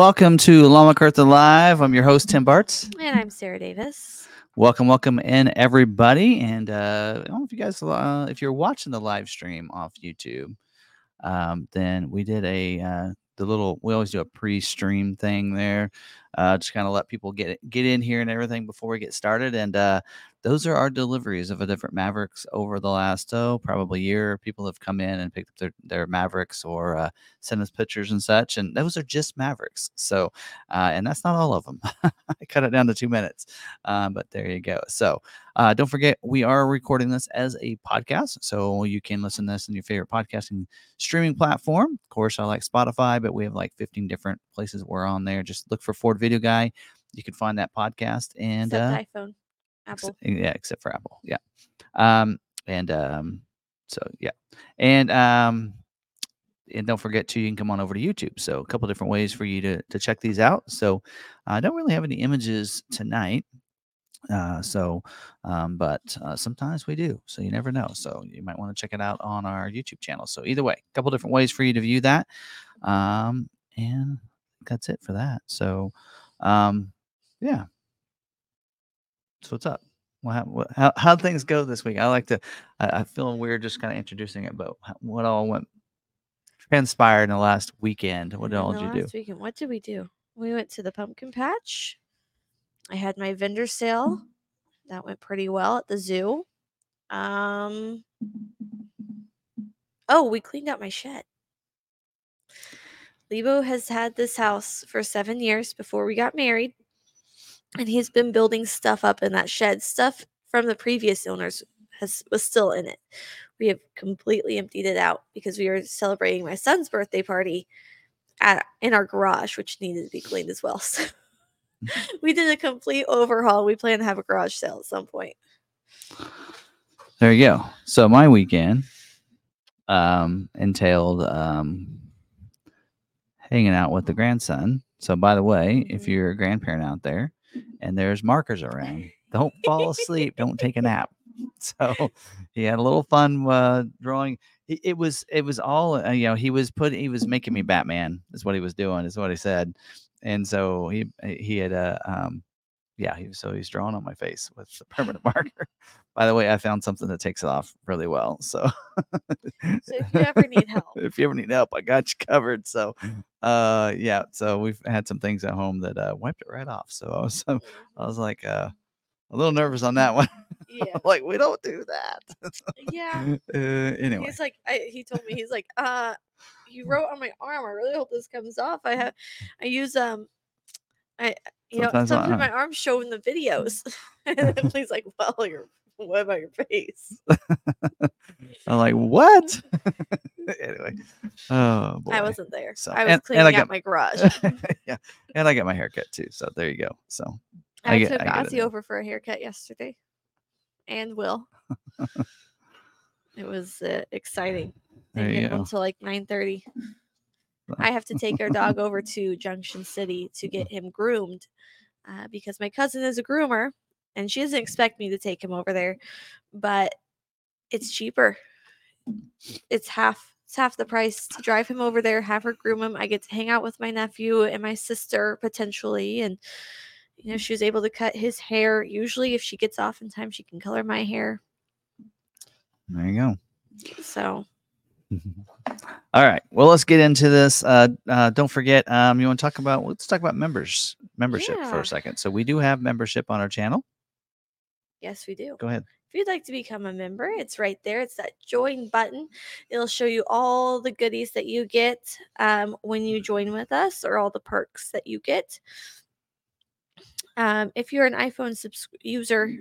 Welcome to Long McArthur Live. I'm your host, Tim Bartz. And I'm Sarah Davis. Welcome, welcome in everybody. And uh, I don't know if you guys, uh, if you're watching the live stream off YouTube, um, then we did a uh, the little. We always do a pre-stream thing there, uh, just kind of let people get get in here and everything before we get started. And uh, those are our deliveries of a different Mavericks over the last oh probably year. People have come in and picked up their, their Mavericks or uh, sent us pictures and such, and those are just Mavericks. So, uh, and that's not all of them. I cut it down to two minutes, um, but there you go. So, uh, don't forget we are recording this as a podcast, so you can listen to this in your favorite podcasting streaming platform. Of course, I like Spotify, but we have like 15 different places we're on there. Just look for Ford Video Guy. You can find that podcast and Except iPhone, Apple. Ex- yeah, except for Apple. Yeah. Um, and um, so yeah. And um and don't forget to you can come on over to YouTube. So a couple different ways for you to to check these out. So I don't really have any images tonight. Uh, so, um, but uh, sometimes we do. So you never know. So you might want to check it out on our YouTube channel. So either way, a couple different ways for you to view that. Um, and that's it for that. So, um, yeah. So what's up? What, what how how things go this week? I like to. I, I feel weird just kind of introducing it, but what all went transpired in the last weekend? What all did you do? last weekend, what did we do? We went to the pumpkin patch. I had my vendor sale. That went pretty well at the zoo. Um. Oh, we cleaned out my shed. Lebo has had this house for seven years before we got married, and he's been building stuff up in that shed. Stuff from the previous owners has was still in it. We have completely emptied it out because we were celebrating my son's birthday party at in our garage, which needed to be cleaned as well. So we did a complete overhaul. We plan to have a garage sale at some point. There you go. So my weekend um, entailed um, hanging out with the grandson. So by the way, if Mhm. you're a grandparent out there and there's markers around, don't fall asleep. Don't take a nap. So he had a little fun uh, drawing. It, it was it was all uh, you know. He was put. He was making me Batman. Is what he was doing. Is what he said. And so he he had a um, yeah. He was, so he's drawing on my face with the permanent marker. By the way, I found something that takes it off really well. So, So if you ever need help. if you ever need help, I got you covered. So, uh, yeah. So we've had some things at home that uh, wiped it right off. So I was I was like uh, a little nervous on that one. Yeah. like we don't do that. Yeah. uh, anyway, He's like, I, he told me, he's like, uh, you wrote on my arm. I really hope this comes off. I have, I use, um, I, you Sometimes know, sometimes my arm. arm's showing the videos. and then he's like, well, you're, what about your face? I'm like what? anyway, oh boy. I wasn't there. So- I was and- and cleaning I out my garage. yeah, and I got my haircut too. So there you go. So I I, get- took I Ozzy over for a haircut yesterday and Will. it was uh, exciting. There you go. until like 9.30. I have to take our dog over to Junction City to get him groomed uh, because my cousin is a groomer and she doesn't expect me to take him over there, but it's cheaper. It's half. It's half the price to drive him over there, have her groom him. I get to hang out with my nephew and my sister potentially, and you know she was able to cut his hair. Usually, if she gets off in time, she can color my hair. there you go. So All right. Well, let's get into this. Uh, uh, don't forget, um, you want to talk about? Let's talk about members membership for a second. So we do have membership on our channel. Yes, we do. Go ahead. If you'd like to become a member, it's right there. It's that join button. It'll show you all the goodies that you get um, when you mm-hmm. join with us or all the perks that you get. Um, if you're an iPhone subs- user, mm-hmm.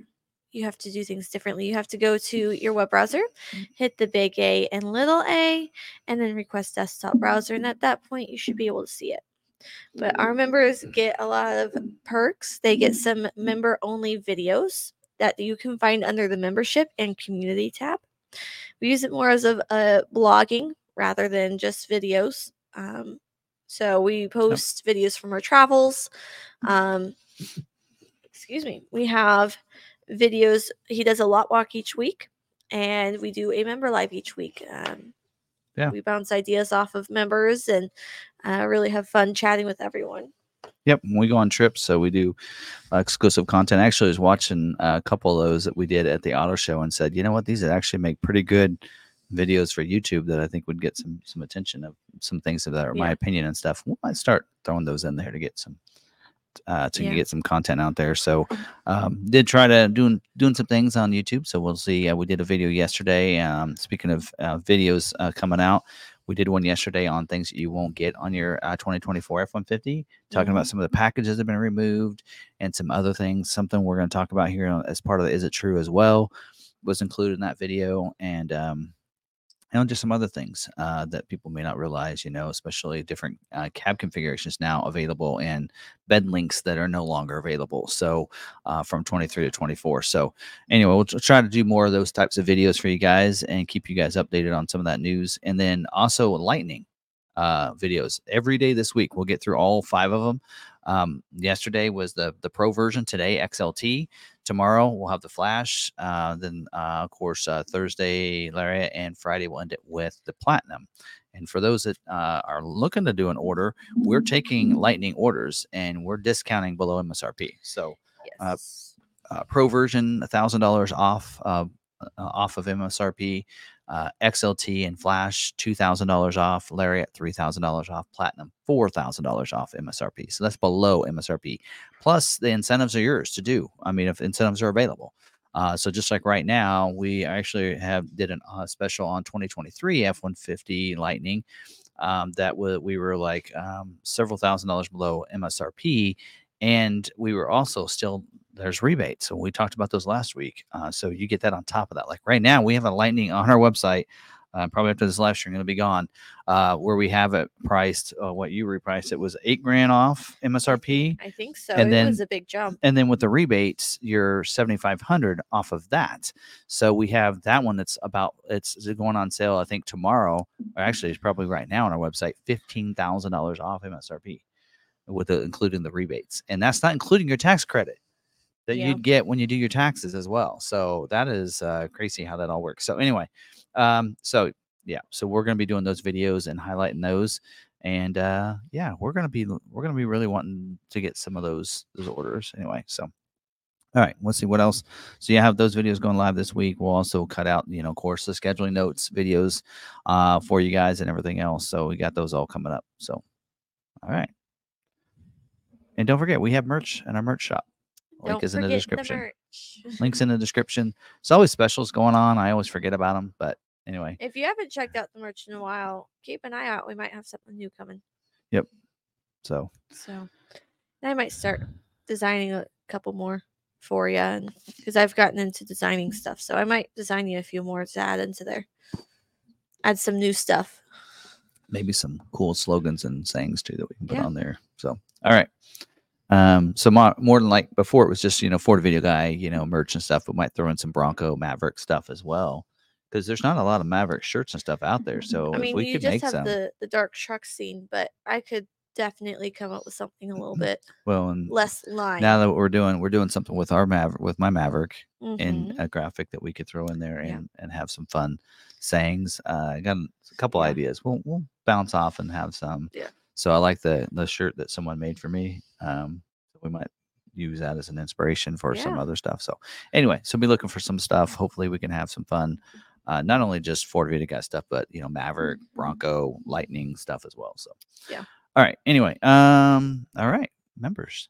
you have to do things differently. You have to go to your web browser, mm-hmm. hit the big A and little a, and then request desktop browser. And at that point, you should be able to see it. But our members get a lot of perks. They get some member only videos that you can find under the membership and community tab. We use it more as a, a blogging rather than just videos. Um, so we post videos from our travels. Um, excuse me. We have videos. He does a lot walk each week, and we do a member live each week. Um, Yeah. We bounce ideas off of members, and uh, really have fun chatting with everyone. Yep, we go on trips, so we do uh, exclusive content. Actually, I was watching a couple of those that we did at the auto show and said, you know what, these would actually make pretty good videos for YouTube that I think would get some some attention of some things that are my opinion and stuff. We might start throwing those in there to get some uh, to Yeah. get some content out there. So um, did try to doing doing some things on YouTube. So we'll see. Uh, we did a video yesterday. Um, speaking of uh, videos uh, coming out, we did one yesterday on things that you won't get on your uh, 2024 F150, talking about some of the packages that have been removed and some other things. Something we're going to talk about here on- as part of the Is It True as well was included in that video. And um, and just some other things uh, that people may not realize, you know, especially different uh, cab configurations now available and bed links that are no longer available. So uh, from 23 to 24. So anyway, we'll try to do more of those types of videos for you guys and keep you guys updated on some of that news. And then also lightning uh, videos every day this week. We'll get through all five of them. Um, yesterday was the the pro version. Today XLT. Tomorrow we'll have the flash. Uh, then uh, of course uh, Thursday Lariat and Friday we'll end it with the platinum. And for those that uh, are looking to do an order, we're taking lightning orders and we're discounting below MSRP. So Uh, Yes. uh, pro version a thousand dollars off uh, uh, off of MSRP. Uh, XLT and Flash two thousand dollars off. Lariat three thousand dollars off. Platinum four thousand dollars off MSRP. So that's below MSRP. Plus the incentives are yours to do. I mean, if incentives are available. Uh, so just like right now, we actually have did a uh, special on 2023 F150 Lightning um, that we, we were like um, several thousand dollars below MSRP, and we were also still there's rebates. So we talked about those last week. Uh, so you get that on top of that. Like right now, we have a Lightning on our website. Uh, probably after this live stream, it'll be gone. Uh, where we have it priced, uh, what you repriced it was eight grand off MSRP, I think so. and it then- was a big jump. and then with the rebates, you're seventy five hundred off of that. So we have that one that's about it's it's going on sale. I think tomorrow, or actually, it's probably right now on our website, fifteen thousand dollars off MSRP, with the, including the rebates, and that's not including your tax credit that Yeah. you'd get when you do your taxes as well. So that is uh, crazy how that all works. So anyway, um, so yeah, so we're gonna be doing those videos and highlighting those, and uh, yeah, we're gonna be we're gonna be really wanting to get some of those those orders anyway. So. All right, let's see what else. So you have those videos going live this week. We'll also cut out, you know, of course, the scheduling notes, videos uh, for you guys and everything else. So we got those all coming up. So, all right. And don't forget, we have merch in our merch shop. Link Don't is in the description. merch. Links in the description. It's always specials going on. I always forget about them, but anyway. If you haven't checked out the merch in a while, keep an eye out. We might have something new coming. Yep. So So I might start designing a couple more for you, because I've gotten into designing stuff, so I might design you a few more to add into there. Add some new stuff. maybe some cool slogans and sayings too that we can put Yeah. on there. So, all right. Um, so more, more than like before, it was just you know Ford Video Guy, you know, merch and stuff. We might throw in some Bronco Maverick stuff as well, because there's not a lot of Maverick shirts and stuff out there. So I if mean, we you could just make have some, the the dark truck scene, but I could definitely come up with something a little bit well, and less line. now that we're doing, we're doing something with our Maverick, with my Maverick, Mhm. and a graphic that we could throw in there Yeah. and and have some fun sayings. Uh, I got a couple Yeah. ideas. We'll we'll bounce off and have some. Yeah. So I like the the shirt that someone made for me. Um, we might use that as an inspiration for some other stuff. So anyway, so be looking for some stuff. Hopefully we can have some fun. Uh, not only just Ford Video Guy stuff, but you know Maverick, Bronco, Lightning stuff as well. So Yeah. All right. Anyway, um, all right, members.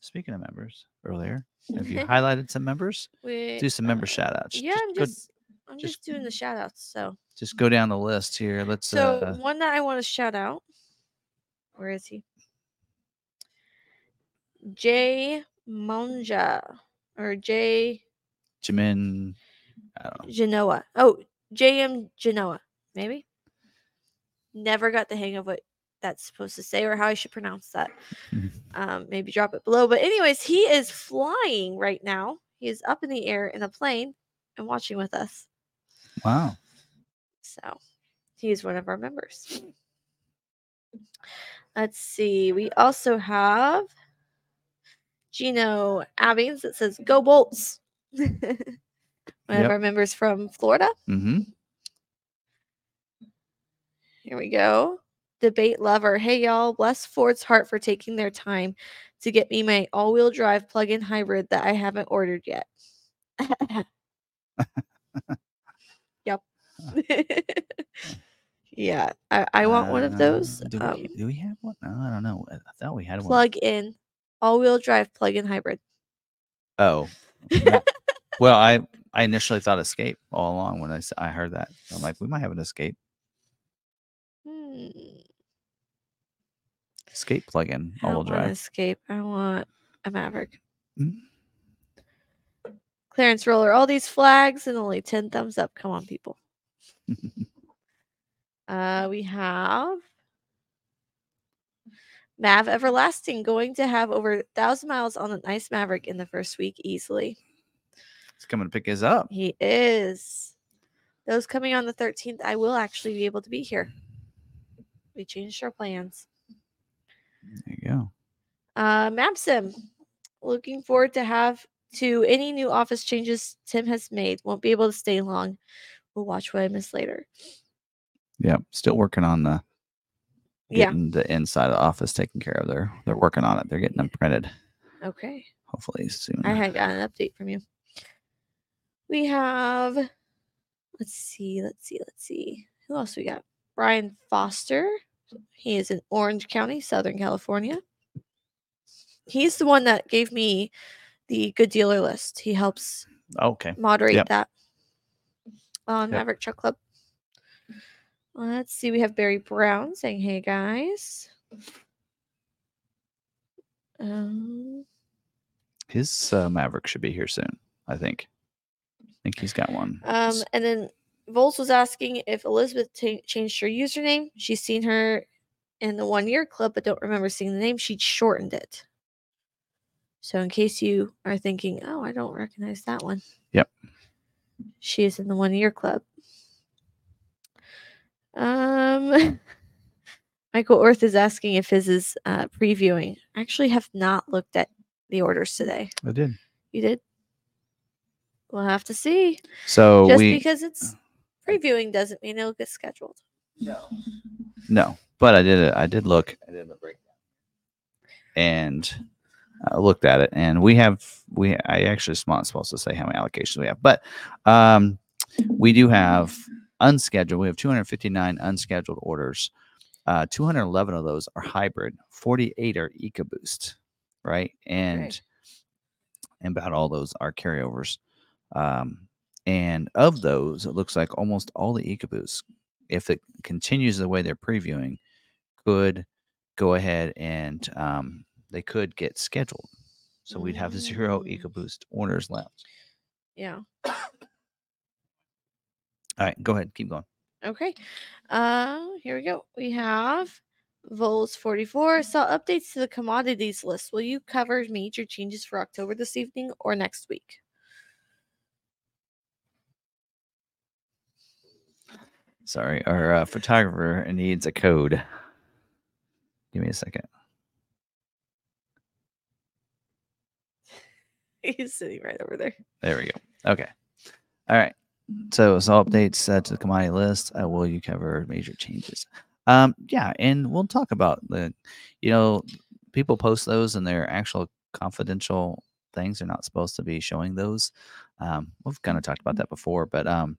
Speaking of members, earlier have you highlighted some members? We- Do some member uh, shout outs. Yeah, I'm go, just I'm just, just- doing the shout outs. So just go down the list here. Let's so uh one that I want to shout out. Where is he? Jay Monja or Jay Jimin. I don't know. Genoa. Oh, JM Genoa, maybe. Never got the hang of what that's supposed to say or how I should pronounce that. um, maybe drop it below. But anyways, he is flying right now. He is up in the air in a plane and watching with us. Wow. So he is one of our members. Let's see. We also have Gino Abbings that says "Go Bolts." one of our members from Florida. Mm-hmm. Here we go. debate lover. Hey y'all, bless Ford's heart for taking their time to get me my all-wheel drive plug-in hybrid that I haven't ordered yet. yep. yeah, I, I want one of those. Uh, Do, Um, we, do we have one? No, I don't know. I thought we had one. plug-in, all-wheel drive plug-in hybrid. Oh, well, I I initially thought escape all along when I I heard that. I'm like, we might have an escape Hmm. escape plug-in all-wheel drive. Escape. I want a Maverick. Mm. Clearance roller. All these flags and only 10 thumbs up. Come on, people. uh, we have Mav Everlasting going to have over a thousand miles on a nice Maverick in the first week easily. He's coming to pick us up. He is. Those coming on the 13th, I will actually be able to be here. We changed our plans. There you go. Uh, Mapsim, looking forward to have to any new office changes Tim has made. Won't be able to stay long. We'll watch what I miss later. Yeah, still working on the Yeah. getting the inside of the office taken care of. They're they're working on it. They're getting them printed. Okay. Hopefully soon. I had got an update from you. We have, let's see, let's see, let's see. Who else we got? Brian Foster. He is in Orange County, Southern California. He's the one that gave me the good dealer list. He helps okay. moderate Yep. that on Yep. Maverick Truck Club. Let's see. We have Barry Brown saying, "Hey guys." Um, His uh, Maverick should be here soon. I think. I think he's got one. um, and then Vols was asking if Elizabeth ta changed her username. She's seen her in the one year club, but don't remember seeing the name. She shortened it. So, in case you are thinking, "Oh, I don't recognize that one," Yep. she is in the one year club. Um, Michael Orth is asking if his is uh, previewing. I actually have not looked at the orders today. I did. You did? We'll have to see. So Just we because it's previewing doesn't mean it'll get scheduled. no, No, but I did. I did look. I did a breakdown, and I looked at it, and we have we. I actually am not supposed to say how many allocations we have, but um, we do have unscheduled. We have 259 unscheduled orders. Uh, 211 of those are hybrid. 48 are EcoBoost, right? And Right. and about all those are carryovers. Um, and of those, it looks like almost all the EcoBoosts, if it continues the way they're previewing, could go ahead and um, they could get scheduled. So we'd have zero Mm. EcoBoost orders left. Yeah. All right, go ahead, keep going. Okay. Uh, here we go. We have Vols 44 saw updates to the commodities list. Will you cover major changes for October this evening or next week? Sorry, our uh, photographer needs a code. Give me a second. He's sitting right over there. There we go. Okay. All right. So, so updates uh, to the commodity list. Uh, will you cover major changes? Um, yeah, and we'll talk about the, you know, people post those and they're actual confidential things. They're not supposed to be showing those. Um, we've kind of talked about that before, but um,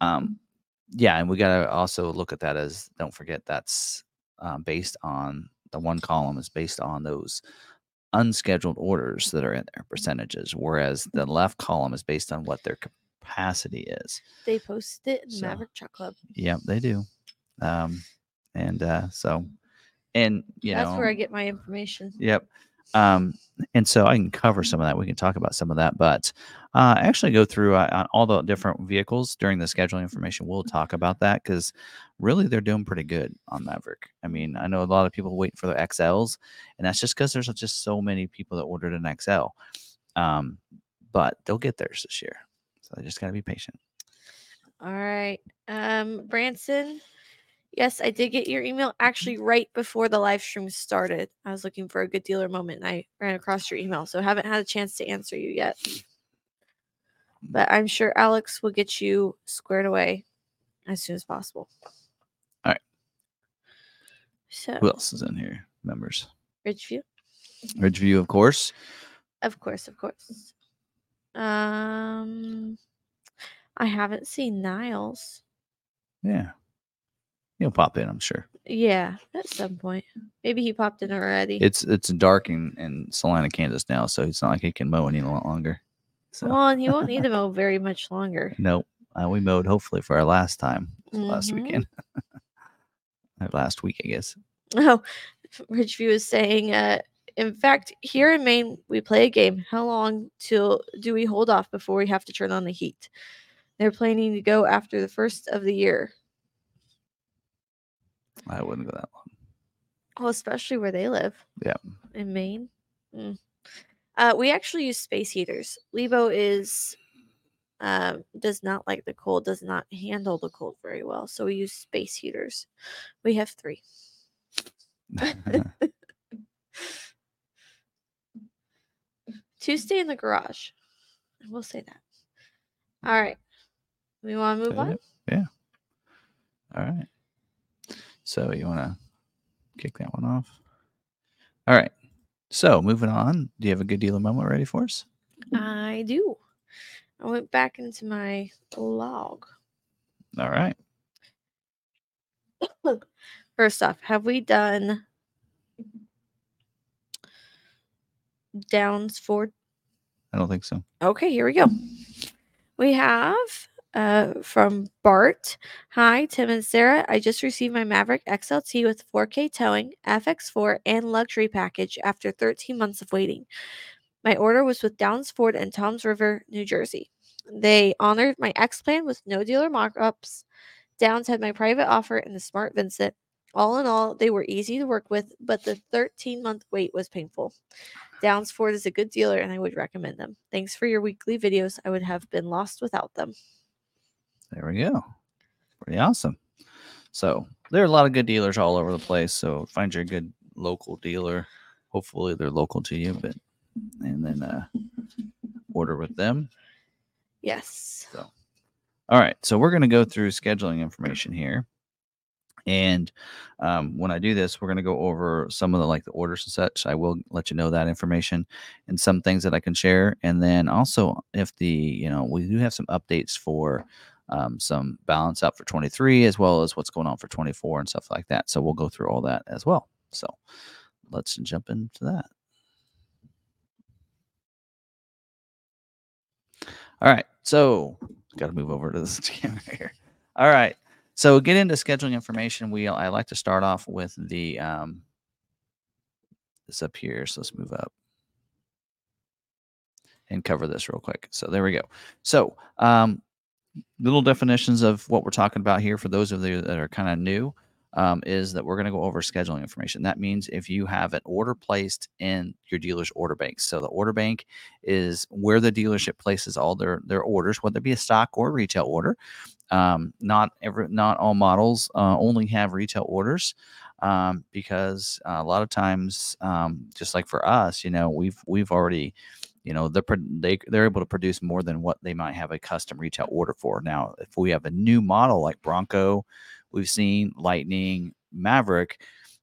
um, yeah, and we got to also look at that as don't forget that's um, based on the one column is based on those unscheduled orders that are in their percentages, whereas the left column is based on what their capacity is. They posted it in So, Maverick Truck Club. Yep, they do. Um, and uh, so, and you That's know, where I get my information. Yep. Um, and so I can cover some of that. We can talk about some of that, but uh, actually go through uh, on all the different vehicles during the scheduling information. We'll talk about that because really they're doing pretty good on Maverick. I mean, I know a lot of people wait for the XLs, and that's just because there's just so many people that ordered an XL. Um, but they'll get theirs this year, so they just got to be patient. All right. Um, Branson. Yes, I did get your email actually right before the live stream started. I was looking for a good dealer moment and I ran across your email, so haven't had a chance to answer you yet. But I'm sure Alex will get you squared away as soon as possible. All right. So Who else is in here? Members. Ridgeview, Ridgeview, of course. of course, of course. Um, I haven't seen Niles. Yeah. He'll pop in, I'm sure. Yeah, at some point. Maybe he popped in already. It's it's dark in, in Salina, Kansas now, so it's not like he can mow any longer. So Well, and he won't need to mow very much longer. nope. Uh, we mowed hopefully for our last time last Mhm. weekend. Last week, I guess. Oh, Ridgeview is saying, uh, in fact, here in Maine, we play a game. How long till do we hold off before we have to turn on the heat? They're planning to go after the first of the year. I wouldn't go that long. Well, especially where they live. Yeah. In Maine. Mm. Uh, we actually use space heaters. Lebo is um, does not like the cold, does not handle the cold very well. So we use space heaters. We have three. Two stay in the garage. I will say that. All right. We want to move on? Yeah. All right. So you want to kick that one off? All right. So moving on. Do you have a good dealer moment ready for us? I do. I went back into my log. All right. First off, have we done Downs Ford? I don't think so. Okay, here we go. We have uh, from Bart. Hi, Tim and Sarah. I just received my Maverick XLT with 4K towing, FX4, and luxury package after 13 months of waiting. My order was with Downs Ford in Toms River, New Jersey. They honored my X plan with no dealer markups. Downs had my private offer in the Smart Vincent. All in all, they were easy to work with, but the 13 month wait was painful. Downs Ford is a good dealer and I would recommend them. Thanks for your weekly videos. I would have been lost without them. There we go. Pretty awesome. So there are a lot of good dealers all over the place. So find your good local dealer. Hopefully they're local to you, but and then uh, order with them. Yes. So All right, so we're going to go through scheduling information here, and um, when I do this, we're going to go over some of the like the orders and such. I will let you know that information and some things that I can share, and then also if the you know we do have some updates for um, some balance up for 23 as well as what's going on for 24 and stuff like that. So we'll go through all that as well. So let's jump into that. All right. So got to move over to this camera here. All right. So get into scheduling information. We I like to start off with the um this up here. So let's move up and cover this real quick. So there we go. So um little definitions of what we're talking about here for those of you that are kind of new um, is that we're going to go over scheduling information. That means if you have an order placed in your dealer's order bank. So the order bank is where the dealership places all their their orders, whether it be a stock or retail order. Um, not every not all models uh, only have retail orders um, because uh, a lot of times, um, just like for us, you know, we've we've already you know they're, they, they're able to produce more than what they might have a custom retail order for. Now if we have a new model like bronco we've seen lightning maverick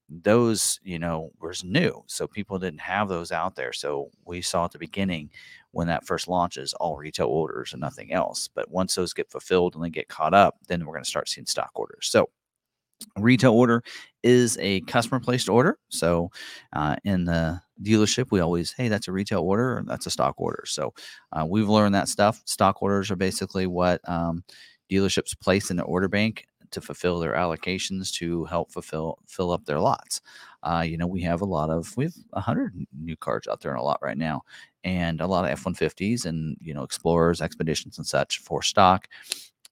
those you know was new so people didn't have those out there. So we saw at the beginning when that first launches all retail orders and nothing else but once those get fulfilled and they get caught up then we're going to start seeing stock orders. So retail order is a customer placed order. So uh, in the dealership we always hey that's a retail order or that's a stock order. So uh, we've learned that stuff. Stock orders are basically what um, dealerships place in the order bank to fulfill their allocations to help fulfill fill up their lots uh, you know we have a lot of we have 100 new cars out there and a lot right now and a lot of f-150s and you know explorers expeditions and such for stock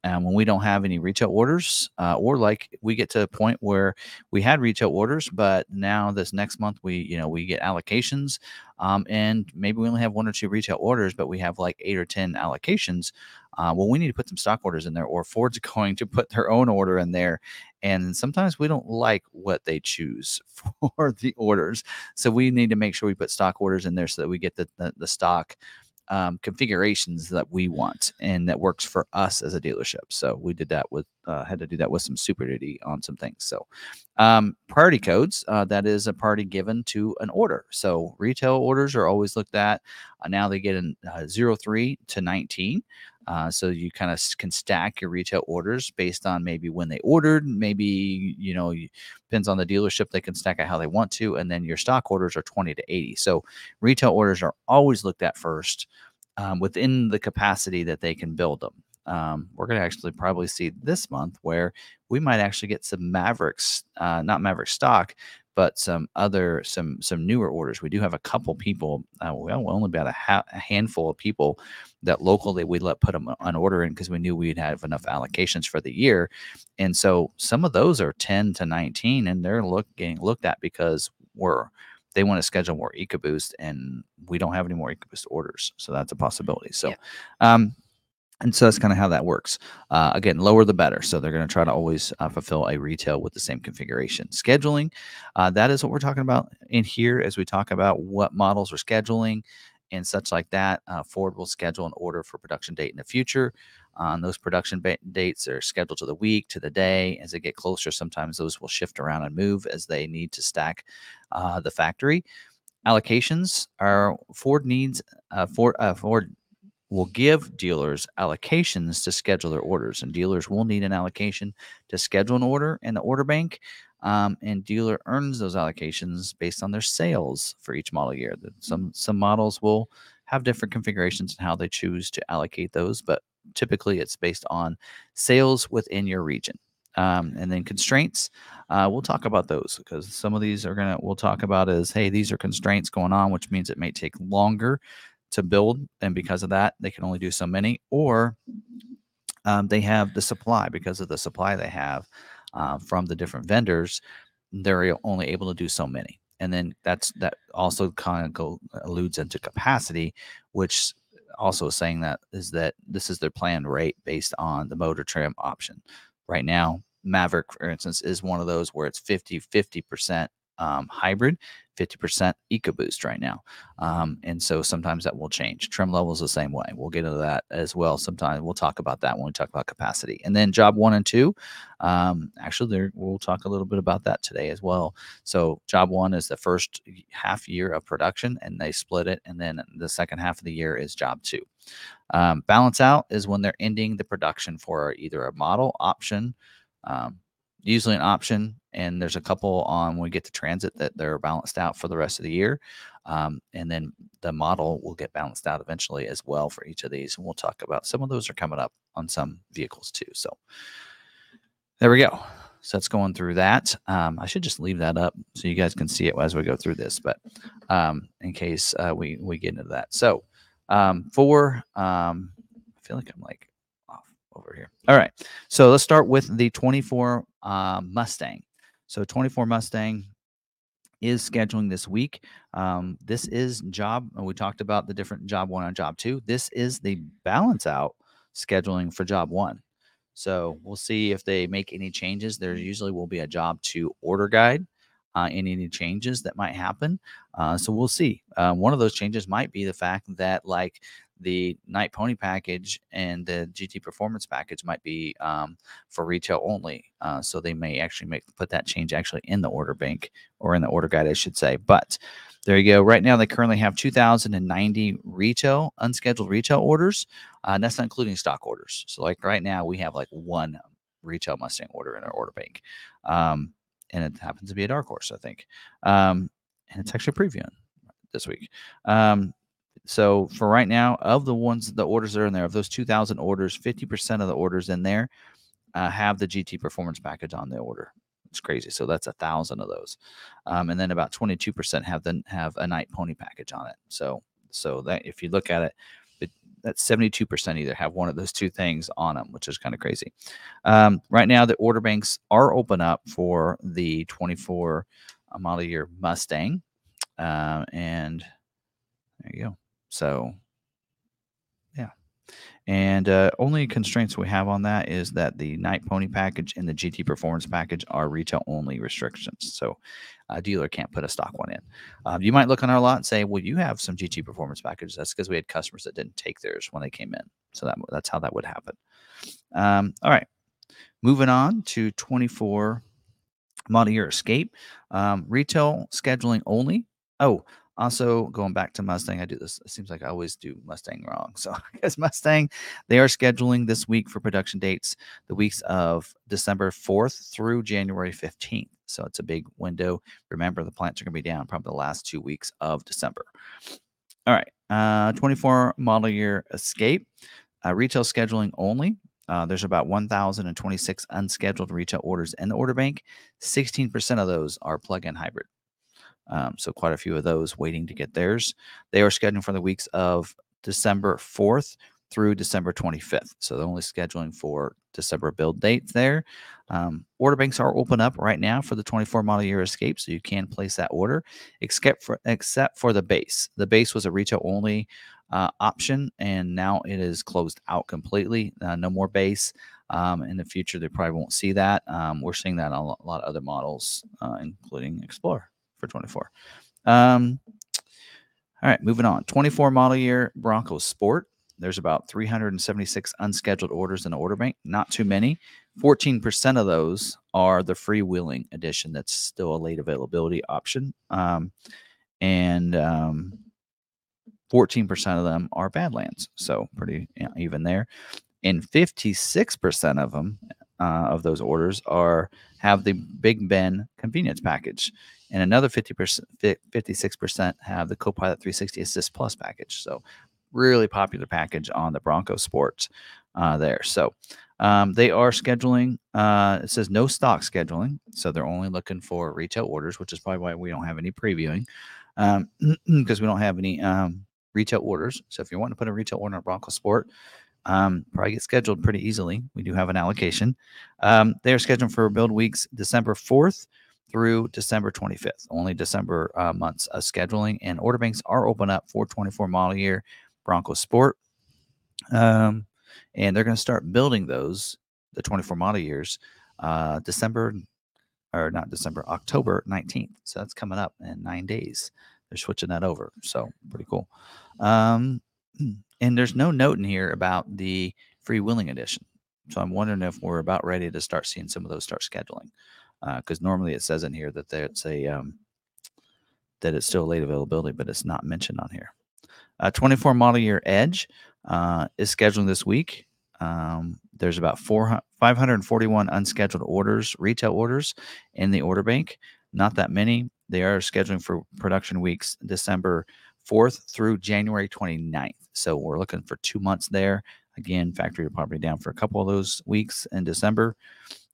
and when we don't have any retail orders uh, or like we get to a point where we had retail orders but now this next month we you know we get allocations um, and maybe we only have one or two retail orders but we have like eight or ten allocations uh, well we need to put some stock orders in there or ford's going to put their own order in there and sometimes we don't like what they choose for the orders so we need to make sure we put stock orders in there so that we get the, the, the stock um, configurations that we want and that works for us as a dealership. So we did that with uh, had to do that with some Super Duty on some things. So um, priority codes uh, that is a priority given to an order. So retail orders are always looked at. Uh, now they get in uh, 03 to 19. Uh, so you kind of can stack your retail orders based on maybe when they ordered, maybe you know depends on the dealership. They can stack it how they want to, and then your stock orders are 20 to 80. So retail orders are always looked at first um, within the capacity that they can build them. Um, we're going to actually probably see this month where we might actually get some Mavericks, uh, not Maverick stock, but some other some some newer orders. We do have a couple people, uh, well, only about a, ha- a, handful of people that locally we let put them on order in because we knew we'd have enough allocations for the year, and so some of those are ten to nineteen, and they're look getting looked at because we're they want to schedule more EcoBoost, and we don't have any more EcoBoost orders, so that's a possibility. So, yeah. um, and so that's kind of how that works. Uh, again, lower the better. So they're going to try to always uh, fulfill a retail with the same configuration. Scheduling, uh, that is what we're talking about in here as we talk about what models are scheduling and such like that. Uh, Ford will schedule an order for production date in the future. On those production ba- dates are scheduled to the week, to the day. As they get closer, sometimes those will shift around and move as they need to stack uh, the factory. Allocations are Ford needs uh, Ford Ford will give dealers allocations to schedule their orders, and dealers will need an allocation to schedule an order in the order bank. Um, and dealer earns those allocations based on their sales for each model year. Some some models will have different configurations and how they choose to allocate those, but typically it's based on sales within your region. Um, and then constraints, uh, we'll talk about those because some of these are gonna we'll talk about is hey these are constraints going on, which means it may take longer to build, and because of that, they can only do so many, or um, they have the supply because of the supply they have uh, from the different vendors. They're only able to do so many, and then that's that also kind of go, alludes into capacity, which also saying that is that this is their planned rate based on the motor trim option. Right now, Maverick, for instance, is one of those where it's 50 50% um, hybrid, 50% EcoBoost right now. Um, and so sometimes that will change. Trim levels the same way. We'll get into that as well. Sometimes we'll talk about that when we talk about capacity. And then job one and two, um, actually, there we'll talk a little bit about that today as well. So job one is the first half year of production, and they split it. And then the second half of the year is job two. Um, balance out is when they're ending the production for either a model option. Um, usually an option and there's a couple on when we get to transit that they're balanced out for the rest of the year um, and then the model will get balanced out eventually as well for each of these and we'll talk about some of those are coming up on some vehicles too so there we go so that's going through that um, i should just leave that up so you guys can see it as we go through this but um, in case uh, we we get into that so um, for um, i feel like i'm like off over here. All right. So let's start with the 24 uh, Mustang. So 24 Mustang is scheduling this week. Um, this is job. We talked about the different job one and job two. This is the balance out scheduling for job one. So we'll see if they make any changes. There usually will be a job two order guide. Uh, any, any changes that might happen. Uh, so we'll see. Uh, one of those changes might be the fact that, like the Night Pony package and the GT Performance package might be um, for retail only. Uh, so they may actually make put that change actually in the order bank or in the order guide, I should say. But there you go. Right now, they currently have 2,090 retail unscheduled retail orders. Uh, that's not including stock orders. So like right now, we have like one retail Mustang order in our order bank, um, and it happens to be a dark horse, I think. Um, and it's actually previewing this week. Um, so for right now, of the ones, the orders that are in there, of those 2,000 orders, 50% of the orders in there uh, have the GT Performance Package on the order. It's crazy. So that's a thousand of those, um, and then about 22% have the have a Night Pony package on it. So so that if you look at it, that's 72% either have one of those two things on them, which is kind of crazy. Um, right now, the order banks are open up for the 24 uh, model year Mustang, uh, and there you go. So, yeah. And uh, only constraints we have on that is that the Night Pony package and the GT Performance package are retail only restrictions. So, A dealer can't put a stock one in. Um, you might look on our lot and say, "Well, you have some GT performance packages." That's because we had customers that didn't take theirs when they came in. So that that's how that would happen. Um, all right, moving on to 24 model year Escape, um, retail scheduling only. Oh, also, going back to Mustang, I do this. It seems like I always do Mustang wrong. So, because Mustang, they are scheduling this week for production dates the weeks of December 4th through January 15th. So, it's a big window. Remember, the plants are going to be down probably the last two weeks of December. All right. Uh, 24 model year Escape, uh, retail scheduling only. Uh, there's about 1,026 unscheduled retail orders in the order bank. 16% of those are plug in hybrid. Um, so quite a few of those waiting to get theirs. They are scheduled for the weeks of December 4th through December 25th. So they're only scheduling for December build dates there. Um, order banks are open up right now for the 24 model year Escape, so you can place that order, except for except for the base. The base was a retail only uh, option, and now it is closed out completely. Uh, no more base. Um, in the future, they probably won't see that. Um, we're seeing that on a lot of other models, uh, including Explorer for 24. Um, all right, moving on. 24 model year Bronco Sport. There's about 376 unscheduled orders in the order bank. Not too many. 14% of those are the freewheeling edition. That's still a late availability option. Um, and um, 14% of them are Badlands. So pretty even there. And 56% of them, uh, of those orders, are have the Big Bend convenience package and another 50%, 56% have the Copilot 360 Assist Plus package. So, really popular package on the Bronco Sports uh, there. So, um, they are scheduling, uh, it says no stock scheduling. So, they're only looking for retail orders, which is probably why we don't have any previewing because um, we don't have any um, retail orders. So, if you want to put a retail order on Bronco Sport, um, probably get scheduled pretty easily. We do have an allocation. Um, they are scheduled for build weeks December 4th through December 25th. Only December uh, months of scheduling and order banks are open up for 24 model year Bronco Sport. Um, and they're going to start building those, the 24 model years, uh, December or not December, October 19th. So that's coming up in nine days. They're switching that over. So pretty cool. Um, and there's no note in here about the freewheeling edition. So I'm wondering if we're about ready to start seeing some of those start scheduling because uh, normally it says in here that it's a um, that it's still late availability, but it's not mentioned on here. Uh, 24 model year Edge uh, is scheduling this week. Um, there's about 400, 541 unscheduled orders, retail orders in the order bank. Not that many. They are scheduling for production weeks December 4th through January 29th. So we're looking for two months there. Again, factory probably down for a couple of those weeks in December.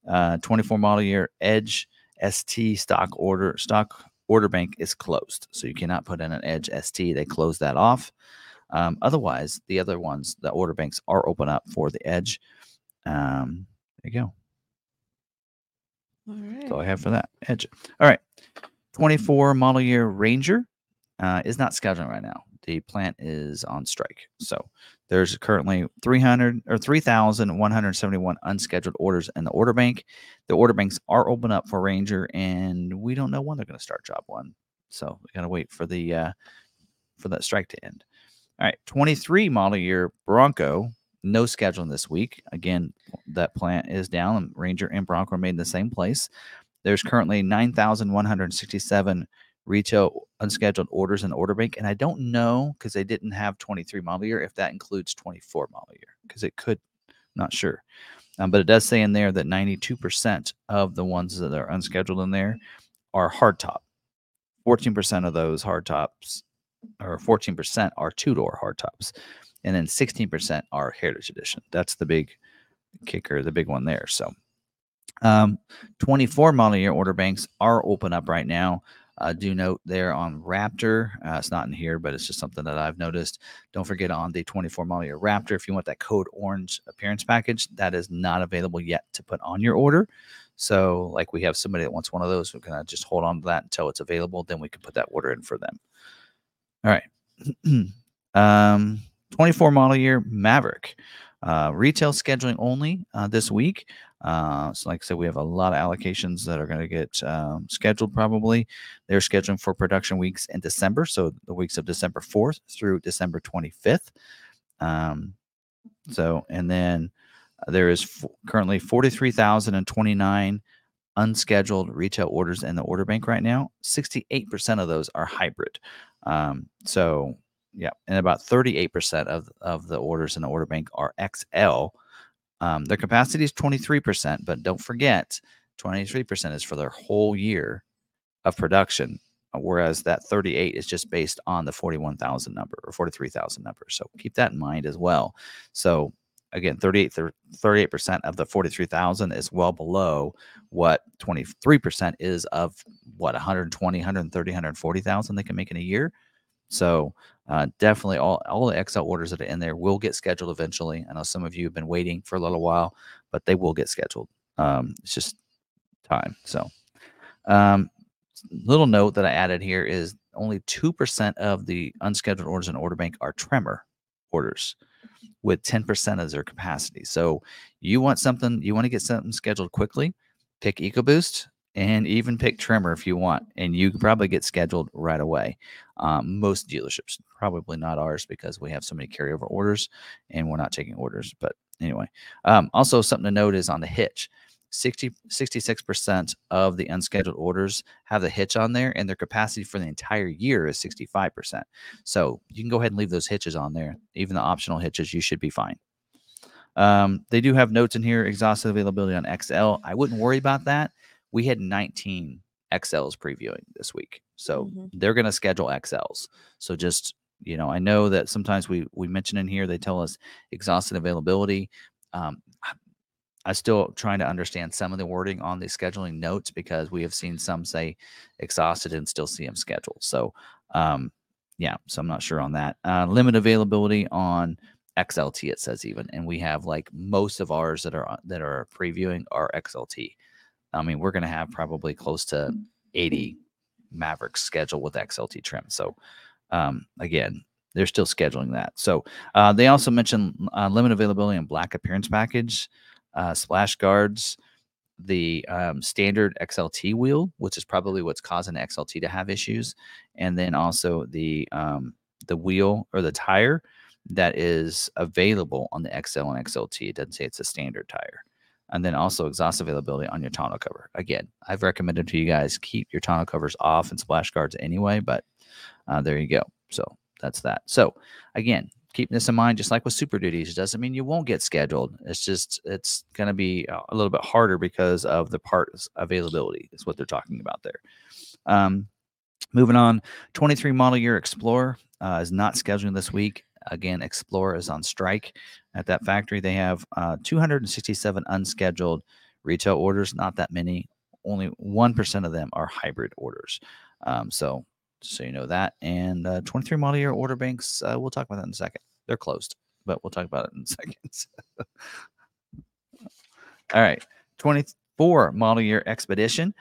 Uh, 24 model year Edge ST stock order stock order bank is closed, so you cannot put in an Edge ST. They close that off. Um, otherwise, the other ones, the order banks are open up for the Edge. Um, there you go. All right. That's all I have for that Edge. All right, 24 model year Ranger uh, is not scheduling right now. The plant is on strike, so there's currently 300 or 3,171 unscheduled orders in the order bank. The order banks are open up for Ranger, and we don't know when they're going to start job one. So we got to wait for the uh, for that strike to end. All right, 23 model year Bronco, no scheduling this week. Again, that plant is down. And Ranger and Bronco are made in the same place. There's currently 9,167 retail unscheduled orders in order bank. And I don't know because they didn't have 23 model year if that includes 24 model year because it could, not sure. Um, but it does say in there that 92% of the ones that are unscheduled in there are hardtop. 14% of those hardtops, or 14% are two door hardtops. And then 16% are Heritage Edition. That's the big kicker, the big one there. So, um, 24 model year order banks are open up right now. Uh, do note there on Raptor, uh, it's not in here, but it's just something that I've noticed. Don't forget on the 24 model year Raptor, if you want that code orange appearance package, that is not available yet to put on your order. So, like we have somebody that wants one of those, we're gonna just hold on to that until it's available. Then we can put that order in for them. All right. um, 24 model year Maverick. Uh, retail scheduling only uh, this week. Uh, so, like I said, we have a lot of allocations that are going to get um, scheduled probably. They're scheduling for production weeks in December. So, the weeks of December 4th through December 25th. Um, so, and then there is f- currently 43,029 unscheduled retail orders in the order bank right now. 68% of those are hybrid. Um, so, yeah, and about 38% of, of the orders in the order bank are XL. Um, their capacity is 23%, but don't forget, 23% is for their whole year of production, uh, whereas that 38 is just based on the 41,000 number or 43,000 number. So keep that in mind as well. So again, 38 38% of the 43,000 is well below what 23% is of what 120, 130, 140,000 they can make in a year. So uh, definitely all, all the XL orders that are in there will get scheduled eventually. I know some of you have been waiting for a little while, but they will get scheduled. Um, it's just time. So um, little note that I added here is only 2% of the unscheduled orders in order bank are tremor orders with 10% of their capacity. So you want something, you want to get something scheduled quickly, pick EcoBoost and even pick Tremor if you want, and you can probably get scheduled right away. Um, most dealerships, probably not ours because we have so many carryover orders and we're not taking orders. But anyway, um, also something to note is on the hitch. 60 66% of the unscheduled orders have the hitch on there and their capacity for the entire year is 65%. So you can go ahead and leave those hitches on there. Even the optional hitches, you should be fine. Um, they do have notes in here, exhaustive availability on XL. I wouldn't worry about that we had 19 XLs previewing this week. So mm-hmm. they're going to schedule XLs. So just, you know, I know that sometimes we we mention in here they tell us exhausted availability. Um, I still trying to understand some of the wording on the scheduling notes because we have seen some say exhausted and still see them scheduled. So, um, yeah, so I'm not sure on that. Uh, limit availability on XLT it says even, and we have like most of ours that are that are previewing are XLT. I mean, we're going to have probably close to 80 Mavericks scheduled with XLT trim. So, um, again, they're still scheduling that. So, uh, they also mentioned uh, limit availability and black appearance package, uh, splash guards, the um, standard XLT wheel, which is probably what's causing XLT to have issues, and then also the um, the wheel or the tire that is available on the XL and XLT. It doesn't say it's a standard tire and then also exhaust availability on your tonneau cover. Again, I've recommended to you guys keep your tonneau covers off and splash guards anyway, but uh, there you go. So that's that. So again, keeping this in mind, just like with super duties, it doesn't mean you won't get scheduled. It's just it's going to be a little bit harder because of the parts availability. Is what they're talking about there. Um, moving on, 23 model year Explorer uh, is not scheduling this week. Again, Explorer is on strike at that factory. They have uh, 267 unscheduled retail orders, not that many. Only 1% of them are hybrid orders. Um, so, so you know that. And uh, 23 model year order banks, uh, we'll talk about that in a second. They're closed, but we'll talk about it in seconds. All right. 24 model year expedition.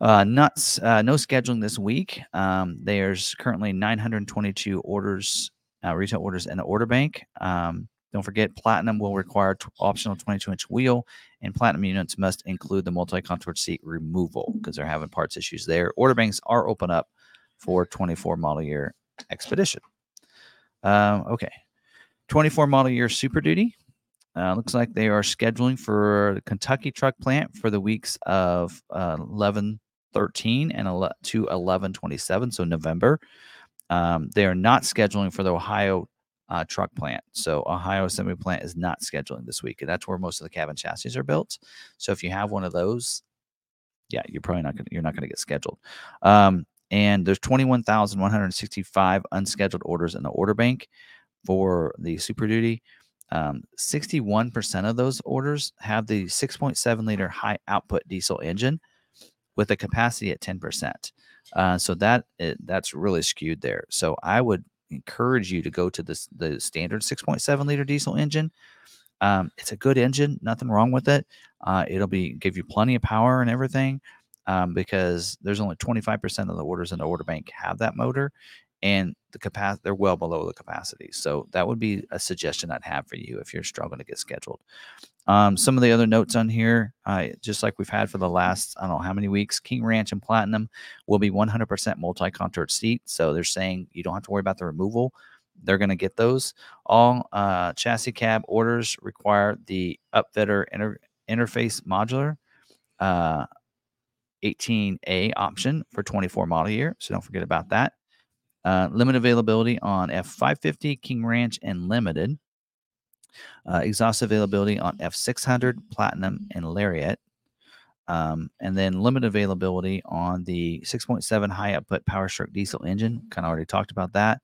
Uh, nuts, uh, no scheduling this week. Um, there's currently 922 orders uh, retail orders in the order bank. Um, don't forget, Platinum will require t- optional 22 inch wheel, and Platinum units must include the multi contour seat removal because they're having parts issues there. Order banks are open up for 24 model year Expedition. Um, okay, 24 model year Super Duty. Uh, looks like they are scheduling for the Kentucky truck plant for the weeks of uh, 11 13 and 11, to 11 27, so November. Um, they are not scheduling for the Ohio uh, truck plant. So Ohio assembly plant is not scheduling this week, and that's where most of the cabin chassis are built. So if you have one of those, yeah, you're probably not gonna you're not gonna get scheduled. Um, and there's 21,165 unscheduled orders in the order bank for the Super Duty. Um, 61% of those orders have the 6.7 liter high output diesel engine with a capacity at 10%. Uh, so that that's really skewed there. So I would encourage you to go to this the standard 6.7 liter diesel engine. Um, it's a good engine, nothing wrong with it. Uh, it'll be give you plenty of power and everything um, because there's only 25% of the orders in the order bank have that motor, and the capacity they're well below the capacity. So that would be a suggestion I'd have for you if you're struggling to get scheduled. Um, some of the other notes on here, uh, just like we've had for the last, I don't know how many weeks, King Ranch and Platinum will be 100% multi contoured seat. So they're saying you don't have to worry about the removal. They're going to get those. All uh, chassis cab orders require the upfitter inter- interface modular uh, 18A option for 24 model year. So don't forget about that. Uh, limit availability on F550, King Ranch, and Limited. Uh, exhaust availability on F600, Platinum, and Lariat. Um, and then limit availability on the 6.7 high output Power Stroke diesel engine. Kind of already talked about that.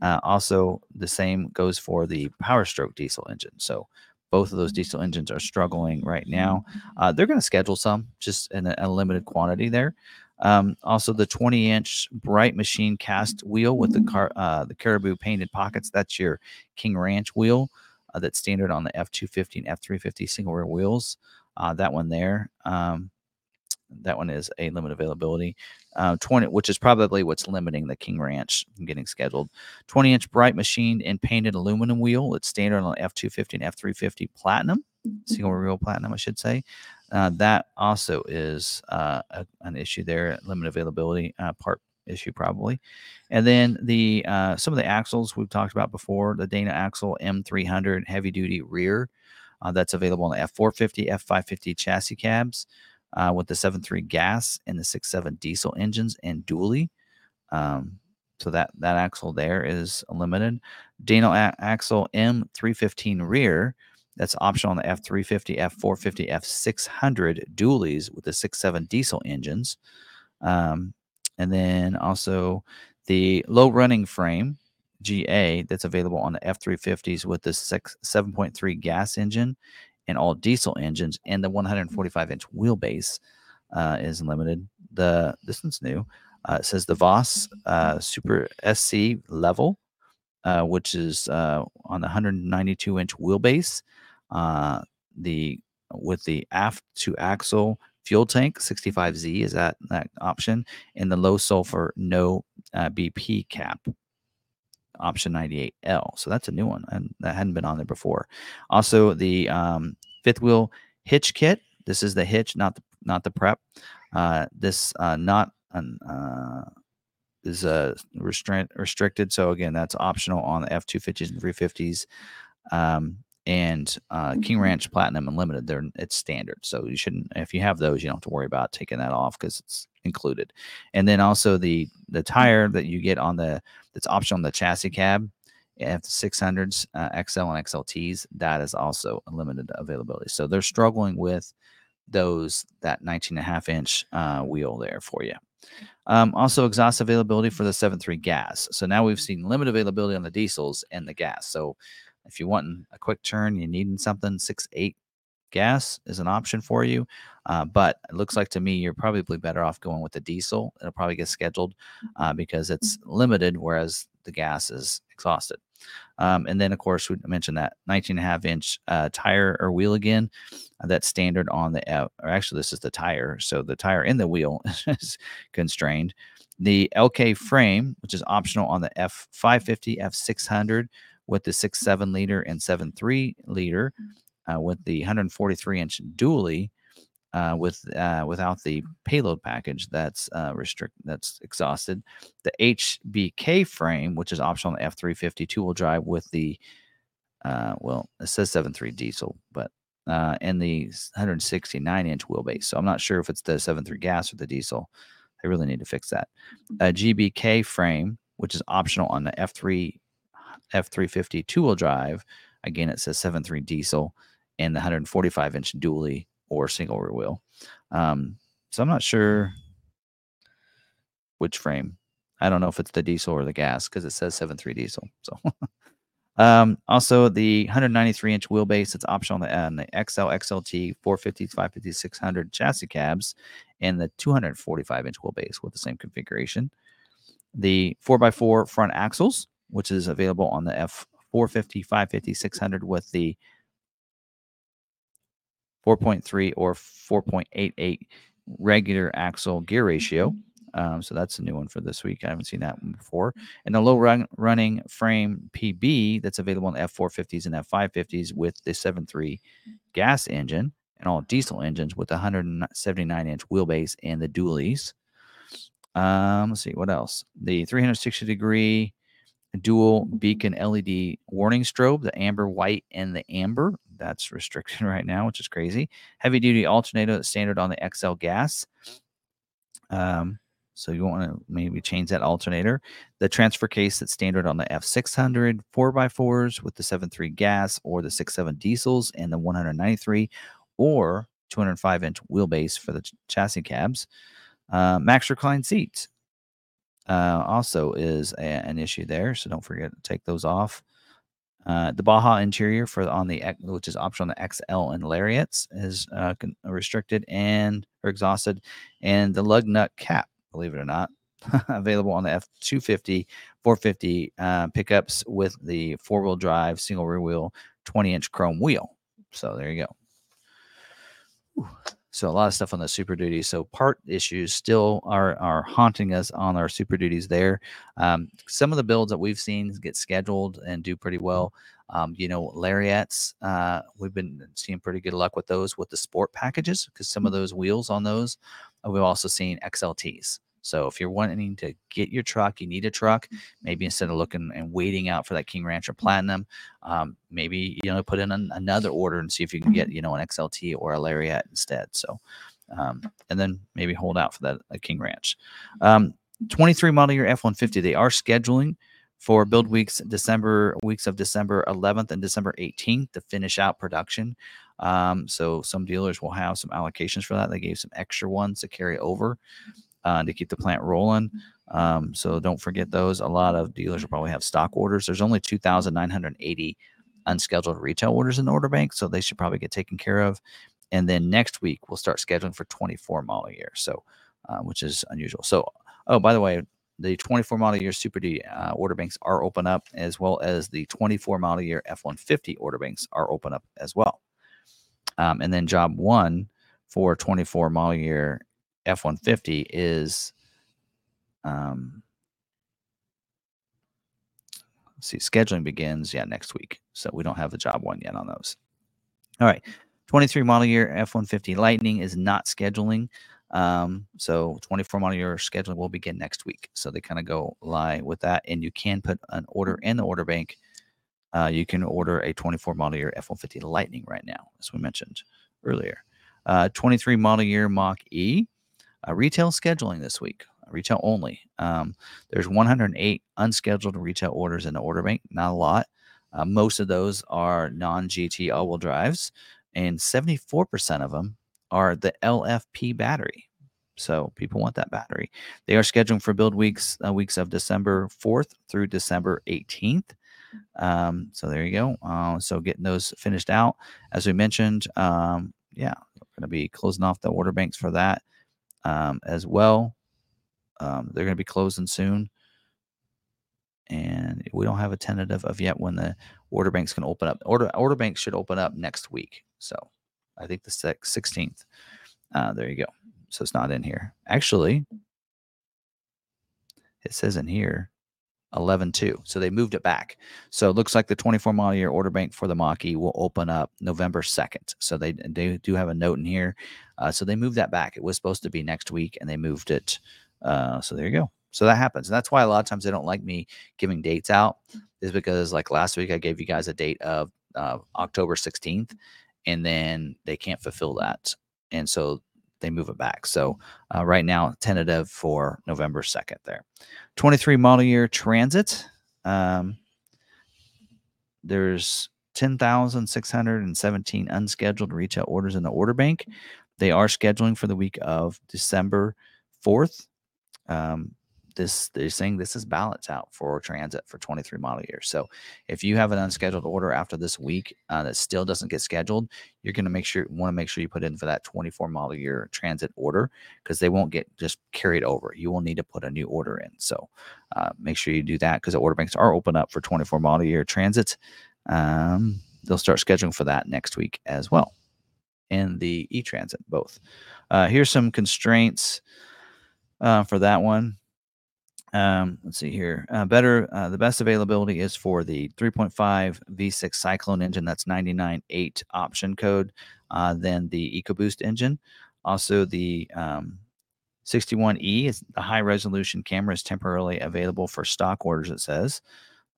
Uh, also, the same goes for the Power Stroke diesel engine. So both of those diesel engines are struggling right now. Uh, they're going to schedule some just in a, a limited quantity there. Um, also, the 20 inch bright machine cast wheel with the car, uh, the caribou painted pockets. That's your King Ranch wheel uh, that's standard on the F250 and F350 single rear wheels. Uh, that one there. Um, that one is a limited availability. Uh, 20, which is probably what's limiting the King Ranch from getting scheduled. 20 inch bright machined and painted aluminum wheel. It's standard on F250 and F350 Platinum, single rear wheel Platinum, I should say. Uh, that also is uh, a, an issue there, limited availability uh, part issue probably. And then the uh, some of the axles we've talked about before, the Dana axle M300 heavy duty rear. Uh, that's available on the F450, F550 chassis cabs uh, with the 7.3 gas and the 6.7 diesel engines and dually. Um, so that that axle there is limited. Dana axle M315 rear. That's optional on the F350, F450, F600 dualies with the 6.7 diesel engines. Um, and then also the low running frame GA that's available on the F350s with the 6, 7.3 gas engine and all diesel engines, and the 145 inch wheelbase uh, is limited. The this one's new. Uh, it says the Voss uh, Super SC level, uh, which is uh, on the 192 inch wheelbase. Uh, the with the aft to axle fuel tank 65Z is that that option, and the low sulfur no BP cap option 98L. So that's a new one, and that hadn't been on there before. Also, the um, fifth wheel hitch kit. This is the hitch, not the not the prep. Uh, this uh, not an, uh, is uh, restrict, restricted. So again, that's optional on the F250s and 350s. Um, and uh, King Ranch Platinum Unlimited, they're it's standard. So you shouldn't if you have those, you don't have to worry about taking that off because it's included. And then also the the tire that you get on the that's optional on the chassis cab, F600s, uh, XL and XLTs, that is also a limited availability. So they're struggling with those that 19 and a half inch uh, wheel there for you. Um, also, exhaust availability for the 7.3 gas. So now we've seen limited availability on the diesels and the gas. So if you want a quick turn, you're needing something, six, eight gas is an option for you. Uh, but it looks like to me you're probably better off going with the diesel. It'll probably get scheduled uh, because it's limited, whereas the gas is exhausted. Um, and then, of course, we mentioned that 19 and a half inch uh, tire or wheel again. Uh, that's standard on the, uh, or actually, this is the tire. So the tire in the wheel is constrained. The LK frame, which is optional on the F550, F600 with the 6.7 liter and 7.3 liter uh, with the 143 inch dually uh, with uh, without the payload package that's uh, restrict that's exhausted. The HBK frame, which is optional on the F350 two wheel drive with the uh, well, it says 7.3 diesel, but uh, and the 169 inch wheelbase. So I'm not sure if it's the 7.3 gas or the diesel. They really need to fix that. A GBK frame, which is optional on the F3 F350 two wheel drive. Again, it says 7.3 diesel and the 145 inch dually or single rear wheel. Um, so I'm not sure which frame. I don't know if it's the diesel or the gas because it says 7.3 diesel. So um, also the 193 inch wheelbase, it's optional on the, on the XL, XLT, 450, 550, 600 chassis cabs, and the 245 inch wheelbase with the same configuration. The 4x4 front axles, which is available on the F450, 550, 600 with the 4.3 or 4.88 regular axle gear ratio. Um, so that's a new one for this week. I haven't seen that one before. And the low run, running frame PB that's available on F450s and F550s with the 7.3 gas engine and all diesel engines with 179 inch wheelbase and the dualies. Um, let's see what else. The 360 degree dual beacon LED warning strobe, the amber white and the amber. That's restricted right now, which is crazy. Heavy duty alternator that's standard on the XL gas. Um, so you want to maybe change that alternator. The transfer case that's standard on the F600 4x4s with the 7.3 gas or the 6.7 diesels and the 193 or 205 inch wheelbase for the ch- chassis cabs. Uh, max recline seats uh, also is a, an issue there, so don't forget to take those off. Uh, the Baja interior for on the which is optional on the XL and Lariats is uh, restricted and or exhausted, and the lug nut cap, believe it or not, available on the F250, 450 uh, pickups with the four wheel drive, single rear wheel, 20 inch chrome wheel. So there you go. So a lot of stuff on the Super Duty. So part issues still are are haunting us on our Super Duties there. Um, some of the builds that we've seen get scheduled and do pretty well. Um, you know, lariats. Uh, we've been seeing pretty good luck with those with the sport packages because some of those wheels on those. uh, We've also seen XLTs. So if you're wanting to get your truck, you need a truck. Maybe instead of looking and waiting out for that King Rancher Platinum, um, maybe you know put in an, another order and see if you can get you know an XLT or a Lariat instead. So, um, and then maybe hold out for that King Ranch. Um, 23 model year F150. They are scheduling for build weeks December weeks of December 11th and December 18th to finish out production. Um, so some dealers will have some allocations for that. They gave some extra ones to carry over uh, to keep the plant rolling. Um, so don't forget those. A lot of dealers will probably have stock orders. There's only 2,980 unscheduled retail orders in the order bank, so they should probably get taken care of. And then next week we'll start scheduling for 24 model year, so uh, which is unusual. So, oh by the way, the 24 model year Super D uh, order banks are open up, as well as the 24 model year F150 order banks are open up as well. Um, and then job one for 24 model year F150 is um see scheduling begins yeah next week so we don't have the job one yet on those. All right 23 model year f-150 lightning is not scheduling um, so 24 model year scheduling will begin next week so they kind of go lie with that and you can put an order in the order bank uh, you can order a 24 model year f-150 lightning right now as we mentioned earlier. Uh, 23 model year mach e uh, retail scheduling this week retail only. Um, there's 108 unscheduled retail orders in the order bank, not a lot. Uh, most of those are non GT all wheel drives, and 74% of them are the LFP battery. So people want that battery. They are scheduling for build weeks, uh, weeks of December 4th through December 18th. Um, so there you go. Uh, so getting those finished out, as we mentioned, um, yeah, we're going to be closing off the order banks for that um, as well. Um, they're going to be closing soon. And we don't have a tentative of yet when the order banks can open up. Order order banks should open up next week. So I think the 16th. Uh, there you go. So it's not in here. Actually, it says in here 11 2. So they moved it back. So it looks like the 24 model year order bank for the Mach-E will open up November 2nd. So they, they do have a note in here. Uh, so they moved that back. It was supposed to be next week and they moved it uh, so there you go. So that happens. And that's why a lot of times they don't like me giving dates out, is because like last week I gave you guys a date of uh, October 16th, and then they can't fulfill that. And so they move it back. So uh, right now, tentative for November 2nd there. 23 model year transit. Um, there's 10,617 unscheduled retail orders in the order bank. They are scheduling for the week of December 4th um, this they're saying this is balance out for transit for 23 model years. So if you have an unscheduled order after this week uh, that still doesn't get scheduled, you're going to make sure want to make sure you put in for that 24 model year transit order because they won't get just carried over. You will need to put a new order in. So uh, make sure you do that because the order banks are open up for 24 model year transit. Um, they'll start scheduling for that next week as well, and the e transit both. Uh, here's some constraints uh, for that one. Um, let's see here. Uh, better, uh, the best availability is for the 3.5 V6 Cyclone engine. That's 99.8 option code. Uh, then the EcoBoost engine. Also, the um, 61E is the high resolution camera is temporarily available for stock orders. It says,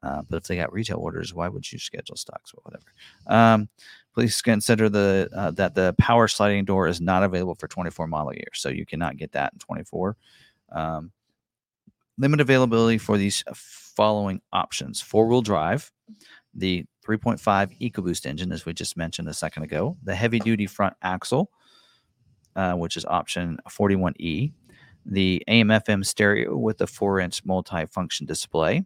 uh, but if they got retail orders, why would you schedule stocks or whatever? Um, please consider the uh, that the power sliding door is not available for 24 model year, so you cannot get that in 24. Um, limit availability for these following options: four wheel drive, the 3.5 EcoBoost engine, as we just mentioned a second ago, the heavy duty front axle, uh, which is option 41E, the AM/FM stereo with the four inch multi-function display,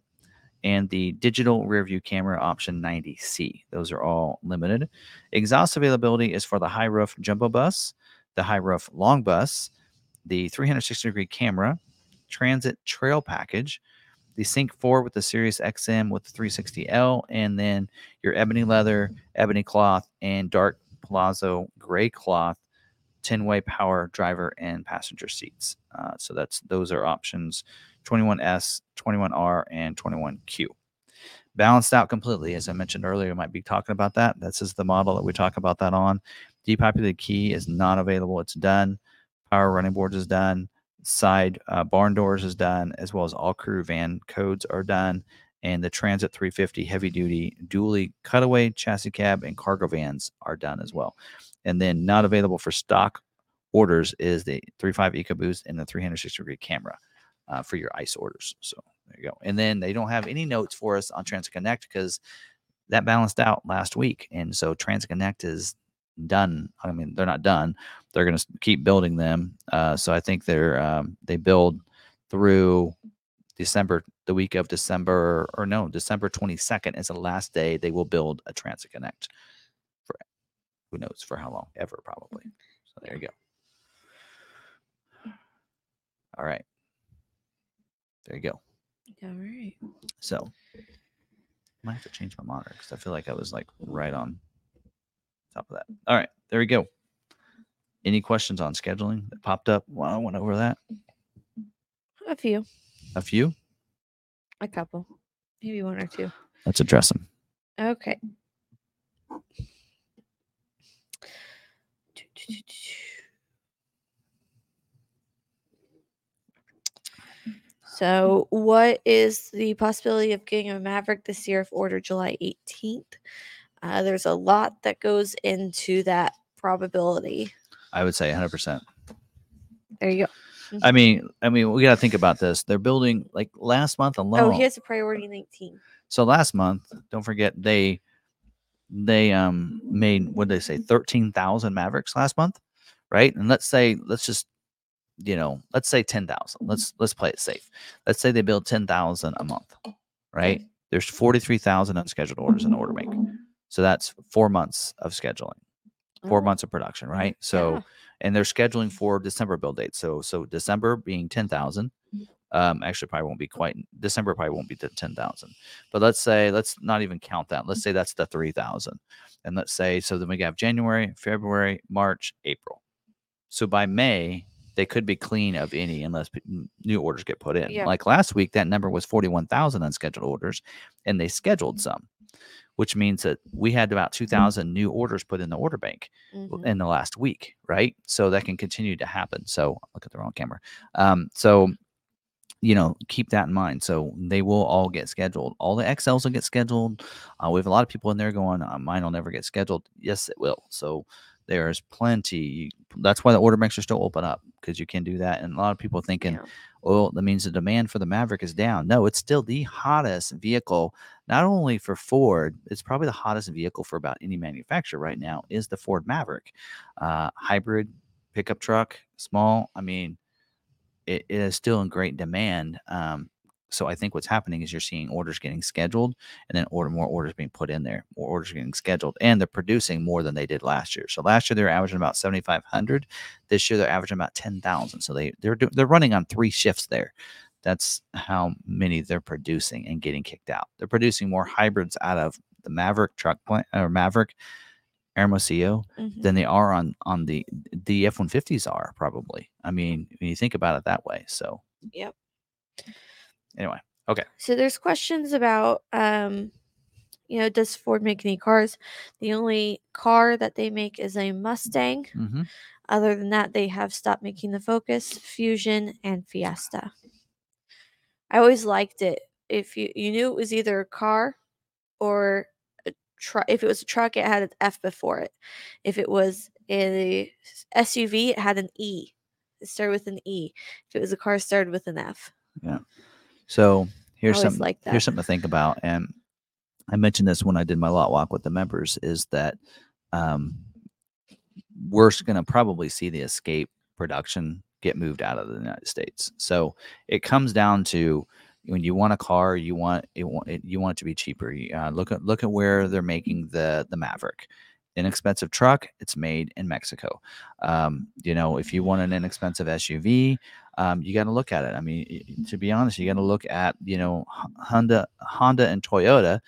and the digital rear view camera option 90C. Those are all limited. Exhaust availability is for the high roof jumbo bus, the high roof long bus, the 360 degree camera, transit trail package, the Sync 4 with the Sirius XM with the 360L, and then your ebony leather, ebony cloth, and dark palazzo gray cloth 10 way power driver and passenger seats. Uh, so that's those are options 21S, 21R, and 21Q. Balanced out completely, as I mentioned earlier, we might be talking about that. This is the model that we talk about that on. Depopulated key is not available. It's done. Power running boards is done. Side uh, barn doors is done, as well as all crew van codes are done. And the Transit 350 heavy duty dually cutaway chassis cab and cargo vans are done as well. And then not available for stock orders is the 3.5 EcoBoost and the 360 degree camera uh, for your ice orders. So there you go. And then they don't have any notes for us on Transit Connect because that balanced out last week. And so Transit Connect is done. I mean, they're not done. They're going to keep building them. Uh, so I think they're um, they build through December, the week of December, or no, December 22nd is the last day they will build a Transit Connect for who knows for how long, ever probably. So there you go. All right. There you go. All right. So I might have to change my monitor because I feel like I was like right on top of that. All right, there we go. Any questions on scheduling that popped up while I went over that? A few, A few? a couple, maybe one or two. Let's address them. Okay. So, what is the possibility of getting a Maverick this year if ordered July 18th? Uh, there's a lot that goes into that probability. I would say 100%. There you go. I mean, I mean, we got to think about this. They're building like last month alone. Oh, he has a priority 19. So last month, don't forget they they um made what did they say 13,000 Mavericks last month, right? And let's say let's just you know, let's say 10,000. Let's let's play it safe. Let's say they build 10,000 a month, right? There's 43,000 unscheduled orders in the order bank. So that's 4 months of scheduling. 4 Oh, months of production, right? So yeah. and they're scheduling for December build dates. So so December being 10,000 mm-hmm. um, actually probably won't be quite December probably won't be to 10,000. But let's say let's not even count that. Let's mm-hmm. say that's the 3,000. And let's say so then we have January, February, March, April. So by May they could be clean of any unless new orders get put in. Yeah. Like last week that number was 41,000 unscheduled orders and they scheduled mm-hmm. some, which means that we had about 2,000 new orders put in the order bank Mhm. in the last week, right? So that can continue to happen. So look at the wrong camera. Um, so you know, keep that in mind. So they will all get scheduled. All the XLs will get scheduled. Uh, we have a lot of people in there going, uh, mine will never get scheduled. Yes, it will. So there's plenty. That's why the order banks are still open up because you can do that. And a lot of people thinking, Yeah. oh, that means the demand for the Maverick is down. No, it's still the hottest vehicle, not only for Ford, it's probably the hottest vehicle for about any manufacturer right now is the Ford Maverick. Uh, hybrid pickup truck, small. I mean, it, it is still in great demand. Um, so I think what's happening is you're seeing orders getting scheduled and then order more orders being put in there, more orders getting scheduled, and they're producing more than they did last year. So last year they were averaging about 7,500. This year they're averaging about 10,000. So they they're they're running on three shifts there. That's how many they're producing and getting kicked out. They're producing more hybrids out of the Maverick truck plant or Maverick Hermosillo Mhm. than they are on on the the F one fifties are probably. I mean, when you think about it that way. So Yep. Anyway, okay. So there's questions about, um, you know, does Ford make any cars? The only car that they make is a Mustang. hmm Other than that, they have stopped making the Focus, Fusion, and Fiesta. I always liked it. If you you knew it was either a car or a truck. If it was a truck, it had an F before it. If it was a SUV, it had an E. It started with an E. If it was a car, it started with an F. so here's something that. here's something to think about, and I mentioned this when I did my lot walk with the members. Is that um, we're going to probably see the Escape production get moved out of the United States. So it comes down to when you want a car, you want it, you want it to be cheaper. Uh, look at look at where they're making the the Maverick, inexpensive truck. It's made in Mexico. Um, you know, if you want an inexpensive SUV, um, you got to look at it. I mean, to be honest, you got to look at you know Honda, Honda and Toyota.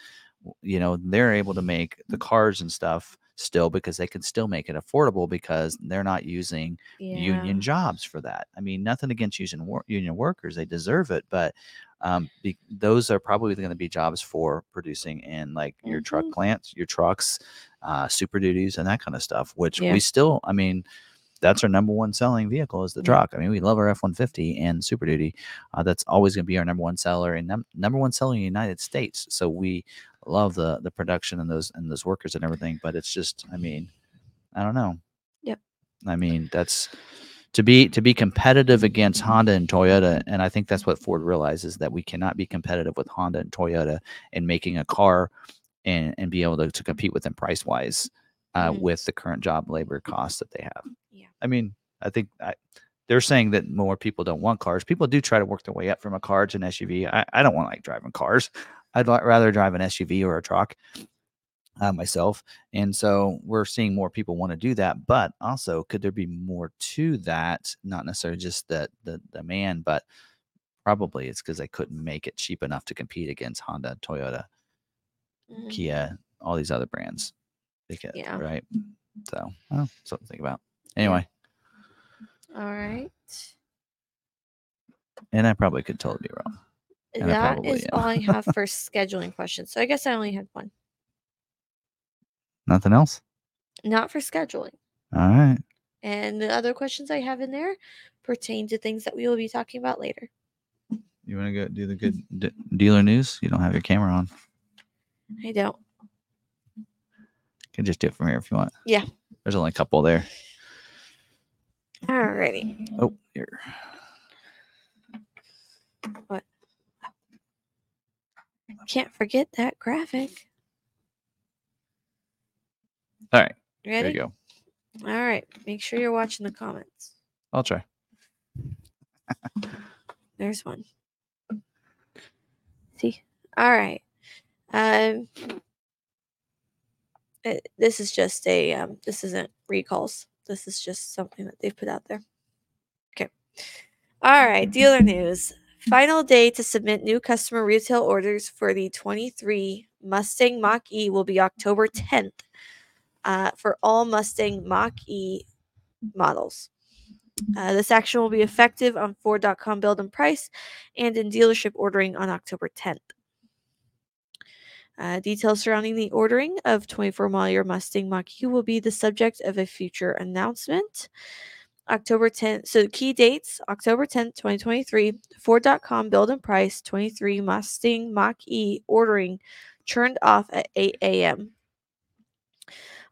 You know, they're able to make the cars and stuff still because they can still make it affordable because they're not using Yeah. union jobs for that. I mean, nothing against using wor- union workers; they deserve it, but um, be, those are probably going to be jobs for producing in like your truck Mhm. plants, your trucks, uh, super duties, and that kind of stuff. Which Yeah. we still, I mean, that's our number one selling vehicle is the truck. I mean, we love our F one fifty and Super Duty. Uh, that's always going to be our number one seller and num- number one seller in the United States. So we love the the production and those and those workers and everything. But it's just, I mean, I don't know. Yep. I mean, that's to be to be competitive against Honda and Toyota, and I think that's what Ford realizes that we cannot be competitive with Honda and Toyota in making a car and and be able to, to compete with them price wise uh, Mhm. with the current job labor costs that they have. Yeah. I mean, I think I, they're saying that more people don't want cars. People do try to work their way up from a car to an SUV. I, I don't want like driving cars. I'd rather drive an SUV or a truck uh, myself. And so we're seeing more people want to do that. But also, could there be more to that? Not necessarily just the the demand, but probably it's because they couldn't make it cheap enough to compete against Honda, Toyota, Mhm. Kia, all these other brands. They Yeah. right? So, well, something to think about. Anyway, All right. and I probably could totally be wrong. And I That probably is am. all I have for scheduling questions. So I guess I only had one. Nothing else. Not for scheduling. All right. And the other questions I have in there pertain to things that we will be talking about later. You want to go do the good d- dealer news? You don't have your camera on. I don't. Can just do it from here if you want. Yeah. There's only a couple there. Alrighty. Oh, here. What? Can't forget that graphic. All right. Ready? There you go. All right. Make sure you're watching the comments. I'll try. There's one. See? All right. Um uh, this is just a um this isn't recalls. This is just something that they've put out there. Okay. All right, dealer news. Final day to submit new customer retail orders for the 23 Mustang Mach E will be October 10th uh, for all Mustang Mach E models. Uh, this action will be effective on Ford.com build and price and in dealership ordering on October 10th. Uh, details surrounding the ordering of 24 model year Mustang Mach E will be the subject of a future announcement. October 10th. So, key dates October 10th, 2023. Ford.com build and price 23 Mustang Mach E ordering turned off at 8 a.m.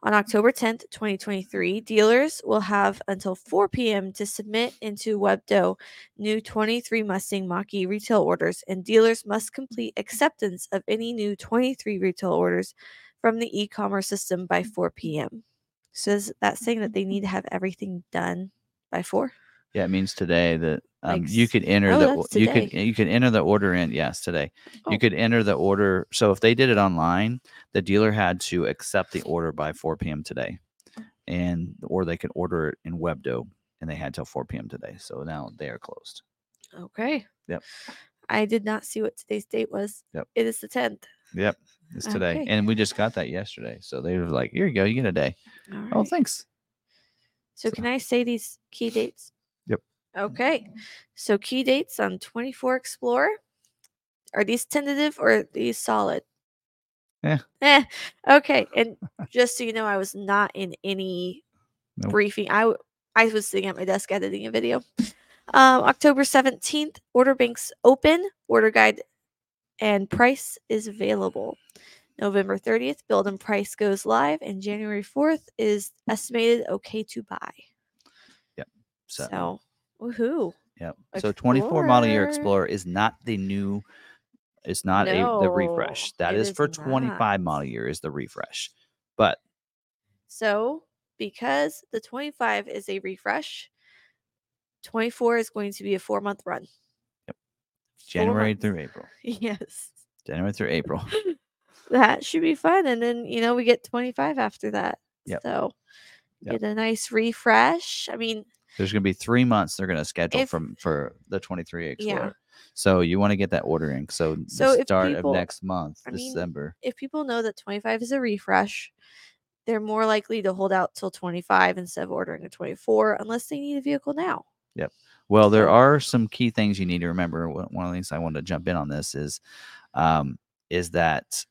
On October 10th, 2023, dealers will have until 4 p.m. to submit into Webdo new 23 Mustang Mach E retail orders, and dealers must complete acceptance of any new 23 retail orders from the e commerce system by 4 p.m. So, is that saying that they need to have everything done by 4? Yeah, it means today that um, Like you could enter oh, the you could you could enter the order in yes today. Oh. You could enter the order. So if they did it online, the dealer had to accept the order by 4 p.m. today, and or they could order it in Webdo, and they had till 4 p.m. today. So now they are closed. Okay. Yep. I did not see what today's date was. Yep. It is the 10th. Yep. It's today. Okay. And we just got that yesterday. So they were like, here you go. You get a day. Oh, thanks. So So- can I say these key dates? Yep. Okay. So key dates on 24 Explorer. Are these tentative or are these solid? Yeah. Eh. Okay. And just so you know, I was not in any Nope. briefing. I was sitting at my desk editing a video. Um, October 17th, order banks open, order guide and price is available. November 30th, build and price goes live, and January 4th is estimated okay to buy. So, So, woohoo. yep. So 24 model year Explorer is not the new, it's not a the refresh. No, That is is for 25 not. model year is the refresh. But So, because the 25 is a refresh, 24 is going to be a four month run. Yep. January through April. Yes. January through April. That should be fun. And then, you know, we get 25 after that. Yep. So, Yep. get a nice refresh. I mean, There's going to be three months they're going to schedule If- from for the 23 Yeah. Explorer. So you want to get that order in. So, So the start people- of next month, I mean, December. if people know that 25 is a refresh, they're more likely to hold out till 25 instead of ordering a 24 unless they need a vehicle now. Yep. Well, there are some key things you need to remember. One one of the things I wanted to jump in on this is, um, is that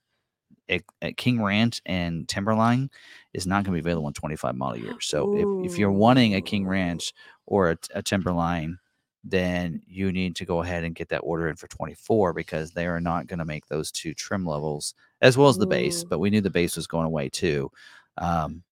at, at King Ranch and Timberline is not going to be available in 25 model years. So if, if you're wanting a King Ranch or a Timberline, then you need to go ahead and get that order in for 24 because they are not going to make those two trim levels as well as the base. But we knew the base was going away too. Um,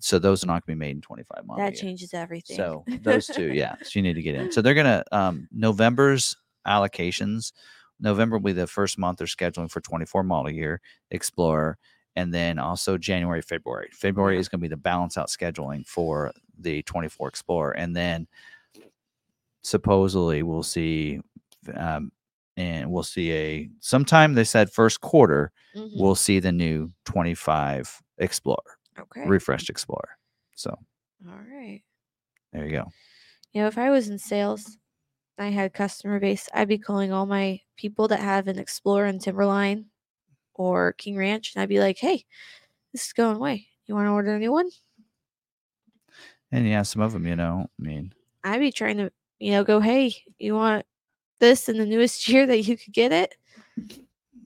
so those are not going to be made in 25 model That year. changes everything. So those two, yeah. So you need to get in. So they're gonna um November's allocations. November will be the first month they're scheduling for 24 model year Explorer, and then also January, February. February is gonna be the balance out scheduling for the 24 Explorer, and then supposedly we'll see, um, and we'll see a sometime they said first quarter Mhm. we'll see the new 25 Explorer, okay. refreshed Explorer. So All right. there you go. You know, if I was in sales, I had customer base, I'd be calling all my people that have an Explorer and Timberline or King Ranch, and I'd be like, "Hey, this is going away. You want to order a new one?" And yeah, some of them, you know, I mean, I'd be trying to, you know, go, "Hey, you want this in the newest year that you could get it?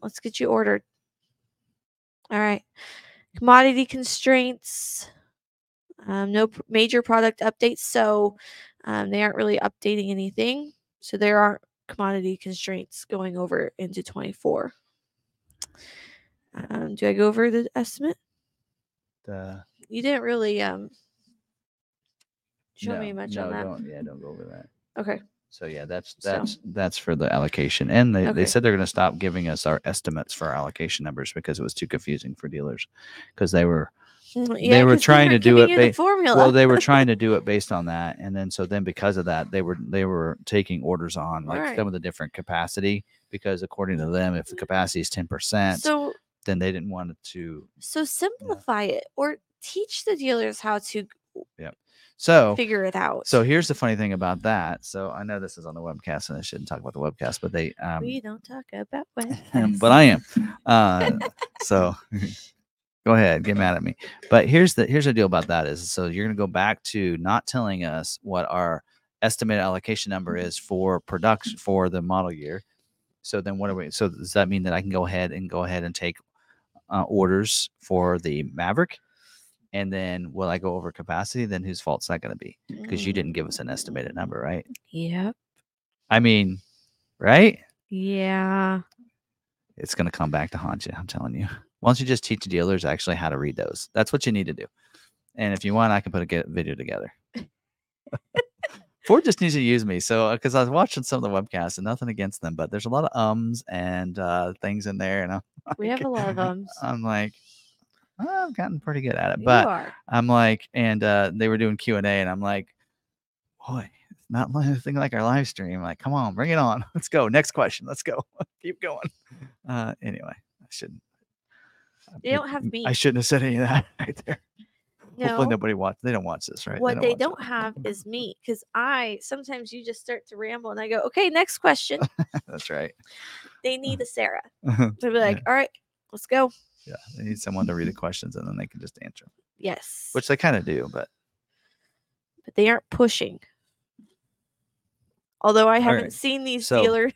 Let's get you ordered." All right. Commodity constraints. Um, no major product updates, so um, they aren't really updating anything. So there aren't commodity constraints going over into 24. Um, do I go over the estimate? the You didn't really um, show no, me much no, on that. Don't, yeah, don't go over that. Okay. So yeah, that's So- that's that's for the allocation, and they, Okay. they said they're going to stop giving us our estimates for our allocation numbers because it was too confusing for dealers because they were Mm, They were trying to weren't do it you the formula. well they were trying to do it based on that, and then so then because of that they were they were taking orders on like Right. some of the different capacity because according to them if the capacity is ten percent so then they didn't want it to so simplify it or teach the dealers how to Yeah. so figure it out. So here's the funny thing about that. So I know this is on the webcast, and I shouldn't talk about the webcast, but they, um, we don't talk about what. but I am. Uh, so go ahead, get mad at me. But here's the here's the deal about that is so you're gonna go back to not telling us what our estimated allocation number is for production for the model year. So then what are we? So does that mean that I can go ahead and go ahead and take uh, orders for the Maverick? And then will I go over capacity? Then whose fault's that going to be? Because you didn't give us an estimated number, right? Yep. I mean, right? Yeah. It's going to come back to haunt you. I'm telling you. Why don't you just teach dealers actually how to read those? That's what you need to do. And if you want, I can put a get video together. Ford just needs to use me. So, because I was watching some of the webcasts and nothing against them, but there's a lot of ums and uh, things in there. And I'm We have a lot of ums. I'm like, "Oh, I've gotten pretty good at it. you But are. I'm like, and uh, they were doing Q and A, and I'm like, boy, it's not anything like our live stream. Like, come on, bring it on. Let's go. Next question. Let's go. Keep going. Uh, anyway, I shouldn't. They don't have me. I shouldn't have said any of that right there. Hopefully No. nobody watch. They don't watch this, right? What they watch don't have is meat because I sometimes you just start to ramble and I go, okay, next question. That's right. They need a Sarah. They'll be like, all right, let's go. Yeah, they need someone to read the questions and then they can just answer. Yes. which they kind of do. But but they aren't pushing. Although I haven't right, seen these so- dealers.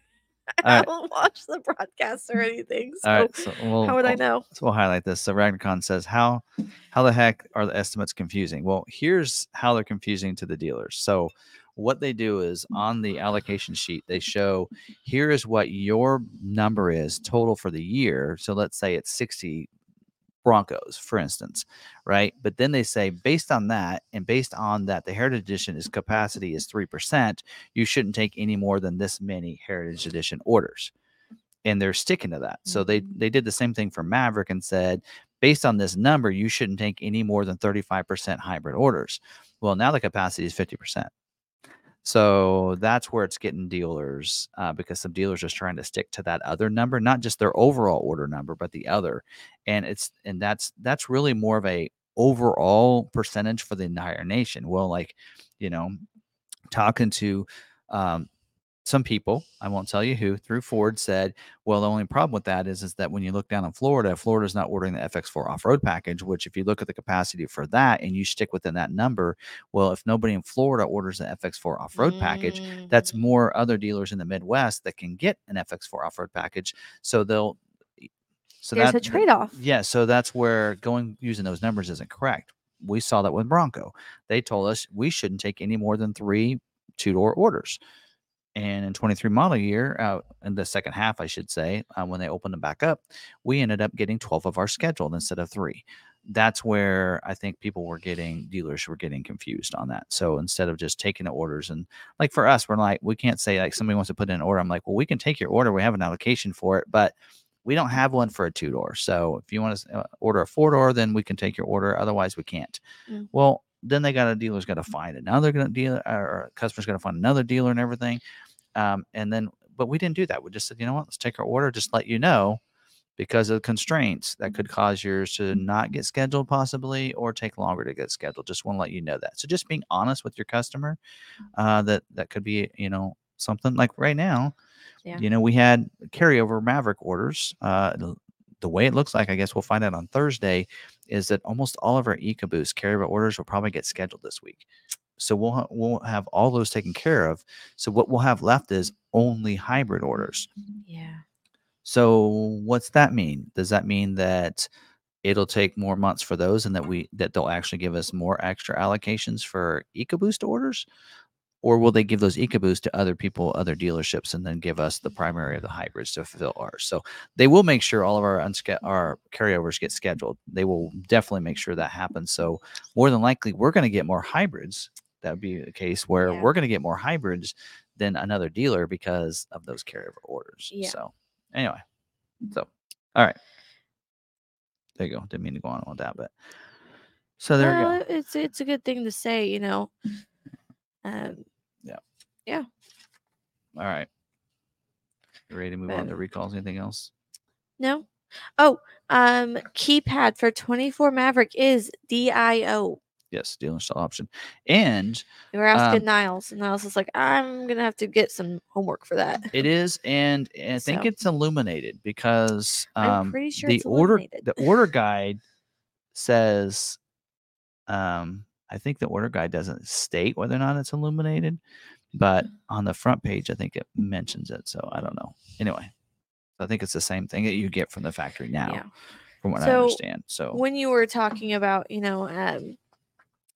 I right. don't watch the broadcasts or mm. anything. So all right, so we'll, how would I know? So we'll highlight this. So RagnarKon says, "How, how the heck are the estimates confusing?" Well, here's how they're confusing to the dealers. So, what they do is mm. on the allocation sheet, they show here is what your number is total for the year. So let's say it's 60 Broncos, for instance, right? But then they say based on that, and based on that, the Heritage Edition is capacity is three percent. You shouldn't take any more than this many Heritage Edition orders and they're sticking to that. So they Mhm. they did the same thing for Maverick and said, based on this number, you shouldn't take any more than 35% hybrid orders. Well, now the capacity is 50%. So that's where it's getting dealers uh, because some dealers are trying to stick to that other number, not just their overall order number, but the other. And it's and that's that's really more of a overall percentage for the entire nation. Well, like you know, talking to um, some people, I won't tell you who, through Ford said, well, the only problem with that is, is that when you look down in Florida, Florida's not ordering the FX4 off-road package, which if you look at the capacity for that and you stick within that number, well, if nobody in Florida orders the FX4 off-road package, that's Mm, more other dealers in the Midwest that can get an FX4 off-road package. So they'll so there's that a trade off. yeah, so that's where going using those numbers isn't correct. We saw that with Bronco. They told us we shouldn't take any more than three two door orders. And in 23 model year, uh, in the second half, I should say, uh, when they opened them back up, we ended up getting 12 of our scheduled instead of three. That's where I think people were getting dealers were getting confused on that. So instead of just taking the orders and like for us, we're like, we can't say like somebody wants to put in an order. I'm like, well, we can take your order. We have an allocation for it, but we don't have one for a two door. So if you want to uh, order a four door, then we can take your order. Otherwise, we can't. Mm. Well, then they got a dealer's got to find another gonna dealer or a customer's got to find another dealer and everything. Um, and then, but we didn't do that. We just said, you know what, let's take our order, just let you know because of constraints that could cause yours to not get scheduled possibly or take longer to get scheduled. Just want to let you know that. So just being honest with your customer, uh, that that could be, you know, something like right now, Yeah. you know, we had carryover Maverick orders. Uh, the way it looks like, I guess we'll find out on Thursday, is that almost all of our EcoBoost carryover orders will probably get scheduled this week. So we'll ha- we'll have all those taken care of. So what we'll have left is only hybrid orders. Mm, yeah. So what's that mean? Does that mean that it'll take more months for those and that we that they'll actually give us more extra allocations for EcoBoost orders? Or will they give those EcoBoost to other people, other dealerships, and then give us the primary of the hybrids to fulfill ours? So they will make sure all of our unske- our carryovers get scheduled. They will definitely make sure that happens. So more than likely, we're going to get more hybrids. That would be the case where Yeah. we're going to get more hybrids than another dealer because of those carryover orders. Yeah. So anyway, so all right, there you go. Didn't mean to go on with that, but so there you Uh, go. It's it's a good thing to say, you know. Um, All right, you ready to move on to recalls? Anything else? no. Oh, um, keypad for 24 Maverick is DIO. Yes, dealer install option, and We were asking Um, Niles, and Niles is like, I'm gonna have to get some homework for that. it is, and I think So- it's illuminated because I'm um, pretty sure the order the order guide says, um, I think the order guide doesn't state whether or not it's illuminated, but on the front page, I think it mentions it. So I don't know. Anyway, I think it's the same thing that you get from the factory now, Yeah. from what I understand. So When you were talking about, you know, um,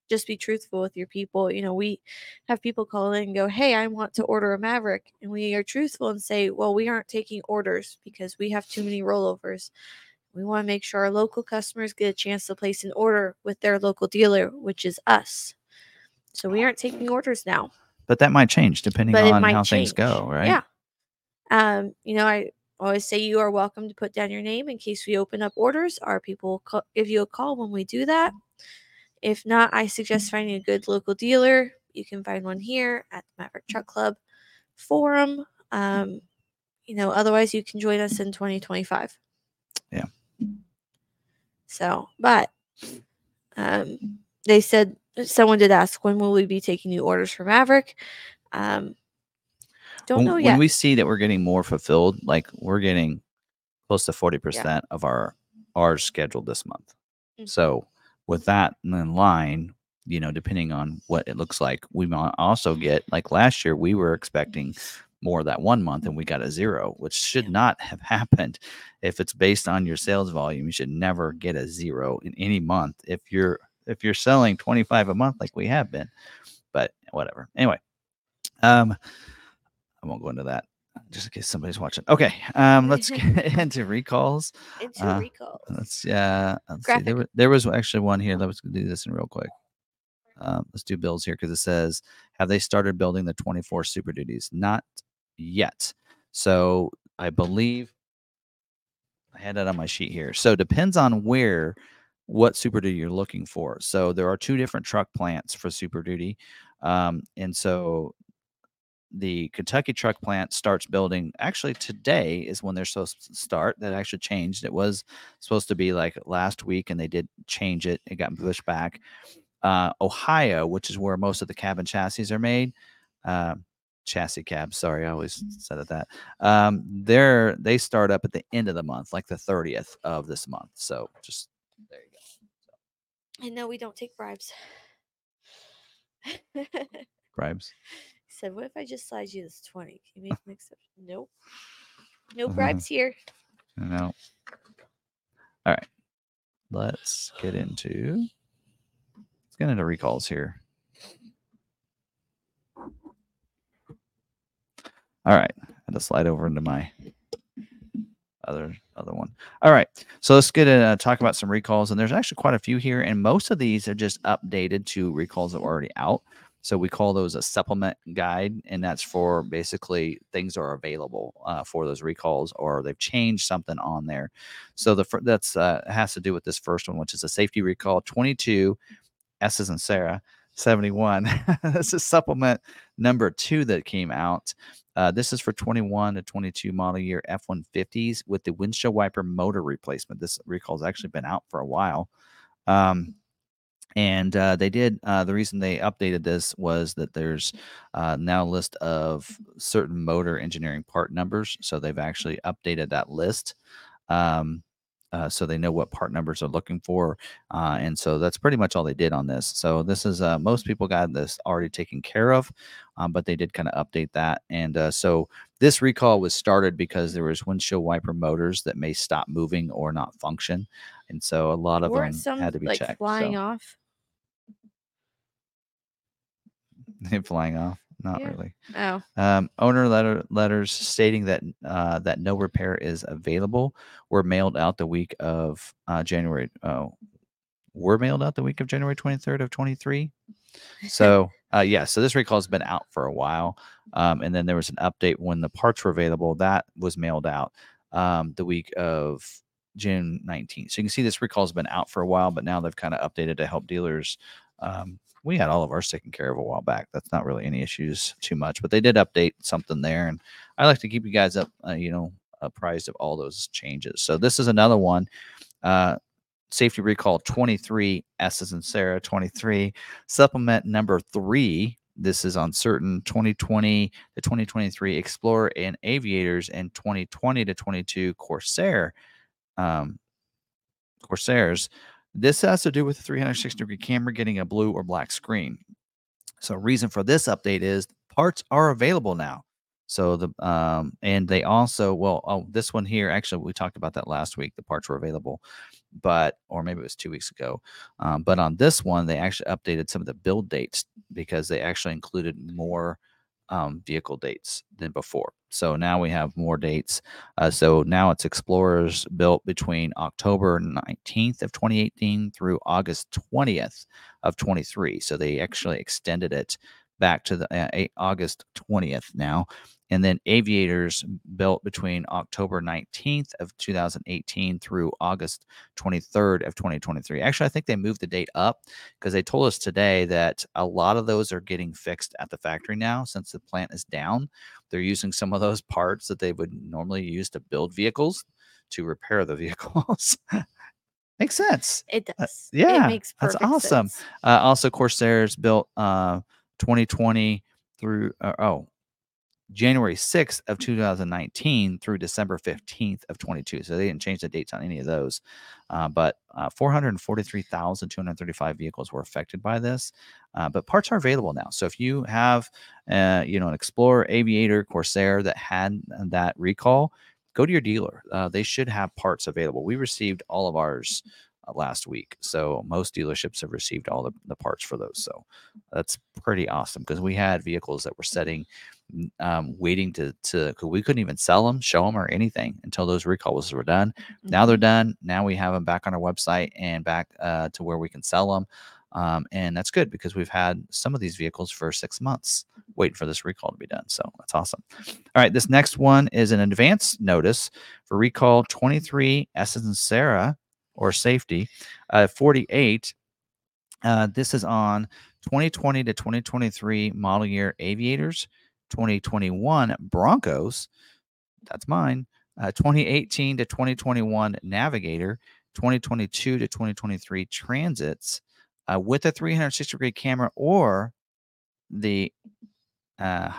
just be truthful with your people. You know, we have people call in and go, Hey, I want to order a Maverick. And we are truthful and say, Well, we aren't taking orders because we have too many rollovers. We want to make sure our local customers get a chance to place an order with their local dealer, which is us. So we aren't taking orders now. But that might change depending But on how things go, right? Yeah. Um, you know, I always say you are welcome to put down your name in case we open up orders. Our people will give you a call when we do that. If not, I suggest finding a good local dealer. You can find one here at the Maverick Truck Club Forum. Um, you know, otherwise you can join us in 2025. Yeah. So, but um, they said someone did ask when will we be taking new orders for Maverick. Um, don't when, know when we see that we're getting more fulfilled, like we're getting close to 40% of our ours scheduled this month. Mhm. So with that in line, you know, depending on what it looks like, we might also get like last year we were expecting more that one month and we got a zero, which should not have happened. If it's based on your sales volume, you should never get a zero in any month if you're if you're selling 25 a month like we have been. But whatever. Anyway, um I won't go into that just in case somebody's watching. Okay, um let's get into recalls. Into Uh, recalls. Let's yeah. Let's see. There, there was actually one here. Let's do this in real quick. Um, let's do bills here because it says, "Have they started building the 24 Super Duties?" Not yet. So I believe I had that on my sheet here. So depends on where, what Super Duty you're looking for. So there are two different truck plants for Super Duty, um, and so the Kentucky truck plant starts building. Actually, today is when they're supposed to start. That actually changed. It was supposed to be like last week, and they did change it. It got pushed back. Uh, Ohio, which is where most of the cabin chassis are made, uh, chassis cab. Sorry, I always said it that. Um, they're they start up at the end of the month, like the thirtieth of this month. So just there you go. And no, we don't take bribes. bribes. he said, What if I just slide you this 20? Can you make an exception? Nope. No Uh-huh. bribes here. No. All right. Let's get into let's get into recalls here. All right. I had to slide over into my other other one. All right. So let's get in, uh, talk about some recalls. And there's actually quite a few here, and most of these are just updated to recalls that were already out. So we call those a supplement guide, and that's for basically things that are available uh, for those recalls, or they've changed something on there. So the fir- that's uh, has to do with this first one, which is a safety recall 22 S's and Sarah 71. this is supplement number two that came out. Uh, this is for 21 to 22 model year F 150s with the windshield wiper motor replacement. This recall has actually been out for a while. Um, and uh, they did uh, the reason they updated this was that there's uh, now a list of certain motor engineering part numbers so they've actually updated that list um, uh, so they know what part numbers are looking for uh, and so that's pretty much all they did on this so this is uh, most people got this already taken care of um, but they did kind of update that and uh, so this recall was started because there was windshield wiper motors that may stop moving or not function and so a lot of Weren't them some had to be like checked flying so. off? flying off not Yeah. really Oh, um, owner letter letters stating that uh, that no repair is available were mailed out the week of uh, January. Oh, were mailed out the week of January 23rd of 23. So uh, yeah, so this recall has been out for a while, um, and then there was an update when the parts were available. That was mailed out um, the week of June 19th. So you can see this recall has been out for a while, but now they've kind of updated to help dealers. Um, we had all of ours taken care of a while back. That's not really any issues too much, but they did update something there, and I like to keep you guys up, uh, you know, apprised of all those changes. So this is another one. Uh, safety recall 23 S's and Sarah 23 supplement number three. This is on certain 2020 to 2023 Explorer and Aviators and 2020 to 22 Corsair um, Corsairs. This has to do with the 360 degree camera getting a blue or black screen. So, reason for this update is parts are available now. So the um and they also well oh this one here actually we talked about that last week the parts were available but or maybe it was two weeks ago um, but on this one they actually updated some of the build dates because they actually included more um, vehicle dates than before. So now we have more dates uh, so now it's explorers built between october 19th of 2018 through august 20th of 23 so they actually extended it back to the uh, august 20th now and then aviators built between october 19th of 2018 through august 23rd of 2023 actually i think they moved the date up because they told us today that a lot of those are getting fixed at the factory now since the plant is down. They're using some of those parts that they would normally use to build vehicles to repair the vehicles. Makes sense. It does. yeah, it makes that's awesome. uh, also corsairs built uh 2020 through uh, oh January 6th of 2019 through December 15th of 22. So they didn't change the dates on any of those. Uh, but uh, 443,235 vehicles were affected by this. Uh, but parts are available now. So if you have, uh, you know, an Explorer, Aviator, Corsair that had that recall, go to your dealer. Uh, they should have parts available. We received all of ours uh, last week. So most dealerships have received all the, the parts for those. So that's pretty awesome because we had vehicles that were setting um, waiting to to we couldn't even sell them, show them, or anything until those recalls were done. Now they're Mhm. done. Now we have them back on our website and back uh, to where we can sell them, um, and that's good because we've had some of these vehicles for six months waiting for this recall to be done. So that's awesome. All right, this next one is an advance notice for recall 23 Essence and Sarah or safety uh, 48. Uh, this is on 2020 to 2023 model year aviators, 2021 Broncos. That's mine. Uh, 2018 to 2021 Navigator, 2022 to 2023 Transits uh, with a 360 degree camera or the uh,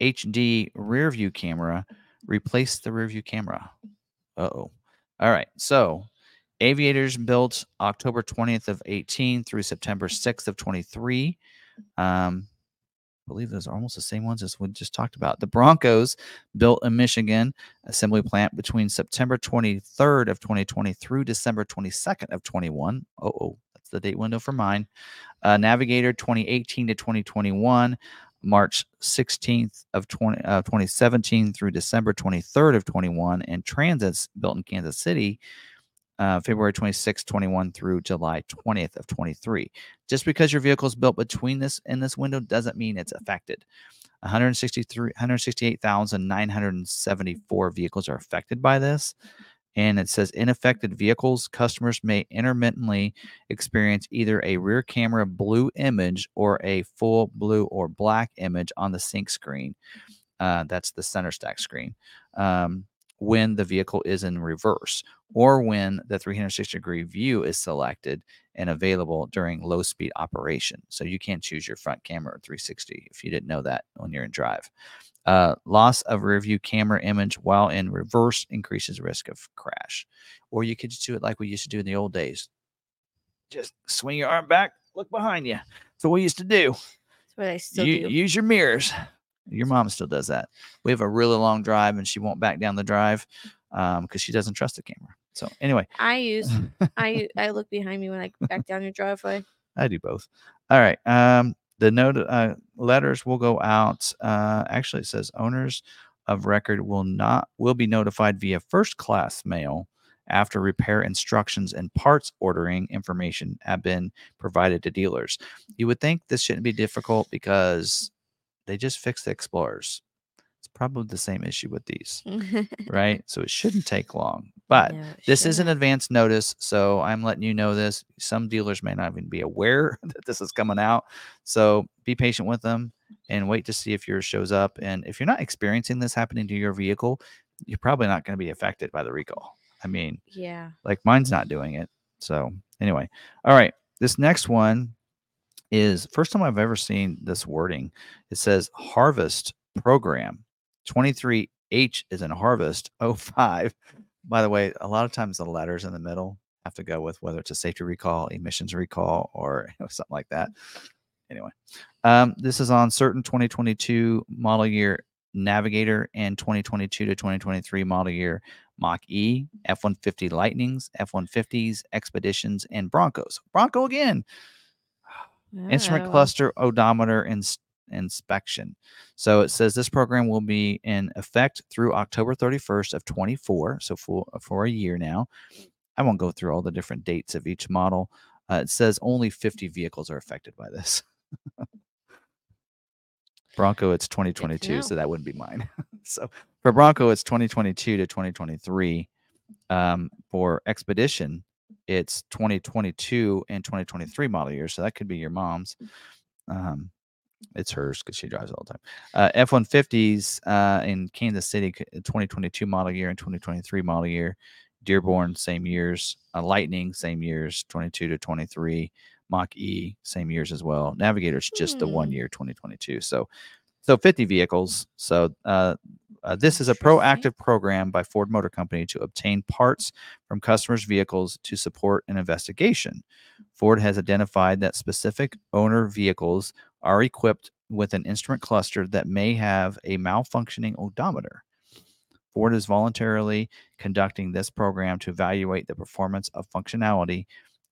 HD rear view camera. Replace the rear view camera. Oh. All right. So Aviators built October 20th of 18 through September 6th of 23. Um, I believe those are almost the same ones as we just talked about. The Broncos built in Michigan assembly plant between September 23rd of 2020 through December 22nd of 21. Oh, oh that's the date window for mine. Uh, Navigator 2018 to 2021. March 16th of 20, uh, 2017 through December 23rd of 21, and Transits built in Kansas City uh, February 26, 21 through July 20th of 23. Just because your vehicle is built between this in this window doesn't mean it's affected. 163 168,974 vehicles are affected by this. And it says in affected vehicles, customers may intermittently experience either a rear camera blue image or a full blue or black image on the sync screen. Uh, that's the center stack screen. Um, when the vehicle is in reverse or when the 360 degree view is selected and available during low speed operation. So you can't choose your front camera or 360 if you didn't know that when you're in drive. Uh, loss of rear view camera image while in reverse increases risk of crash. Or you could just do it like we used to do in the old days. Just swing your arm back, look behind you. That's what we used to do. That's what I still You, do. use your mirrors. Your mom still does that. We have a really long drive and she won't back down the drive because she doesn't trust the camera. So anyway, I use I I look behind me when I back down your driveway. I do both. All right. Um, the note uh, letters will go out. Uh, actually, it says owners of record will not will be notified via first class mail after repair instructions and parts ordering information have been provided to dealers. You would think this shouldn't be difficult because they just fixed the Explorers. It's probably the same issue with these, right? So it shouldn't take long. But No, this is an advance notice, so I'm letting you know this. Some dealers may not even be aware that this is coming out. So be patient with them and wait to see if yours shows up. And if you're not experiencing this happening to your vehicle, you're probably not going to be affected by the recall. I mean, Yeah. like mine's not doing it. So anyway, all right. This next one is first time I've ever seen this wording. It says harvest program. 23H is in harvest. 05. By the way, a lot of times the letters in the middle have to go with whether it's a safety recall, emissions recall, or you know, something like that. Anyway, um, this is on certain 2022 model year Navigator and 2022 to 2023 model year Mach E, F 150 Lightnings, F 150s, Expeditions, and Broncos. Bronco again. Instrument Oh. cluster odometer ins- inspection. So it says this program will be in effect through October 31st of 24, so for for a year now. I won't go through all the different dates of each model. Uh, it says only 50 vehicles are affected by this. Bronco, it's 2022, so that wouldn't be mine. so for Bronco, it's 2022 to 2023. Um, for Expedition, it's 2022 and 2023 model years, so that could be your mom's. Um, it's hers because she drives all the time. Uh, F 150s uh, in Kansas City, 2022 model year and 2023 model year. Dearborn, same years. Uh, Lightning, same years, 22 to 23. Mach E, same years as well. Navigator's just the one Hmm. year, 2022. So So 50 vehicles. So uh, uh, this is a proactive program by Ford Motor Company to obtain parts from customers' vehicles to support an investigation. Ford has identified that specific owner vehicles are equipped with an instrument cluster that may have a malfunctioning odometer. Ford is voluntarily conducting this program to evaluate the performance of functionality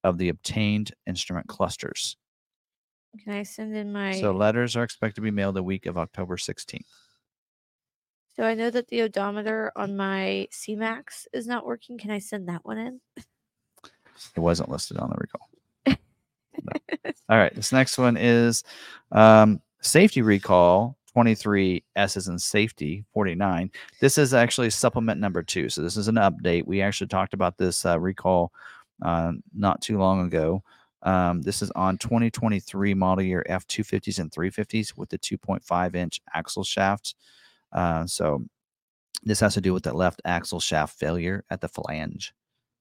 of the obtained instrument clusters. Can I send in my? So letters are expected to be mailed the week of October 16th. So I know that the odometer on my C-Max is not working. Can I send that one in? It wasn't listed on the recall. No. All right. This next one is um, safety recall 23 S is in safety 49. This is actually supplement number two. So this is an update. We actually talked about this uh, recall uh, not too long ago. Um, this is on 2023 model year F250s and 350s with the 2.5 inch axle shafts. Uh, so this has to do with the left axle shaft failure at the flange.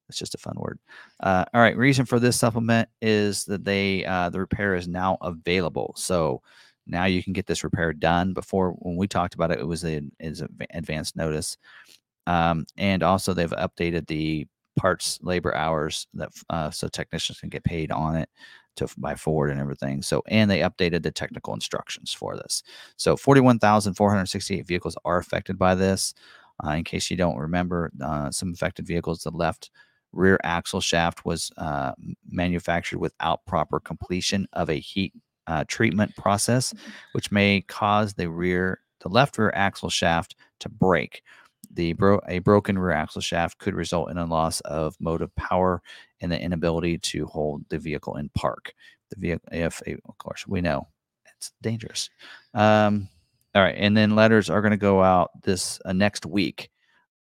It's just a fun word. Uh, all right. Reason for this supplement is that they uh, the repair is now available. So now you can get this repair done. Before when we talked about it, it was an is advanced notice, um, and also they've updated the parts labor hours that uh, so technicians can get paid on it to by Ford and everything. So and they updated the technical instructions for this. So 41,468 vehicles are affected by this. Uh, in case you don't remember, uh, some affected vehicles, the left rear axle shaft was uh, manufactured without proper completion of a heat uh, treatment process, which may cause the rear, the left rear axle shaft to break. The bro- a broken rear axle shaft could result in a loss of motive power and the inability to hold the vehicle in park. The vehicle, if of course we know it's dangerous. Um, all right, and then letters are going to go out this uh, next week,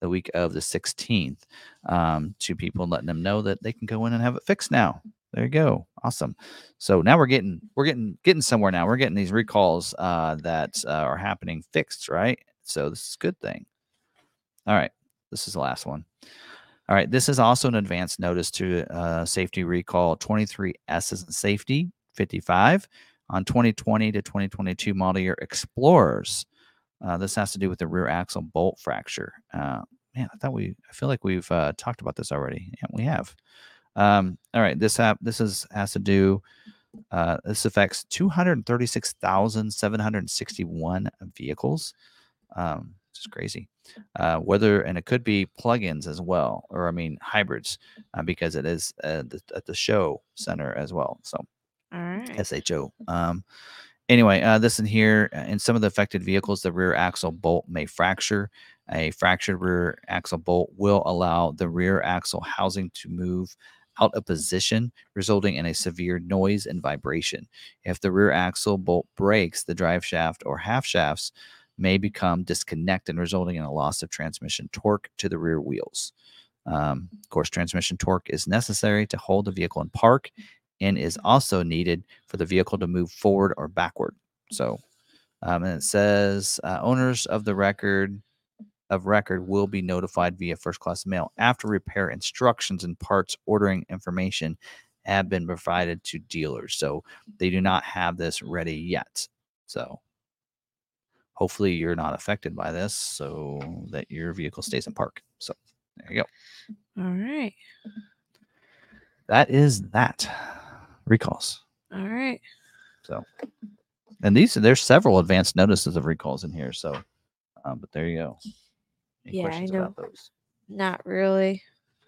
the week of the 16th, um, to people letting them know that they can go in and have it fixed now. There you go. Awesome. So now we're getting we're getting getting somewhere now. We're getting these recalls uh, that uh, are happening fixed, right? So this is a good thing. All right, this is the last one. All right, this is also an advance notice to uh, safety recall 23S is in safety 55 on 2020 to 2022 model year Explorers. Uh, this has to do with the rear axle bolt fracture. Uh, man, I thought we, I feel like we've uh, talked about this already. Yeah, we have. Um, all right, this app, this is has to do. Uh, this affects 236,761 vehicles. Um, it's just crazy. Uh, whether and it could be plugins as well, or I mean hybrids, uh, because it is uh, the, at the show center as well. So All right. SHO. Um, anyway, uh, this in here, uh, in some of the affected vehicles, the rear axle bolt may fracture. A fractured rear axle bolt will allow the rear axle housing to move out of position, resulting in a severe noise and vibration. If the rear axle bolt breaks, the drive shaft or half shafts may become disconnected, resulting in a loss of transmission torque to the rear wheels. Um, of course, transmission torque is necessary to hold the vehicle in park and is also needed for the vehicle to move forward or backward. So, um, and it says uh, owners of the record of record will be notified via first class mail after repair instructions and parts ordering information have been provided to dealers. So they do not have this ready yet. So hopefully you're not affected by this so that your vehicle stays in park. So there you go. All right. That is that recalls. All right. So, and these there's several advanced notices of recalls in here. So, um, but there you go. Any Yeah, I know. about those? Not really.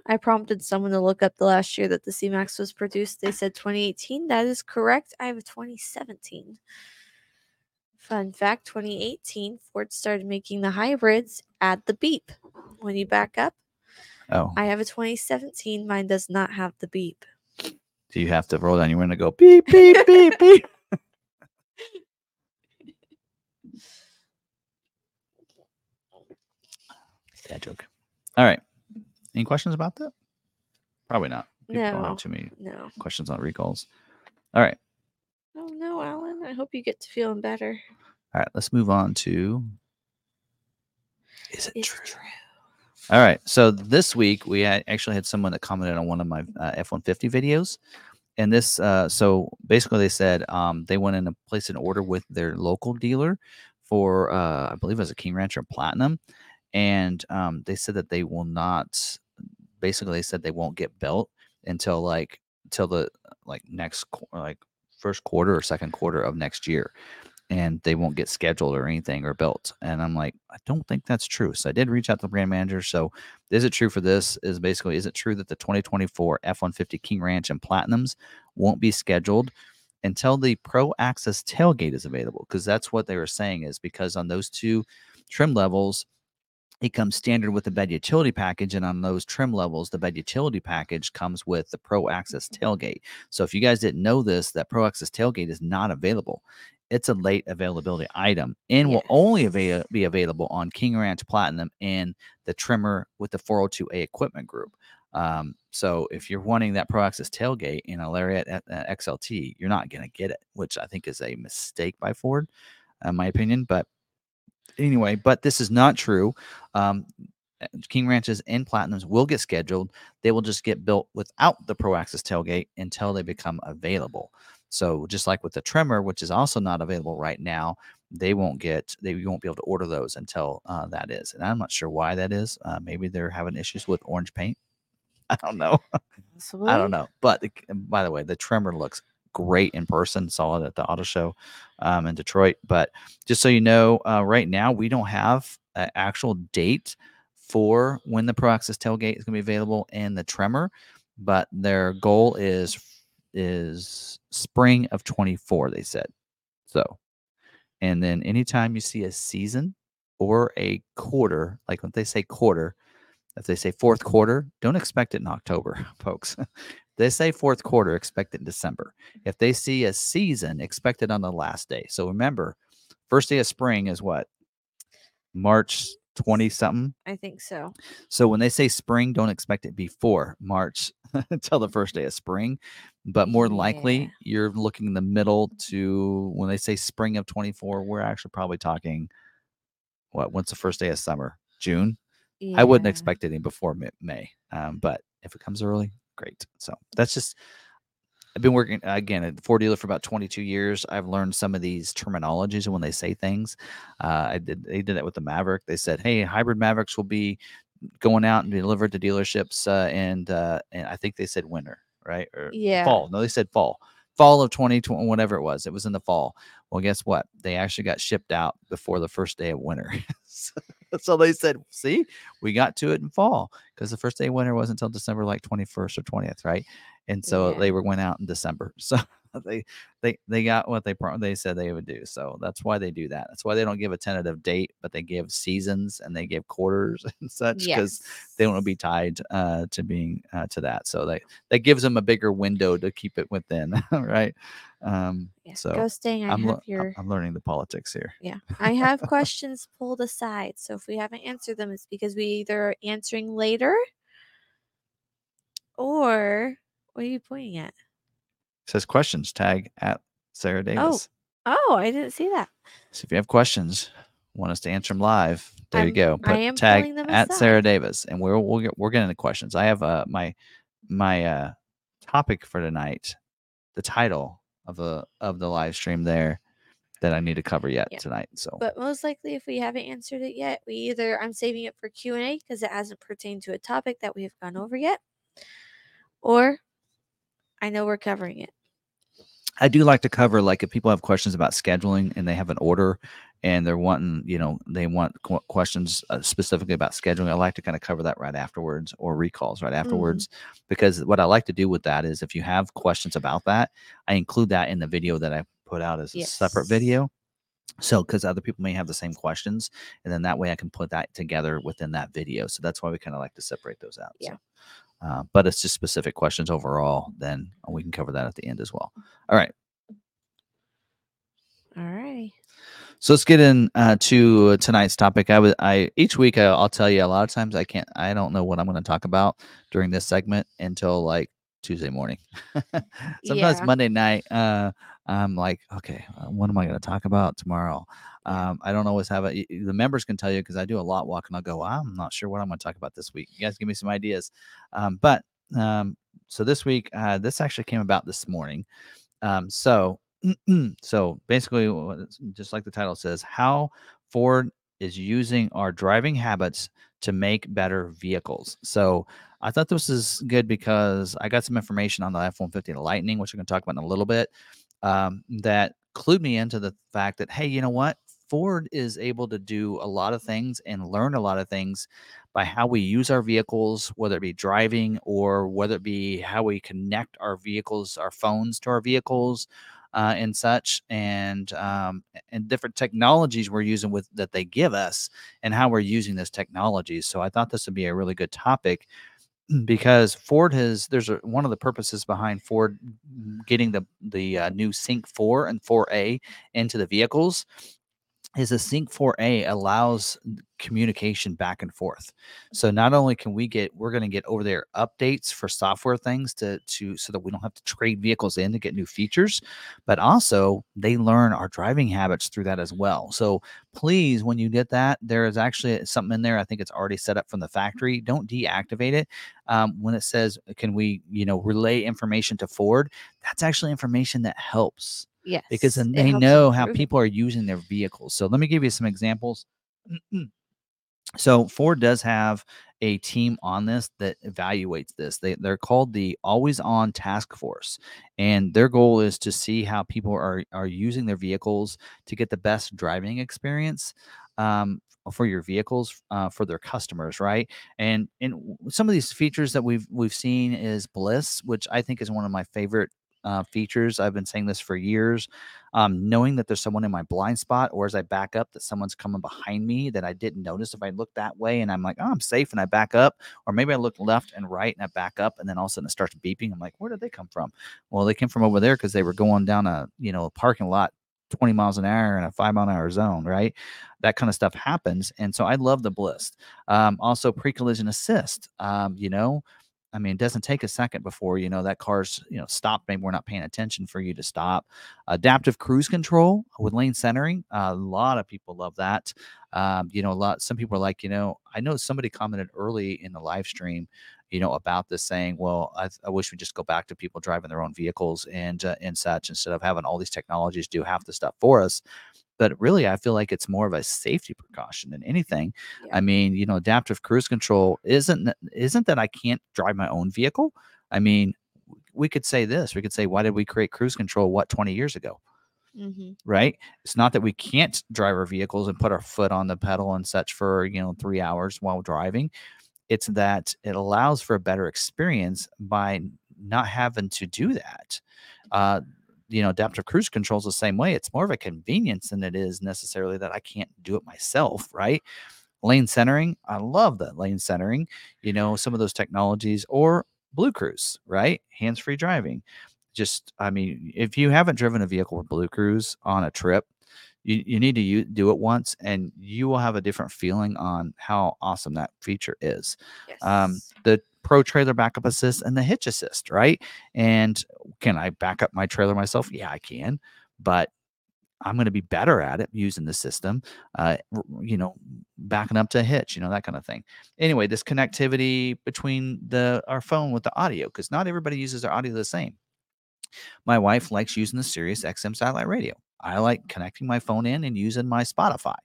I prompted someone to look up the last year that the C-Max was produced. They said 2018. That is correct. I have a 2017. Fun fact 2018, Ford started making the hybrids add the beep. When you back up, Oh, I have a 2017. Mine does not have the beep. do you have to roll down your window and go beep beep beep beep? Dad joke. All right. Any questions about that? Probably not. People don't No. have too many No. questions on recalls. All right. Oh no, Alan. I hope you get to feeling better. All right. Let's move on to. Is it true? true. All right. So this week we had, actually had someone that commented on one of my uh, F one fifty videos, and this. Uh, so basically, they said um, they went in and placed an order with their local dealer for uh, I believe it was a King Rancher Platinum, and um, they said that they will not. Basically, they said they won't get built until like until the like next like first quarter or second quarter of next year and they won't get scheduled or anything or built. And I'm like, I don't think that's true. So I did reach out to the brand manager. So is it true for this? Is basically, is it true that the 2024 F 150 King Ranch and Platinums won't be scheduled until the Pro Access tailgate is available? Because that's what they were saying, is because on those two trim levels, it comes standard with the bed utility package and on those trim levels the bed utility package comes with the pro access tailgate. So if you guys didn't know this that pro access tailgate is not available. It's a late availability item and will only avail- be available on king ranch platinum and the Tremor with the 402a equipment group. Um, so if you're wanting that pro access tailgate in a lariat uh, xlt you're not going to get it which i think is a mistake by ford in my opinion but anyway, but this is not true. Um, King Ranches and Platinums will get scheduled. They will just get built without the Pro Access tailgate until they become available. So just like with the Tremor, which is also not available right now, they won't get they won't be able to order those until uh, that is. And I'm not sure why that is. Uh, maybe they're having issues with orange paint. I don't know. I don't know. But by the way, the Tremor looks great in person. Saw it at the auto show um, in Detroit. But just so you know, uh, right now we don't have an actual date for when the Pro Access tailgate is going to be available and the Tremor, but their goal is is spring of 24. They said so. And then anytime you see a season or a quarter, like when they say quarter, if they say fourth quarter, don't expect it in October, folks. They say fourth quarter, expect it in December. If they see a season, expect it on the last day. So remember, first day of spring is what? March 20 something. I think so. So when they say spring, don't expect it before March until the first day of spring. But more than Yeah. likely, you're looking in the middle to when they say spring of 24, we're actually probably talking what? When's the first day of summer? June? I wouldn't expect any before Ma- May. Um, but if it comes early, great. So that's just. I've been working again at Ford dealer for about 22 years. I've learned some of these terminologies and when they say things. Uh, I did. They did that with the Maverick. They said, "Hey, hybrid Mavericks will be going out and be delivered to dealerships." Uh, and uh, and I think they said winter, right? Or Yeah. fall. No, they said fall. Fall of 2020, whatever it was. It was in the fall. Well, guess what? They actually got shipped out before the first day of winter. so, so they said, "See, we got to it in fall because the first day winter wasn't until December like 21st or 20th, right?" And so Yeah. they were went out in December. So they they they got what they pro- they said they would do. So that's why they do that. That's why they don't give a tentative date, but they give seasons and they give quarters and such because they don't want to be tied uh, to being uh, to that. So they that gives them a bigger window to keep it within, right? Um, Yeah. so Ghosting, I I'm, have your I'm learning the politics here. yeah. I have questions pulled aside. So if we haven't answered them, it's because we either are answering later or what are you pointing at? says questions tag at Sarah Davis. Oh, oh, I didn't see that. So if you have questions, want us to answer them live, there you I'm- go. I am tag at Sarah. Davis, and we're we'll get we're getting the questions. I have uh my my uh topic for tonight, the title of the of the live stream there that I need to cover yet Yeah. tonight. So But most likely, if we haven't answered it yet, we either I'm saving it for Q and A because it hasn't pertained to a topic that we have gone over yet, or I know we're covering it. I do like to cover like if people have questions about scheduling and they have an order and they're wanting, you know, they want qu- questions uh, specifically about scheduling. I like to kind of cover that right afterwards or recalls right afterwards because what I like to do with that is if you have questions about that, I include that in the video that I put out as a separate video. So, because other people may have the same questions, and then that way I can put that together within that video. So that's why we kind of like to separate those out. Yeah. So, uh, but it's just specific questions overall. Then we can cover that at the end as well. All right. All right. So let's get in uh, to tonight's topic. I would, I each week I, I'll tell you a lot of times I can't, I don't know what I'm going to talk about during this segment until like Tuesday morning. Sometimes Yeah. Monday night, uh, I'm like, okay, uh, what am I going to talk about tomorrow? Um, I don't always have it. The members can tell you because I do a lot walk and I'll go, I'm not sure what I'm going to talk about this week. You guys give me some ideas. Um, but um, so this week, uh, this actually came about this morning. Um, so so basically, just like the title says, how Ford is using our driving habits to make better vehicles. So I thought this is good because I got some information on the F 150 Lightning, which I'm going to talk about in a little bit, um, that clued me into the fact that, hey, you know what? Ford is able to do a lot of things and learn a lot of things by how we use our vehicles, whether it be driving or whether it be how we connect our vehicles, our phones to our vehicles, uh, and such, and um, and different technologies we're using with that they give us, and how we're using this technology. So I thought this would be a really good topic because Ford has there's a, one of the purposes behind Ford getting the the uh, new Sync 4 and 4A into the vehicles is the Sync 4A allows communication back and forth. So not only can we get we're going to get over there updates for software things to to so that we don't have to trade vehicles in to get new features, but also they learn our driving habits through that as well. So please when you get that, there is actually something in there. I think it's already set up from the factory. Don't deactivate it. Um, when it says can we, you know, relay information to Ford, that's actually information that helps Yes. because then they know how improve. people are using their vehicles. So let me give you some examples. so Ford does have a team on this that evaluates this. They they're called the Always On Task Force, and their goal is to see how people are are using their vehicles to get the best driving experience. Um, for your vehicles uh, for their customers right and and some of these features that we've we've seen is BLIS which i think is one of my favorite uh, features. I've been saying this for years. Um, knowing that there's someone in my blind spot, or as I back up, that someone's coming behind me that I didn't notice if I looked that way, and I'm like, oh, I'm safe, and I back up, or maybe I look left and right and I back up, and then all of a sudden it starts beeping. I'm like, where did they come from? Well, they came from over there because they were going down a you know a parking lot 20 miles an hour in a five mile an hour zone, right? That kind of stuff happens. And so I love the BLIS. Um, also, pre collision assist, um, you know, I mean, it doesn't take a second before you know that car's you know stopped. Maybe we're not paying attention for you to stop. Adaptive cruise control with lane centering. a lot of people love that. Um, you know, a lot. Some people are like, you know, I know somebody commented early in the live stream, you know, about this, saying, "Well, I, I wish we just go back to people driving their own vehicles and uh, and such instead of having all these technologies do half the stuff for us." But really, I feel like it's more of a safety precaution than anything. Yeah. I mean, you know, adaptive cruise control isn't isn't that I can't drive my own vehicle. I mean, we could say this. We could say, why did we create cruise control? What 20 years ago, Mhm. right? It's not that we can't drive our vehicles and put our foot on the pedal and such for you know three hours while driving. It's that it allows for a better experience by not having to do that. Uh, you know, adaptive cruise control is the same way. It's more of a convenience than it is necessarily that I can't do it myself, right? lane centering i love that lane centering you know some of those technologies or blue cruise right hands free driving just i mean if you haven't driven a vehicle with blue cruise on a trip you, you need to u- do it once and you will have a different feeling on how awesome that feature is um, Yes. the pro trailer backup assist and the hitch assist right and can i back up my trailer myself yeah i can but I'm going to be better at it using the system, uh, you know, backing up to a hitch, you know, that kind of thing. Anyway, this connectivity between the our phone with the audio, because not everybody uses their audio the same. My wife likes using the Sirius XM satellite radio. I like connecting my phone in and using my Spotify.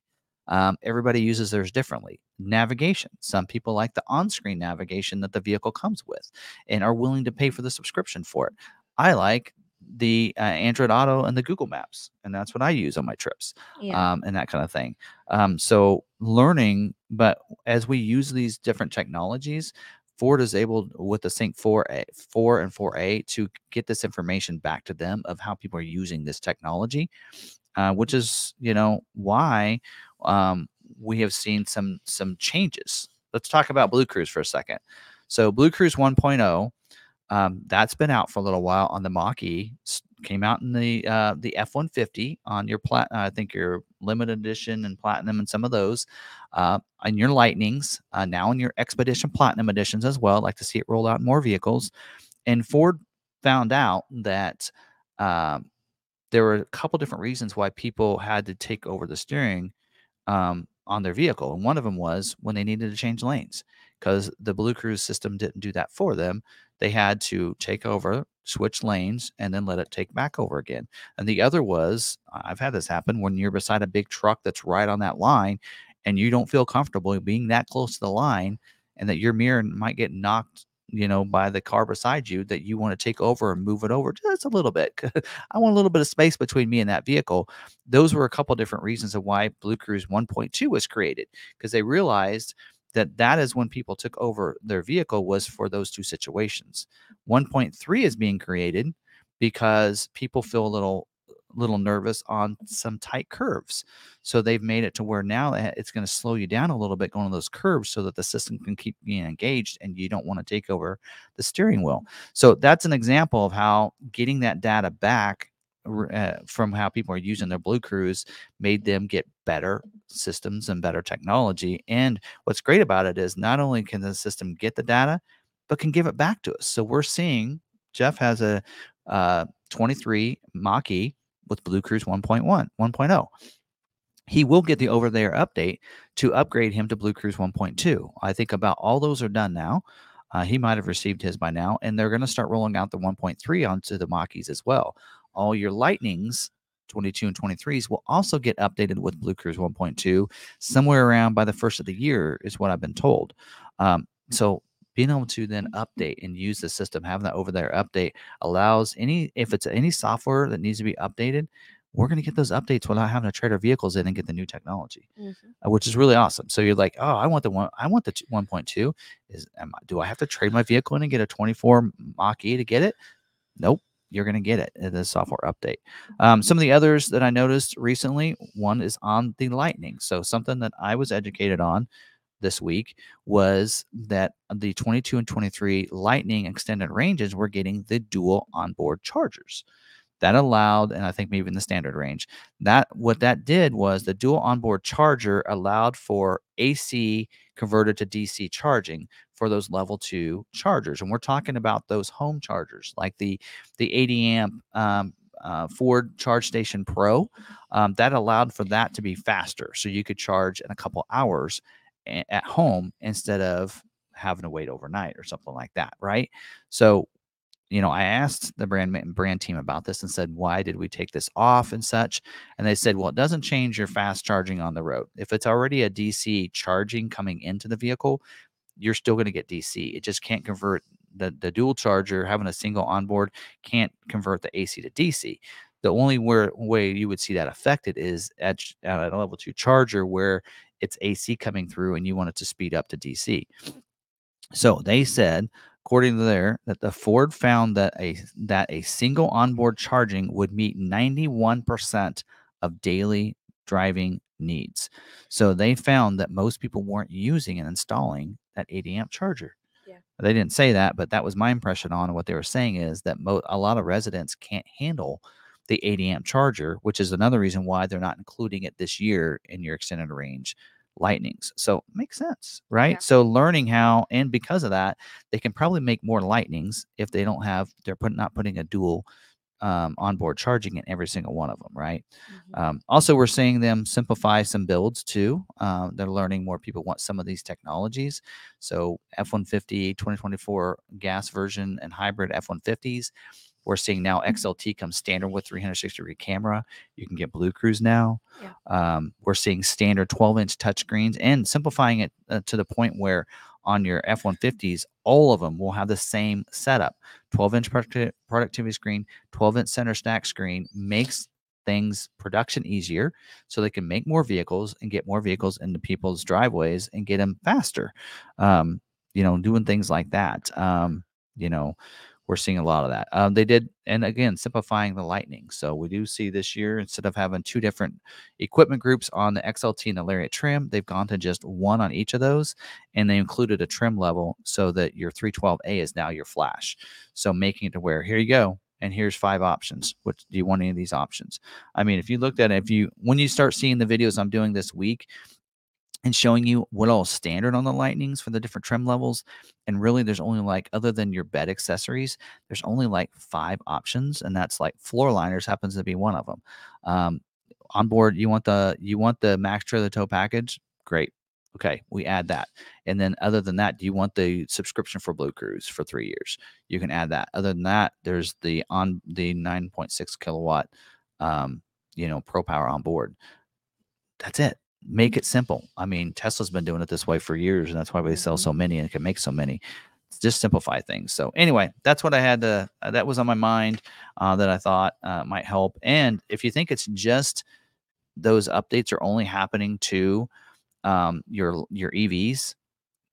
Um, everybody uses theirs differently. Navigation. Some people like the on screen navigation that the vehicle comes with and are willing to pay for the subscription for it. I like the uh, Android Auto and the Google Maps, and that's what I use on my trips Yeah. um, and that kind of thing. Um, so learning, but as we use these different technologies, Ford is able with the Sync 4A, 4 and 4A to get this information back to them of how people are using this technology, uh, which is you know why um, we have seen some some changes. Let's talk about Blue Cruise for a second. So Blue Cruise 1.0 um, that's been out for a little while on the Mach E. Came out in the uh, the F one fifty on your plat. I think your limited edition and platinum and some of those, uh, on your Lightnings. Uh, now in your Expedition Platinum editions as well. like to see it roll out in more vehicles. And Ford found out that um, there were a couple different reasons why people had to take over the steering um, on their vehicle. And one of them was when they needed to change lanes because the Blue Cruise system didn't do that for them. They had to take over switch lanes, and then let it take back over again. And the other was I've had this happen when you're beside a big truck that's right on that line and you don't feel comfortable being that close to the line and that your mirror might get knocked you know by the car beside you that you want to take over and move it over just a little bit i want a little bit of space between me and that vehicle. Those were a couple different reasons of why blue cruise 1.2 was created because they realized that that is when people took over their vehicle was for those two situations. 1.3 is being created because people feel a little little nervous on some tight curves. So they've made it to where now it's going to slow you down a little bit going on those curves so that the system can keep being engaged and you don't want to take over the steering wheel. So that's an example of how getting that data back uh, from how people are using their Blue Cruise made them get better systems and better technology. And what's great about it is not only can the system get the data, but can give it back to us. So we're seeing Jeff has a uh, 23 Mach E with Blue Cruise 1.1, 1.0. He will get the over there update to upgrade him to Blue Cruise 1.2. I think about all those are done now. Uh, he might have received his by now, and they're going to start rolling out the 1.3 onto the Mach-E's as well. All your Lightnings 22 and 23s will also get updated with Blue Cruise 1.2 somewhere around by the first of the year, is what I've been told. Um, so being able to then update and use the system, having that over there update allows any if it's any software that needs to be updated, we're going to get those updates without having to trade our vehicles in and get the new technology, mm-hmm. Uh, which is really awesome. So you're like, oh, I want the one, I want the 1.2. Is am, do I have to trade my vehicle in and get a 24 Mach E to get it? Nope. You're going to get it in the software update. Um, some of the others that I noticed recently, one is on the Lightning. So something that I was educated on this week was that the 22 and 23 Lightning extended ranges were getting the dual onboard chargers. That allowed, and I think maybe in the standard range, that what that did was the dual onboard charger allowed for AC converted to DC charging for those level two chargers. And we're talking about those home chargers, like the the 80 amp um, uh, Ford Charge Station Pro. Um, that allowed for that to be faster, so you could charge in a couple hours at home instead of having to wait overnight or something like that, right? So, you know, I asked the brand brand team about this and said, why did we take this off and such? And they said, well, it doesn't change your fast charging on the road. If it's already a DC charging coming into the vehicle, you're still going to get DC. It just can't convert the, the dual charger, having a single onboard can't convert the AC to DC. The only where, way you would see that affected is at, at a level two charger where it's AC coming through and you want it to speed up to DC. So they said, according to there, that the Ford found that a that a single onboard charging would meet 91% of daily driving needs. So they found that most people weren't using and installing that 80 amp charger. Yeah. They didn't say that, but that was my impression on what they were saying is that mo- a lot of residents can't handle the 80 amp charger, which is another reason why they're not including it this year in your extended range lightnings. So makes sense, right? Yeah. So learning how, and because of that, they can probably make more lightnings if they don't have, they're putting not putting a dual um, onboard charging in every single one of them, right? Mm-hmm. Um, also, we're seeing them simplify some builds too. Um, they're learning more people want some of these technologies. So F 150 2024 gas version and hybrid F 150s we're seeing now mm-hmm. XLT comes standard with 360 degree camera. You can get Blue Cruise now. Yeah. Um, we're seeing standard 12 inch touchscreens and simplifying it uh, to the point where on your F 150s, all of them will have the same setup 12 inch productivity screen, 12 inch center stack screen makes things production easier so they can make more vehicles and get more vehicles into people's driveways and get them faster. Um, you know, doing things like that. Um, you know, we're seeing a lot of that. Um, they did, and again, simplifying the Lightning. So we do see this year instead of having two different equipment groups on the XLT and the Lariat trim, they've gone to just one on each of those, and they included a trim level so that your 312A is now your flash. So making it to where here you go, and here's five options. What do you want any of these options? I mean, if you looked at it, if you when you start seeing the videos I'm doing this week, and showing you what all standard on the lightnings for the different trim levels and really there's only like other than your bed accessories there's only like five options and that's like floor liners happens to be one of them um, on board you want the you want the max trailer tow package great Okay, we add that. And then other than that, do you want the subscription for Blue Cruise for three years? You can add that. Other than that, there's the on the 9.6 kilowatt um, you know, pro power on board. That's it. Make it simple. I mean, Tesla's been doing it this way for years, and that's why they sell so many and can make so many. Just simplify things. So anyway, that's what I had to. Uh, that was on my mind uh, that I thought uh, might help. And if you think it's just those updates are only happening to um, your your EVs,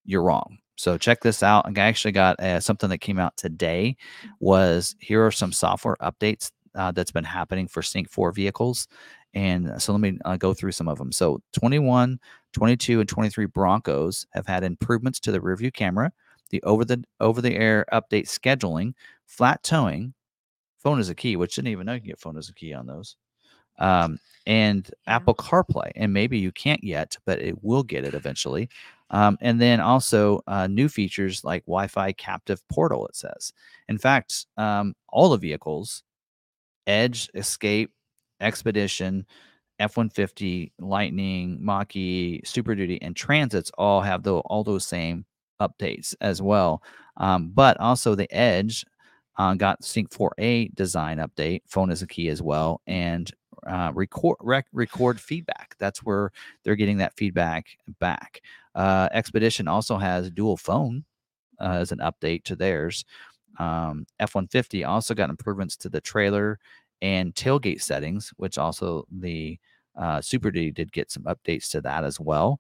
you're wrong. So check this out. I actually got uh, something that came out today. Was here are some software updates uh, that's been happening for Sync 4 vehicles. And so let me uh, go through some of them. So 21, 22, and 23 Broncos have had improvements to the rearview camera, the over the over the air update scheduling, flat towing, phone as a key, which didn't even know you can get phone as a key on those. Um, and Yeah. Apple CarPlay, and maybe you can't yet, but it will get it eventually. Um, and then also uh, new features like Wi-Fi captive portal. It says, in fact, um, all the vehicles Edge, Escape, Expedition, F 150, Lightning, Mach E, Super Duty, and Transits all have the, all those same updates as well. Um, but also the Edge uh, got Sync 4A design update, phone is a key as well, and uh, record rec- record feedback. That's where they're getting that feedback back. Uh, Expedition also has dual phone uh, as an update to theirs. Um, F-150 also got improvements to the trailer and tailgate settings, which also the uh, Super Duty did get some updates to that as well.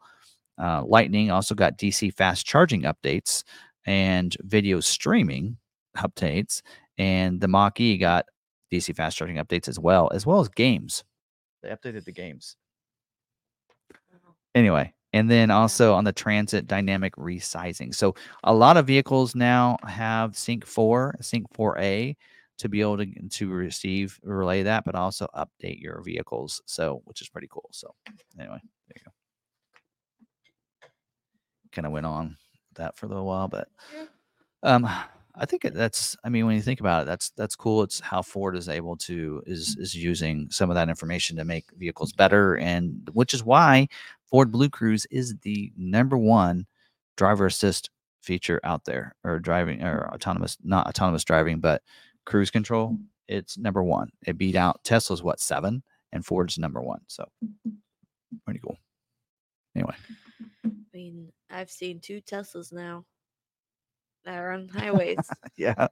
Uh, Lightning also got DC fast charging updates and video streaming updates, and the Mach E got DC fast charging updates as well, as well as games. They updated the games. Anyway, and then also on the transit dynamic resizing. So a lot of vehicles now have Sync 4, Sync 4A to be able to, to receive relay that, but also update your vehicles. So which is pretty cool. So anyway, there you go. Kind of went on that for a little while, but um I think that's I mean when you think about it, that's that's cool. It's how Ford is able to is is using some of that information to make vehicles better and which is why Ford Blue Cruise is the number one driver assist feature out there or driving or autonomous not autonomous driving but cruise control it's number one. It beat out tesla's what seven and ford's number one so pretty cool. Anyway. I mean, I've seen two Teslas now that are on highways. yeah.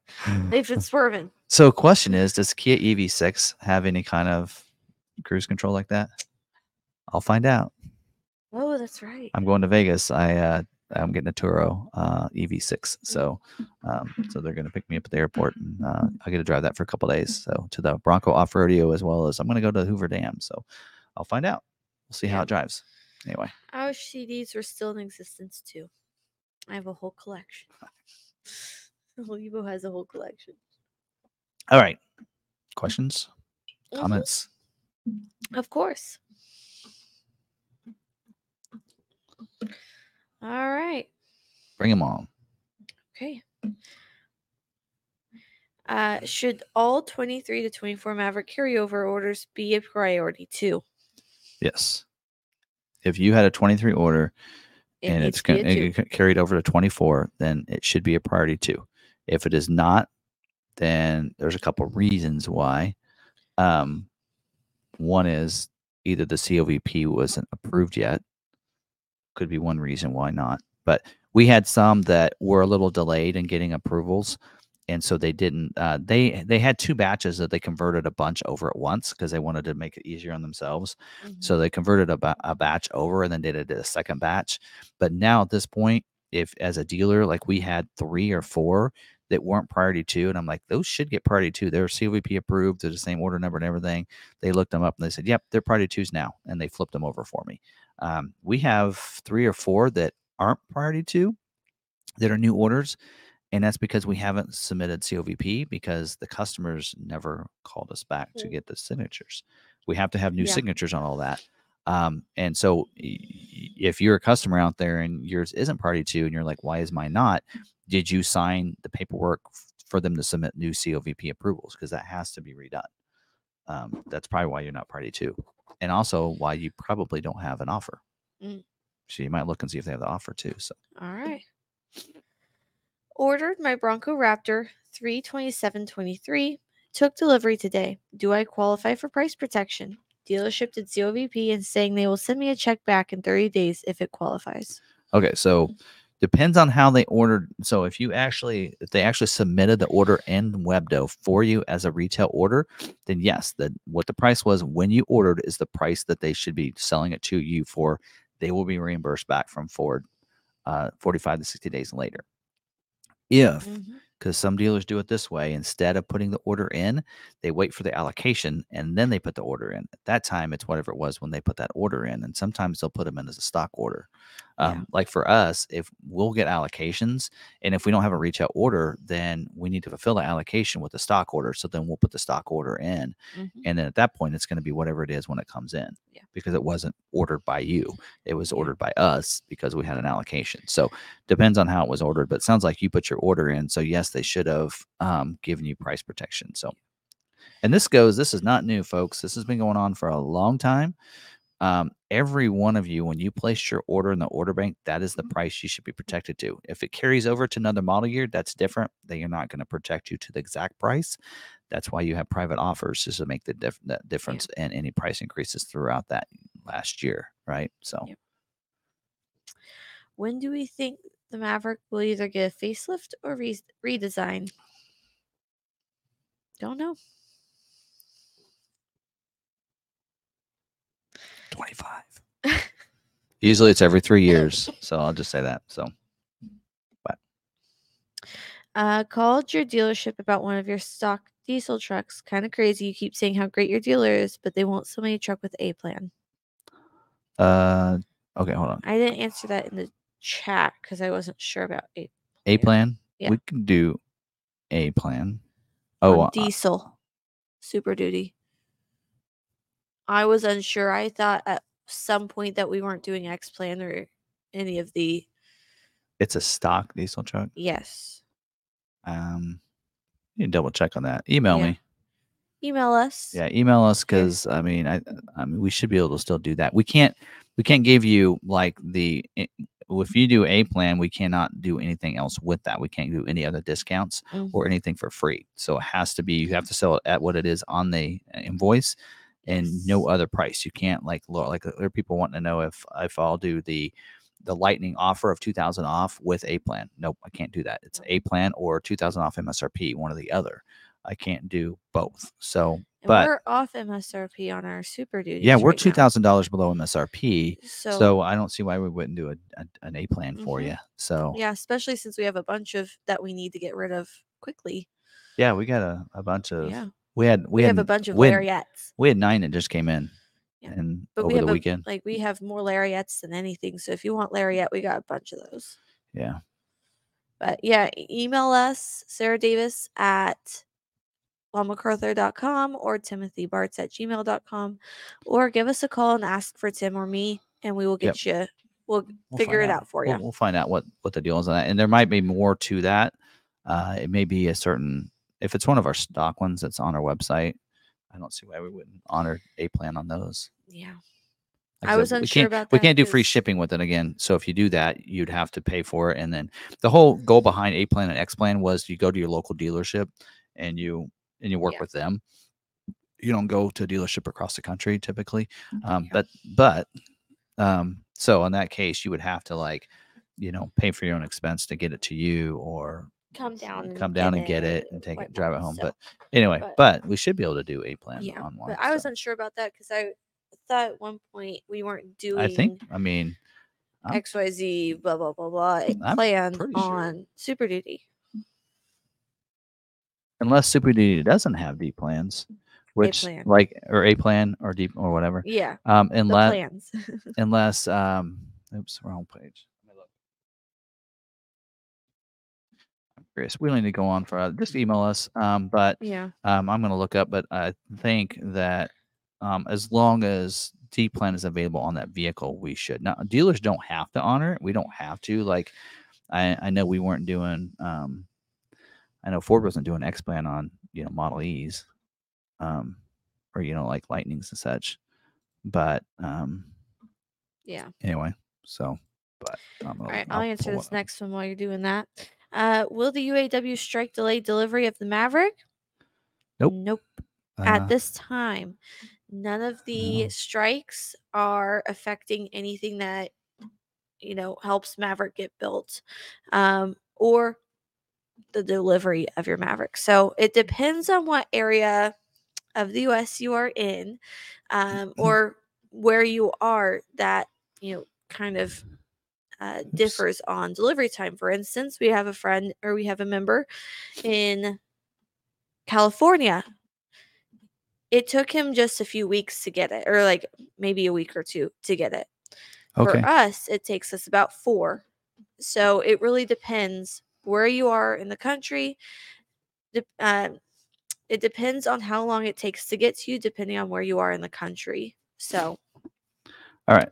They've been swerving. so question is does kia ev6 have any kind of cruise control like that? I'll find out. Oh, that's right. i'm going to vegas. I uh i'm getting a turo uh ev6 so um so they're going to pick me up at the airport and uh, i get to drive that for a couple days so to the bronco Off-Roadeo as well as i'm going to go to hoover dam so i'll find out we'll see how it drives anyway our CDs were still in existence too. I have a whole collection. Weibo has a whole collection. all right questions Mhm. comments Of course. All right. bring them on Okay. Uh, should all 23 to 24 Maverick carryover orders be a priority too? yes if you had a 23 order It and it's to be ca- a two. it carried over to 24 then it should be a priority too if it is not then there's a couple reasons why um one is either the covp wasn't approved yet could be one reason why not but we had some that were a little delayed in getting approvals and so they didn't uh, they they had two batches that they converted a bunch over at once because they wanted to make it easier on themselves Mhm. so they converted a, ba- a batch over and then did a, did a second batch. But now at this point, if as a dealer, like we had three or four that weren't priority two, and I'm like, those should get priority two. They're CVP approved. They're the same order number and everything. They looked them up and they said, yep, they're priority twos now. And they flipped them over for me. Um, we have three or four that aren't priority two that are new orders. And that's because we haven't submitted COVP because the customers never called us back to Mm. get the signatures. We have to have new Yeah. signatures on all that. Um, and so if you're a customer out there and yours isn't party two and you're like, why is mine not? Did you sign the paperwork f- for them to submit new COVP approvals? Because that has to be redone. Um, that's probably why you're not party two. And also why you probably don't have an offer. Mm. So you might look and see if they have the offer too. So All right. Ordered my Bronco Raptor 32723. Took delivery today. Do I qualify for price protection? Dealership did COVP and saying they will send me a check back in 30 days if it qualifies. okay, so depends on how they ordered. So if you actually if they actually submitted the order in Webdo for you as a retail order, then yes, the what the price was when you ordered is the price that they should be selling it to you for. They will be reimbursed back from Ford uh, 45 to 60 days later. If because some dealers do it this way instead of putting the order in they wait for the allocation and then they put the order in at that time it's whatever it was when they put that order in and sometimes they'll put them in as a stock order Yeah. um, like for us if we'll get allocations and if we don't have a retail order then we need to fulfill the allocation with the stock order so then we'll put the stock order in Mhm. and then at that point it's going to be whatever it is when it comes in Yeah. because it wasn't ordered by you it was ordered by us because we had an allocation so depends on how it was ordered but it sounds like you put your order in so yes they should have um, given you price protection so and this goes this is not new folks this has been going on for a long time um, every one of you when you place your order in the order bank that is the Mhm. price you should be protected to if it carries over to another model year that's different then you're not going to protect you to the exact price that's why you have private offers is to make the that difference and any price increases throughout that last year right so Yep. When do we think the Maverick will either get a facelift or re- redesign? Don't know. 25 usually it's every three years so i'll just say that so Uh, called your dealership about one of your stock diesel trucks. Kind of crazy. You keep saying how great your dealer is, but they won't sell me a truck with A plan. uh okay hold on I didn't answer that in the chat because I wasn't sure about A. a plan Yeah. we can do a plan on oh uh, diesel super duty. I was unsure. I thought at some point that we weren't doing X plan or any of the it's a stock diesel truck yes. um you double check on that email Yeah. me Email us. Yeah, email us Okay. because I mean, I I mean, we should be able to still do that. We can't we can't give you like the if you do a plan, we cannot do anything else with that. We can't do any other discounts Mhm. or anything for free. So it has to be you have to sell it at what it is on the uh, invoice and no other price. You can't like look like there are people wanting to know if if I'll do the the lightning offer of 2000 off with a plan. Nope, I can't do that. It's a plan or 2000 off MSRP, one or the other. I can't do both. So, And but we're off MSRP on our super duty. yeah, we're two thousand dollars below MSRP, So, so, I don't see why we wouldn't do a, a an A plan for Mhm. you. So yeah. yeah, especially since we have a bunch of that we need to get rid of quickly. Yeah, we got a, a bunch of yeah, we had we, we, had have a bunch of we had, lariats, we had nine that just came in, Yeah. and but we have the a, weekend. like we have more lariats than anything. So if you want lariat, we got a bunch of those. yeah, But yeah, email us, Sarah Davis at longmcarthur.com or timothybartz at gmail.com or give us a call and ask for Tim or me and we will Yep. get you, we'll, We'll figure it out for We'll, you. we'll find out what what the deal is on that, and there might be more to that. Uh, it may be a certain if it's one of our stock ones that's on our website. I don't see why we wouldn't honor a plan on those. Yeah. Like I was we unsure can't- about We can't do free shipping with it again. So if you do that, you'd have to pay for it. And then the whole goal behind A plan and X plan was you go to your local dealership and you and you work Yeah. with them. You don't go to a dealership across the country typically. Um, Yeah. But but um, so in that case, you would have to like you know pay for your own expense to get it to you or Come down come down and get it and take it drive it home. so- But anyway, but- but, we should be able to do A plan yeah. on one. But I was so. unsure about that because I thought at one point we weren't doing I think I mean I'm- XYZ blah blah blah blah I'm sure. on Super Duty. unless Super Duty doesn't have D plans, which like or A plan or deep or whatever. Yeah, Um, unless plans. unless um, oops, wrong page. Let me look. I'm curious. We don't need to go on for uh, just email us. Um, but yeah, um, I'm going to look up. But I think that um, as long as D plan is available on that vehicle, we should. Now dealers don't have to honor it. We don't have to. Like I, I know we weren't doing. Um, I know Ford wasn't doing X plan on you know Model E's, um, or you know like Lightnings and such. But um, yeah. anyway, So, but I'm All gonna, right, I'll, answer this up. next one while you're doing that. Uh, will the UAW strike delay delivery of the Maverick? Nope. Nope. Uh, At this time, none of the No. strikes are affecting anything that you know helps Maverick get built, um, or the delivery of your Maverick. So it depends on what area of the U.S. you are in, um, or where you are. That you know kind of uh, differs on delivery time. For instance, we have a friend or we have a member in California. It took him just a few weeks to get it, or like maybe a week or two to get it. okay. For us, it takes us about four. So it really depends where you are in the country. Dep- um, it depends on how long it takes to get to you, depending on where you are in the country. So, All right.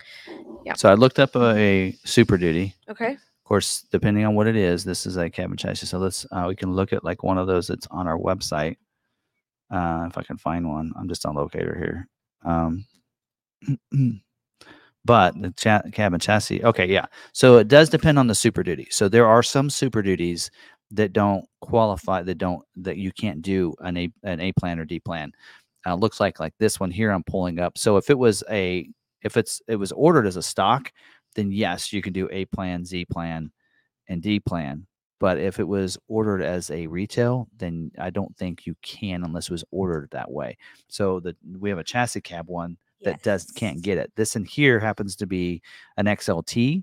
Yeah. So I looked up a, Super Duty. okay. Of course, depending on what it is, this is a cabin chassis. So let's uh, we can look at like one of those that's on our website. Uh, if I can find one, I'm just on locator here. Um, but the cha- cabin chassis, okay, yeah. So it does depend on the Super Duty. So there are some Super Duties that don't qualify, that don't that you can't do an A an A plan or D plan. Uh, looks like like this one here I'm pulling up. So if it was a if it's it was ordered as a stock, then yes, you can do A plan, Z plan, and D plan. But if it was ordered as a retail, then I don't think you can unless it was ordered that way. So the we have a chassis cab one that does can't get it. This in here happens to be an XLT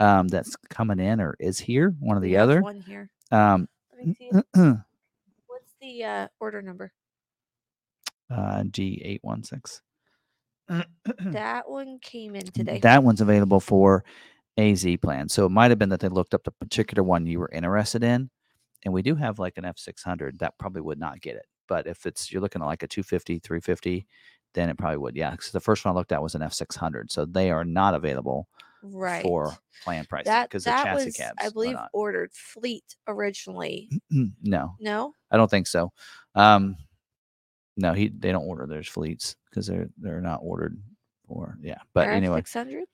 um, that's coming in or is here, one or the other. One here. Um, Let me see. uh, What's the uh, order number? G816. That one came in today. That one's available for AZ plan. So it might have been that they looked up the particular one you were interested in. And we do have like an F600 that probably would not get it. But if it's you're looking at like a 250, 350, then it probably would. Yeah. Because the first one I looked at was an F600. So they are not available right. for plan pricing because the chassis was, cabs. I believe, ordered fleet originally. no, No. I don't think so. Um, no, he they don't order those fleets because they're they're not ordered for yeah. But anyway, six hundred.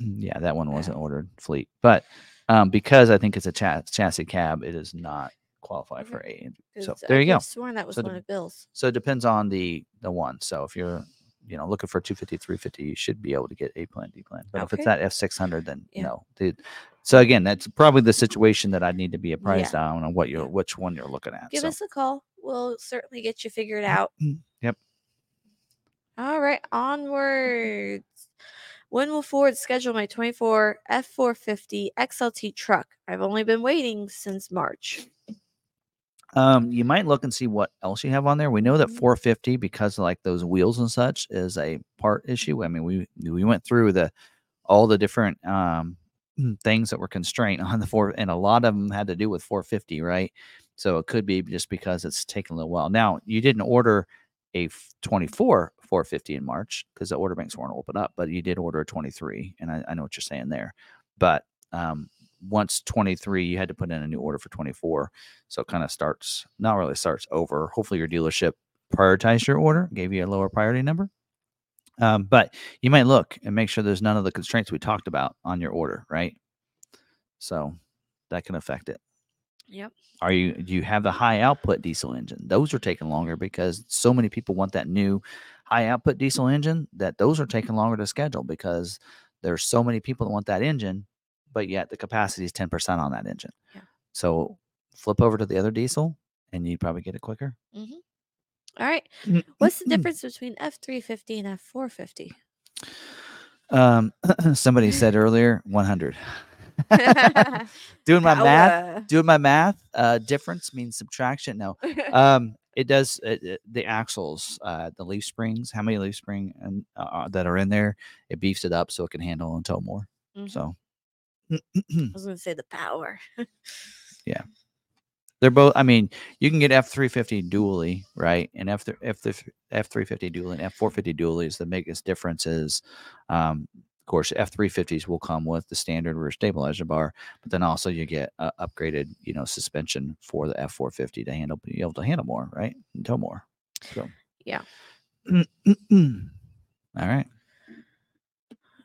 Mm, Yeah, that one wasn't Yeah. ordered fleet, but um, because I think it's a cha- chassis cab, it is does not qualify for A. So there you go. Sworn that was So one the- of Bill's. So it depends on the the one. So if you're you know looking for 250, 350, you should be able to get A plan, D plan. But if it's that F six hundred, then Yeah. no. Dude. So again, that's probably the situation that I need to be apprised on on what you're which one you're looking at. Give so us a call. We'll certainly get you figured out. All right, onwards. When will Ford schedule my 24 F450 XLT truck? I've only been waiting since March. Um, you might look and see what else you have on there. We know that Mhm. 450 because of like those wheels and such is a part issue. I mean, we we went through the all the different um things that were constrained on the four, and a lot of them had to do with 450, right? So it could be just because it's taken a little while. Now you didn't order a f- 24 450 in March because the order banks weren't open up, but you did order a 23, and I, I know what you're saying there. But um, once 23, you had to put in a new order for 24. So it kind of starts, not really starts over. Hopefully, your dealership prioritized your order, gave you a lower priority number. Um, but you might look and make sure there's none of the constraints we talked about on your order, right? So that can affect it. Yep. Are you do you have the high output diesel engine? Those are taking longer because so many people want that new high output diesel engine that those are taking longer to schedule because there's so many people that want that engine, but yet the capacity is 10% on that engine. Yeah. So flip over to the other diesel and you probably get it quicker. Mm-hmm. All right. Mm, mm, What's the mm. difference between F350 and F450? Um, somebody said earlier 100. doing my math, doing my math. Uh, difference means subtraction. No, um, it does. It, it- the axles, uh, the leaf springs. How many leaf spring and uh, that are in there? It beefs it up so it can handle and tow more. Mhm. So I was going to say the power. Yeah. They're both. I mean, you can get F three fifty dually, right? And F F F three fifty dually and F four fifty dually is the biggest difference. Is, um, of course, F three fifties will come with the standard rear stabilizer bar, but then also you get uh, upgraded, you know, suspension for the F four fifty to handle be able to handle more, right? And tow more. So Yeah. All right.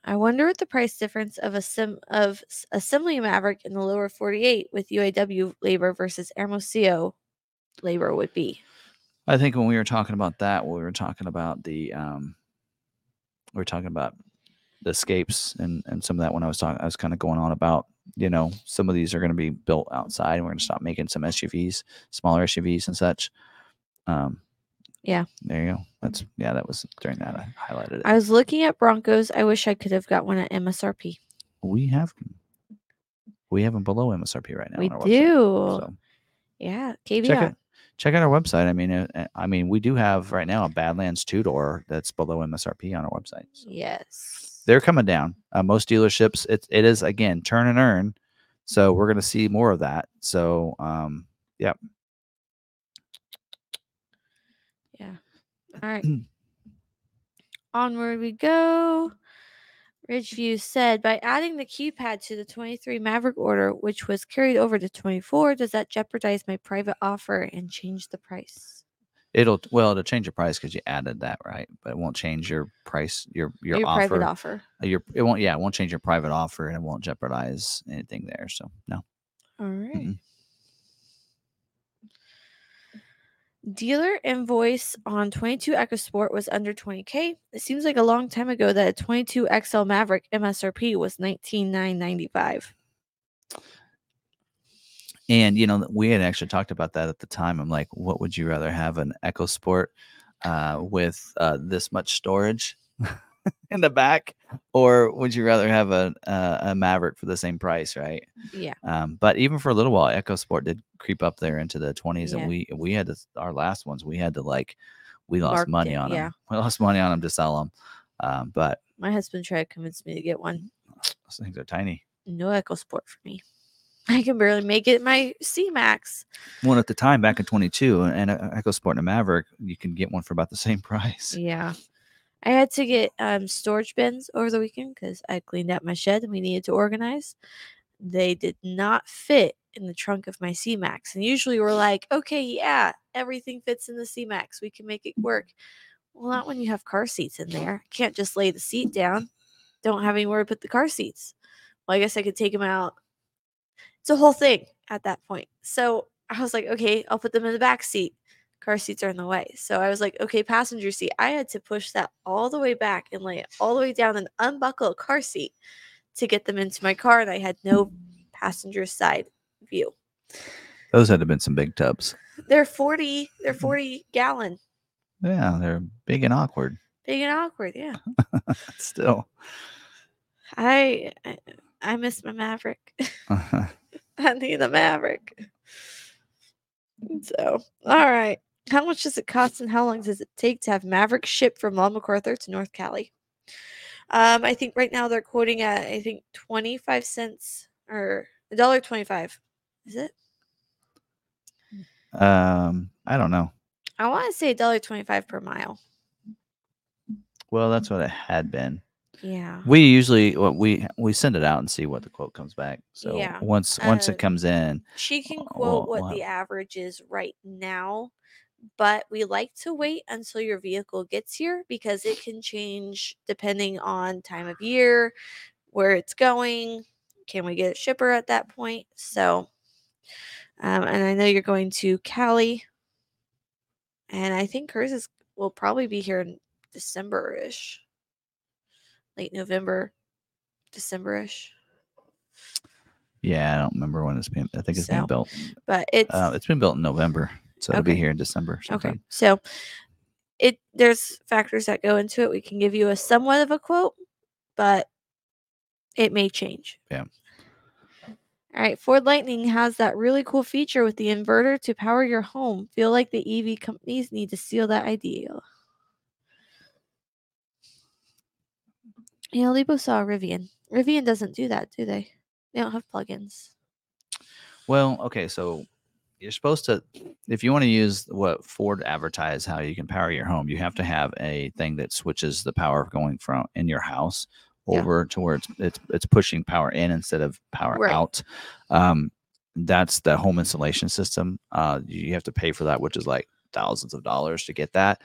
I wonder what the price difference of a sim of assembling Maverick in the lower 48 with UAW labor versus Hermosillo labor would be. I think when we were talking about that, we were talking about the um, we were talking about the escapes and and some of that when I was talking, I was kind of going on about you know some of these are going to be built outside, and we're going to stop making some SUVs, smaller SUVs and such. Um, Yeah. there you go. That's yeah, that was during that I highlighted it. I was looking at Broncos. I wish I could have got one at MSRP. we have we have them below MSRP right now. we do. Website, so Yeah, check it. Check out our website. I mean, uh, I mean, we do have right now a Badlands two door that's below MSRP on our website. so. Yes. They're coming down. Uh, most dealerships, it, it is again turn and earn. So we're going to see more of that. So um, Yeah. All right. Onward we go. Ridgeview said, by adding the keypad to the 23 Maverick order, which was carried over to 24, does that jeopardize my private offer and change the price? It'll well it'll change your price because you added that right, but it won't change your price your your, Your, offer. private offer. uh, Your it won't yeah it won't change your private offer and it won't jeopardize anything there. So no. All right. Mm-mm. Dealer invoice on 22 EcoSport was under 20k. It seems like a long time ago that a 22 XL Maverick MSRP was 19,995. And you know we had actually talked about that at the time. I'm like, what would you rather have an EcoSport uh, with uh, this much storage in the back, or would you rather have a, a a Maverick for the same price, right? Yeah. Um, but even for a little while, EcoSport did creep up there into the 20s, Yeah. and we we had to our last ones. We had to like we lost Marked money it, on them. yeah. We lost money on them to sell them. Um, but My husband tried to convince me to get one. those things are tiny. No EcoSport for me. I can barely make it my C Max. One at the time back in 22, and a EcoSport and a Maverick, you can get one for about the same price. Yeah. I had to get um, storage bins over the weekend because I cleaned out my shed and we needed to organize. They did not fit in the trunk of my C Max. And usually we're like, okay, yeah, everything fits in the C Max. We can make it work. Well, not when you have car seats in there. Can't just lay the seat down. Don't have anywhere to put the car seats. Well, I guess I could take them out. It's a whole thing at that point. So I was like, okay, I'll put them in the back seat car seats are in the way. So I was like, okay, passenger seat. I had to push that all the way back and lay it all the way down and unbuckle a car seat to get them into my car. And I had no passenger side view. Those had to have been some big tubs. They're 40, they're mm-hmm. 40 gallon. Yeah, they're big and awkward. Big and awkward. Yeah. Still. I I, I miss my Maverick. I need the Maverick. So, all right. How much does it cost and how long does it take to have Maverick shipped from Long McArthur to North Cali? Um, I think right now they're quoting at I think twenty five cents or a dollar twenty five. Is it? um, I don't know. I want to say a dollar twenty five per mile. Well, that's what it had been. Yeah. We usually well, we we send it out and see what the quote comes back. So Yeah, once once uh, it comes in, She can Uh, quote we'll- what we'll the average is right now, but we like to wait until your vehicle gets here because it can change depending on time of year, where it's going. Can we get a shipper at that point? So, um, and I know you're going to Cali, and I think hers is will probably be here in December ish, late November, December ish. yeah, I don't remember when it's being. I think it's So, being built. But it's Uh, it's been built in November, so it'll be here in December. Okay. So it there's factors that go into it. We can give you a somewhat of a quote, but it may change. Yeah. All right, Ford Lightning has that really cool feature with the inverter to power your home. Feel like the EV companies need to seal that idea. Yeah, Lebo saw Rivian. Rivian doesn't do that, do they? They don't have plugins. Well, okay, so you're supposed to, if you want to use what Ford advertised, how you can power your home, you have to have a thing that switches the power going from in your house Yeah. over to where it's it's it's pushing power in instead of power Right. out. Um, that's the home installation system. Uh, you have to pay for that, which is like thousands of dollars to get that.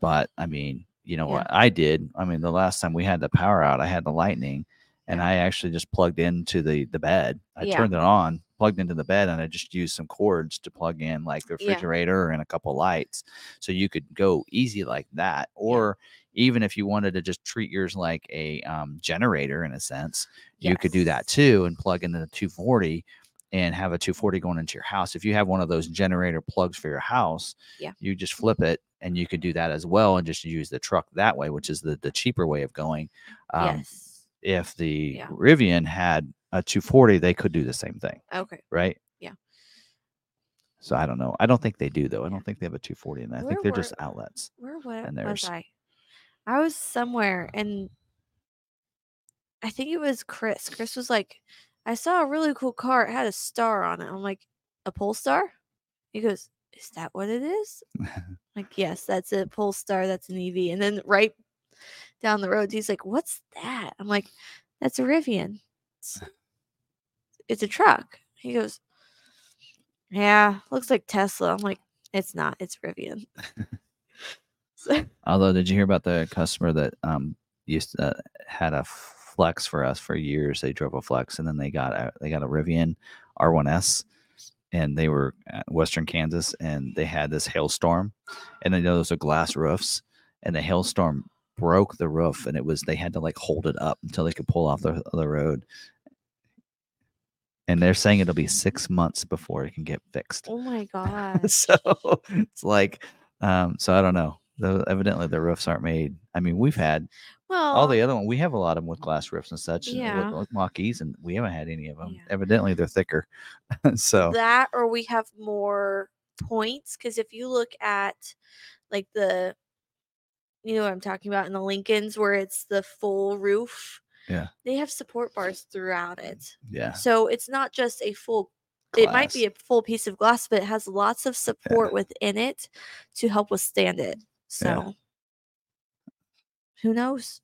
But I mean, you know Yeah. what I did. I mean, the last time we had the power out, I had the lightning, and I actually just plugged into the the bed. I Yeah. turned it on, plugged into the bed, and I just used some cords to plug in like the Yeah. refrigerator and a couple lights, so you could go easy like that. Or even if you wanted to just treat yours like a um, generator in a sense, you could do that too and plug into the 240 and have a 240 going into your house. If you have one of those generator plugs for your house, Yeah. you just flip it and you could do that as well and just use the truck that way, which is the, the cheaper way of going. Um, yes. If the Yeah. Rivian had a 240, they could do the same thing, Okay. right? Yeah. So I don't know. I don't think they do though. I don't think they have a 240 in that. I think they're were- just outlets. Where wa- And was I? I was somewhere and I think it was Chris. Chris was like, I saw a really cool car. It had a star on it. I'm like, a Polestar? He goes, Is that what it is? like, yes, that's a Polestar. That's an EV. And then right down the road, he's like, What's that? I'm like, That's a Rivian. It's, it's a truck. He goes, Yeah, looks like Tesla. I'm like, It's not. It's Rivian. so, Although, did you hear about the customer that um used to had a flex for us for years? They drove a flex and then they got a they got a Rivian R1S, and they were Western Kansas and they had this hailstorm, and they know those are glass roofs, and the hailstorm broke the roof, and it was they had to like hold it up until they could pull off the the road. And they're saying it'll be six months before it can get fixed. oh my God. so it's like um so i don't know Though evidently the roofs aren't made i mean we've had Well, all the other one we have a lot of them with glass roofs and such and with- Yeah. with Mach-E's, and we haven't had any of them Yeah. evidently they're thicker so that or we have more points because if you look at like the you know what i'm talking about in the lincolns where it's the full roof Yeah. they have support bars throughout mm, it yeah so it's not just a full it might be a full piece of glass but it has lots of support within it to help withstand it so Yeah. Who knows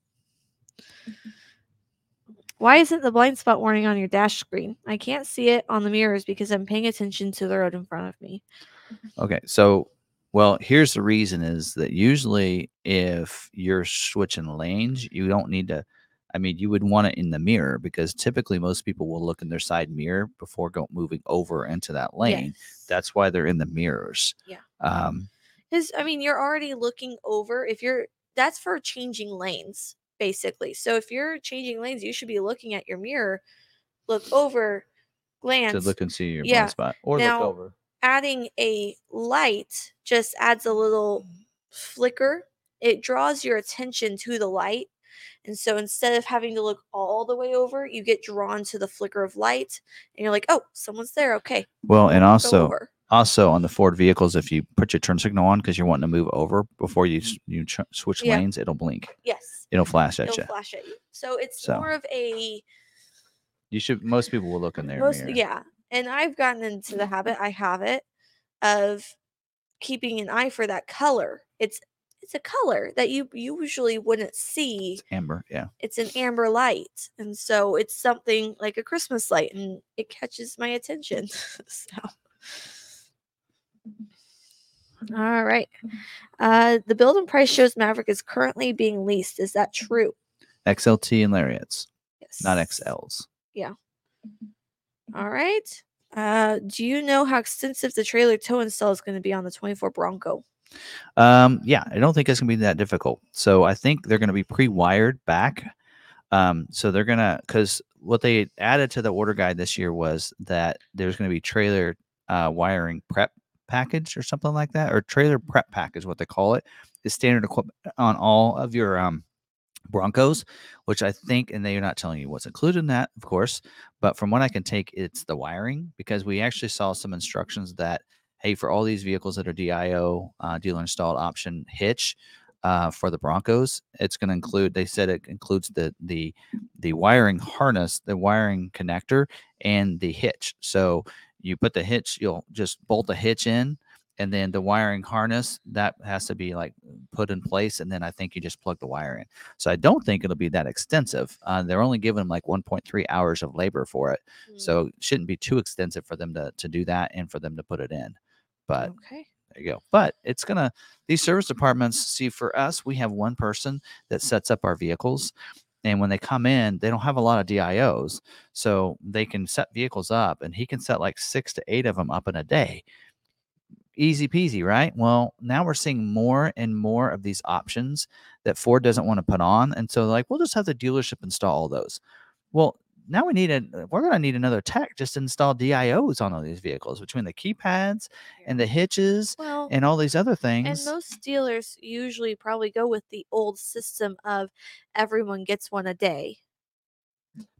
why isn't the blind spot warning on your dash screen i can't see it on the mirrors because i'm paying attention to the road in front of me okay so well here's the reason is that usually if you're switching lanes you don't need to i mean you would want it in the mirror because typically most people will look in their side mirror before go moving over into that lane Yes. that's why they're in the mirrors Yeah. um Because I mean, you're already looking over. If you're, that's for changing lanes, basically. So if you're changing lanes, you should be looking at your mirror, look over, glance. to look and see your Yeah. blind spot or Now- look over. Adding a light just adds a little flicker. It draws your attention to the light. And so instead of having to look all the way over, you get drawn to the flicker of light and you're like, oh, someone's there. Okay. Well, and also. Also on the Ford vehicles, if you put your turn signal on because you're wanting to move over before you s- you ch- switch Yeah. lanes, it'll blink. Yes. It'll flash at It'll you. flash at you. So it's So, more of a You should. Most people will look in their most mirror. yeah and i've gotten into the habit i have it of keeping an eye for that color it's it's a color that you usually wouldn't see It's amber. Yeah. it's an amber light and so it's something like a christmas light and it catches my attention so all right uh the build and price shows maverick is currently being leased is that true XLT and lariats, yes not XLs. Yeah. All right uh do you know how extensive the trailer tow install is going to be on the 24 bronco Um, yeah, I don't think it's gonna be that difficult. So I think they're gonna be pre-wired back. Um, so they're gonna because what they added to the order guide this year was that there's gonna be trailer uh, wiring prep package or something like that, or trailer prep pack is what they call it. Is standard equipment on all of your um Broncos, which I think, and they're not telling you what's included in that, of course, but from what I can take, it's the wiring because we actually saw some instructions that hey, for all these vehicles that are DIO, uh, dealer installed option hitch, uh, for the Broncos, it's going to include. They said it includes the the the wiring harness, the wiring connector, and the hitch. So you put the hitch, you'll just bolt the hitch in, and then the wiring harness that has to be like put in place, and then I think you just plug the wire in. So I don't think it'll be that extensive. Uh, they're only giving them like 1.3 hours of labor for it, Mm, so it shouldn't be too extensive for them to to do that and for them to put it in. But okay There you go. But it's gonna these service departments. See, for us, we have one person that sets up our vehicles, and when they come in, they don't have a lot of DIOs, so they can set vehicles up, and he can set like six to eight of them up in a day. Easy peasy, right? Well, now we're seeing more and more of these options that Ford doesn't want to put on, and so like we'll just have the dealership install all those. Well, now we need a we're gonna need another tech just to install DIOs on all these vehicles between the keypads and the hitches well, and all these other things and most dealers usually probably go with the old system of everyone gets one a day.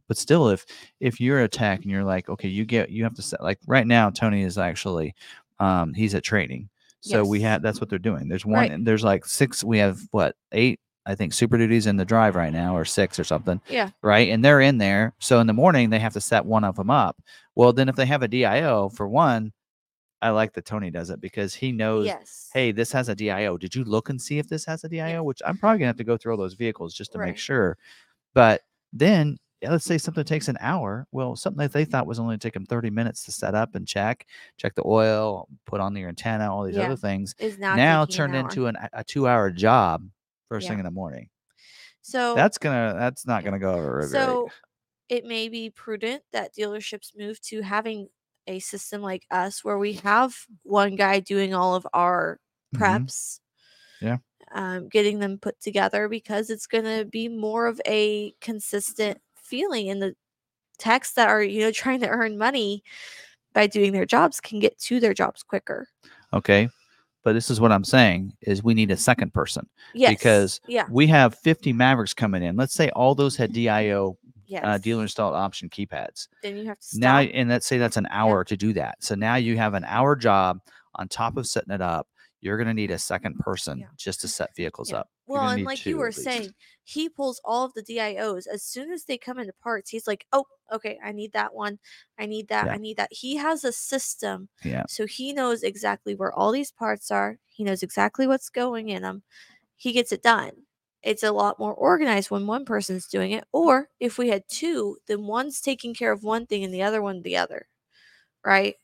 but still if if you're a tech and you're like okay you get you have to set like right now tony is actually um he's at training so we Yes. have that's what they're doing there's one Right. there's like six we have what eight i think super Duty's in the drive right now or six or something Yeah. right and they're in there so in the morning they have to set one of them up well then if they have a dio for one i like that tony does it because he knows Yes. hey this has a dio did you look and see if this has a dio which i'm probably gonna have to go through all those vehicles just to make Right. sure but then yeah, let's say something takes an hour. Well, something that they thought was only take them 30 minutes to set up and check, check the oil, put on the antenna, all these Yeah. other things. Is now, now turned into an, a two hour job first thing in the morning. so That's gonna that's not gonna go over very So it may be prudent that dealerships move to having a system like us where we have one guy doing all of our Mhm. preps. Yeah. Um, getting them put together because it's going to be more of a consistent feeling and the techs that are you know trying to earn money by doing their jobs can get to their jobs quicker Okay. But this is what I'm saying is we need a second person yes. because yeah. we have 50 Mavericks coming in. Let's say all those had DIO yes uh, dealer installed option keypads. then you have to stop. now and let's say that's an hour to do that. So now you have an hour job on top of setting it up you're going to need a second person Yeah. just to set vehicles Yeah. up Well, and like you were saying, he pulls all of the DIOs as soon as they come into parts. He's like, "Oh, okay, I need that one. I need that. Yeah. I need that." He has a system, yeah so he knows exactly where all these parts are. He knows exactly what's going in them. He gets it done. It's a lot more organized when one person's doing it, or if we had two, then one's taking care of one thing and the other one the other, right?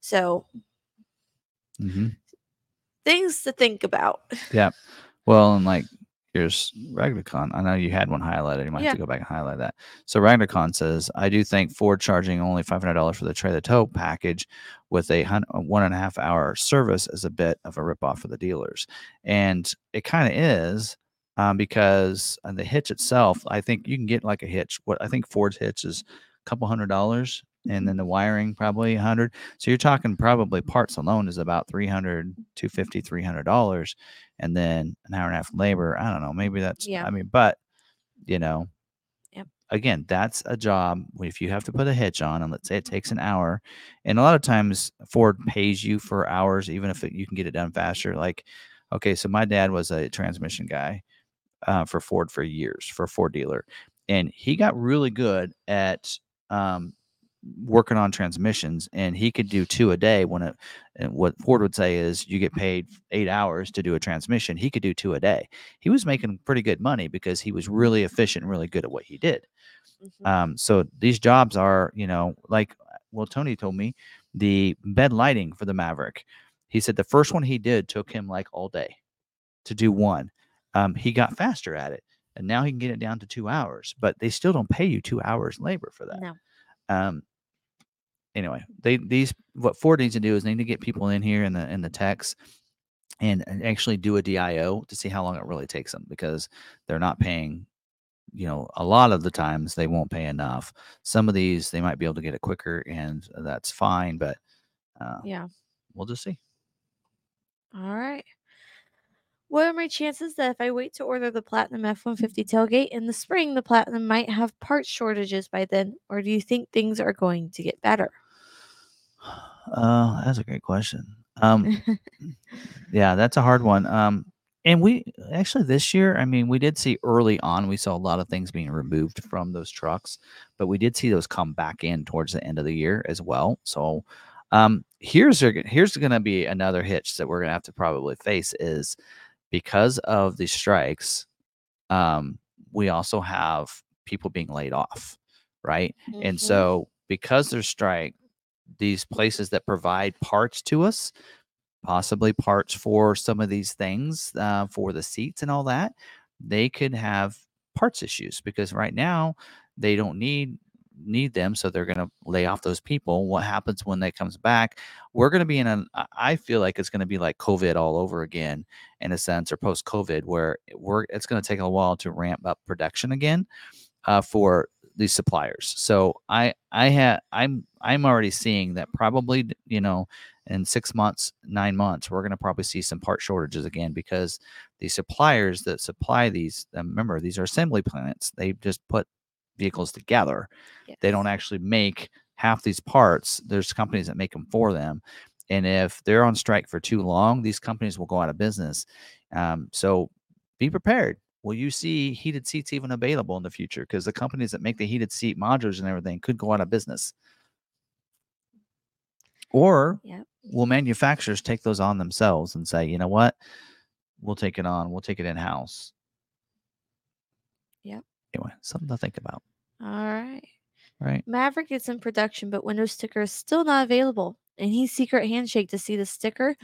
So hmm things to think about. Yeah. Well and like here's RagnarKon. I know you had one highlighted. You might Yeah. have to go back and highlight that. So RagnarKon says, I do think Ford charging only five hundred dollars for the trailer tow package with a one and a half hour service is a bit of a ripoff for the dealers, and it kind of is. Um, because uh, the hitch itself, I think you can get like a hitch. What I think Ford's hitch is a couple hundred dollars, and then the wiring probably hundred. So you're talking probably parts alone is about 300, 250, 300 dollars, and then an hour and a half labor. I don't know. Maybe that's. Yeah. I mean, but you know. Yep. Again, that's a job if you have to put a hitch on, and let's say it takes an hour, and a lot of times Ford pays you for hours, even if it, you can get it done faster. Like, okay, so my dad was a transmission guy uh, for Ford for years for a Ford dealer, and he got really good at um, working on transmissions, and he could do two a day. When it, and what Ford would say is, you get paid eight hours to do a transmission. He could do two a day. He was making pretty good money because he was really efficient and really good at what he did. Mhm. Um, so these jobs are, you know, like well, Tony told me the bed lighting for the Maverick. He said the first one he did took him like all day to do one. Um, he got faster at it, and now he can get it down to two hours. But they still don't pay you two hours labor for that. no. Um, anyway, they these what Ford needs to do is they need to get people in here in the in the techs and, and actually do a DIO to see how long it really takes them because they're not paying. You know, a lot of the times they won't pay enough. Some of these they might be able to get it quicker, and that's fine. But uh, Yeah. we'll just see. All right. What are my chances that if I wait to order the Platinum F 150 tailgate in the spring, the Platinum might have part shortages by then? Or do you think things are going to get better? Uh, that's a great question. Um, yeah, that's a hard one. Um, and we actually this year, I mean, we did see early on, we saw a lot of things being removed from those trucks, but we did see those come back in towards the end of the year as well. So, um, here's here's going to be another hitch that we're going to have to probably face is because of the strikes. Um, we also have people being laid off, right? And Mhm. so, because there's strike, these places that provide parts to us, possibly parts for some of these things uh, for the seats and all that, they could have parts issues because right now they don't need need them so they're going to lay off those people. What happens when that comes back? We're going to be in an i feel like it's going to be like covid all over again in a sense or post covid where we're it's going to take a while to ramp up production again uh, for these suppliers so i i had i'm i'm already seeing that probably you know in six months nine months we're going to probably see some part shortages again because the suppliers that supply these remember these are assembly plants they just put vehicles together. Yes. They don't actually make half these parts. There's companies that make them for them. And if they're on strike for too long, these companies will go out of business. Um, so be prepared. Will you see heated seats even available in the future? Because the companies that make the heated seat modules and everything could go out of business. Or yep. will manufacturers take those on themselves and say, you know what? We'll take it on. We'll take it in house. Yep. Anyway, something to think about. All right. Right. Maverick is in production, but Windows sticker is still not available. And he's secret handshake to see the sticker.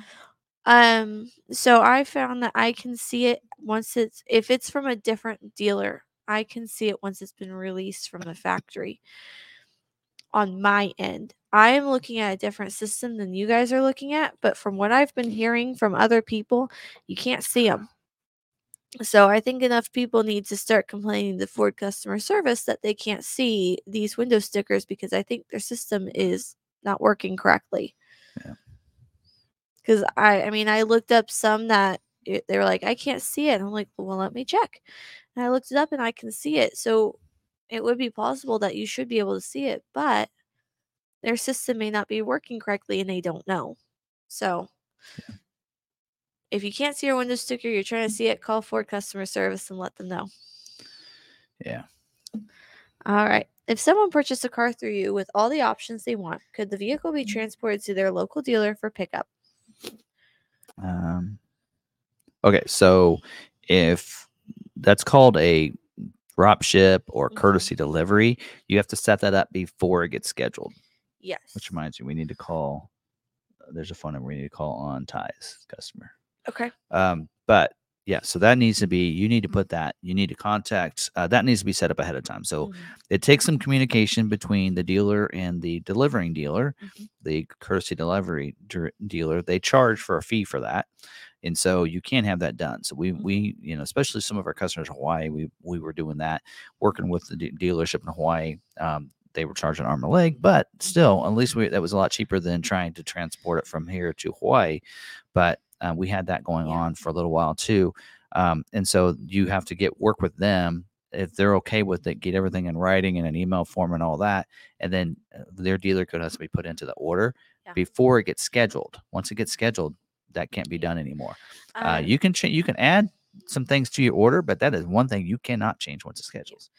Um, so I found that I can see it once it's if it's from a different dealer, I can see it once it's been released from the factory. On my end, I am looking at a different system than you guys are looking at, but from what I've been hearing from other people, you can't see them. So I think enough people need to start complaining to Ford customer service that they can't see these window stickers because I think their system is not working correctly. Yeah. Because I, I mean, I looked up some that it, they were like, I can't see it. I'm like, well, let me check. And I looked it up and I can see it. So it would be possible that you should be able to see it, but their system may not be working correctly and they don't know. So. If you can't see your window sticker, you're trying to see it, call Ford customer service and let them know. Yeah. All right. If someone purchased a car through you with all the options they want, could the vehicle be mm. transported to their local dealer for pickup? Um, okay. So if that's called a drop ship or mm-hmm. courtesy mm-hmm. delivery, you have to set that up before it gets scheduled. Yes. Which reminds me, we need to call. There's a phone number we need to call on ties customer. Okay. Um, but yeah, so that needs to be, you need to put that, you need to contact, uh, that needs to be set up ahead of time. So mm-hmm. it takes some communication between the dealer and the delivering dealer, mm-hmm. the courtesy delivery dealer. They charge for a fee for that. And so you can't have that done. So we, mm-hmm. we, you know, especially some of our customers in Hawaii, we, we were doing that, working with the de- dealership in Hawaii. Um, they were charging arm and leg, but still, at least we, that was a lot cheaper than trying to transport it from here to Hawaii. But uh, we had that going yeah. on for a little while too. Um, and so you have to get work with them if they're okay with it, get everything in writing in an email form and all that, and then uh, their dealer code has to be put into the order yeah. before it gets scheduled. Once it gets scheduled, that can't be done anymore. Uh, uh, you can change, you can add some things to your order, but that is one thing you cannot change once it schedules.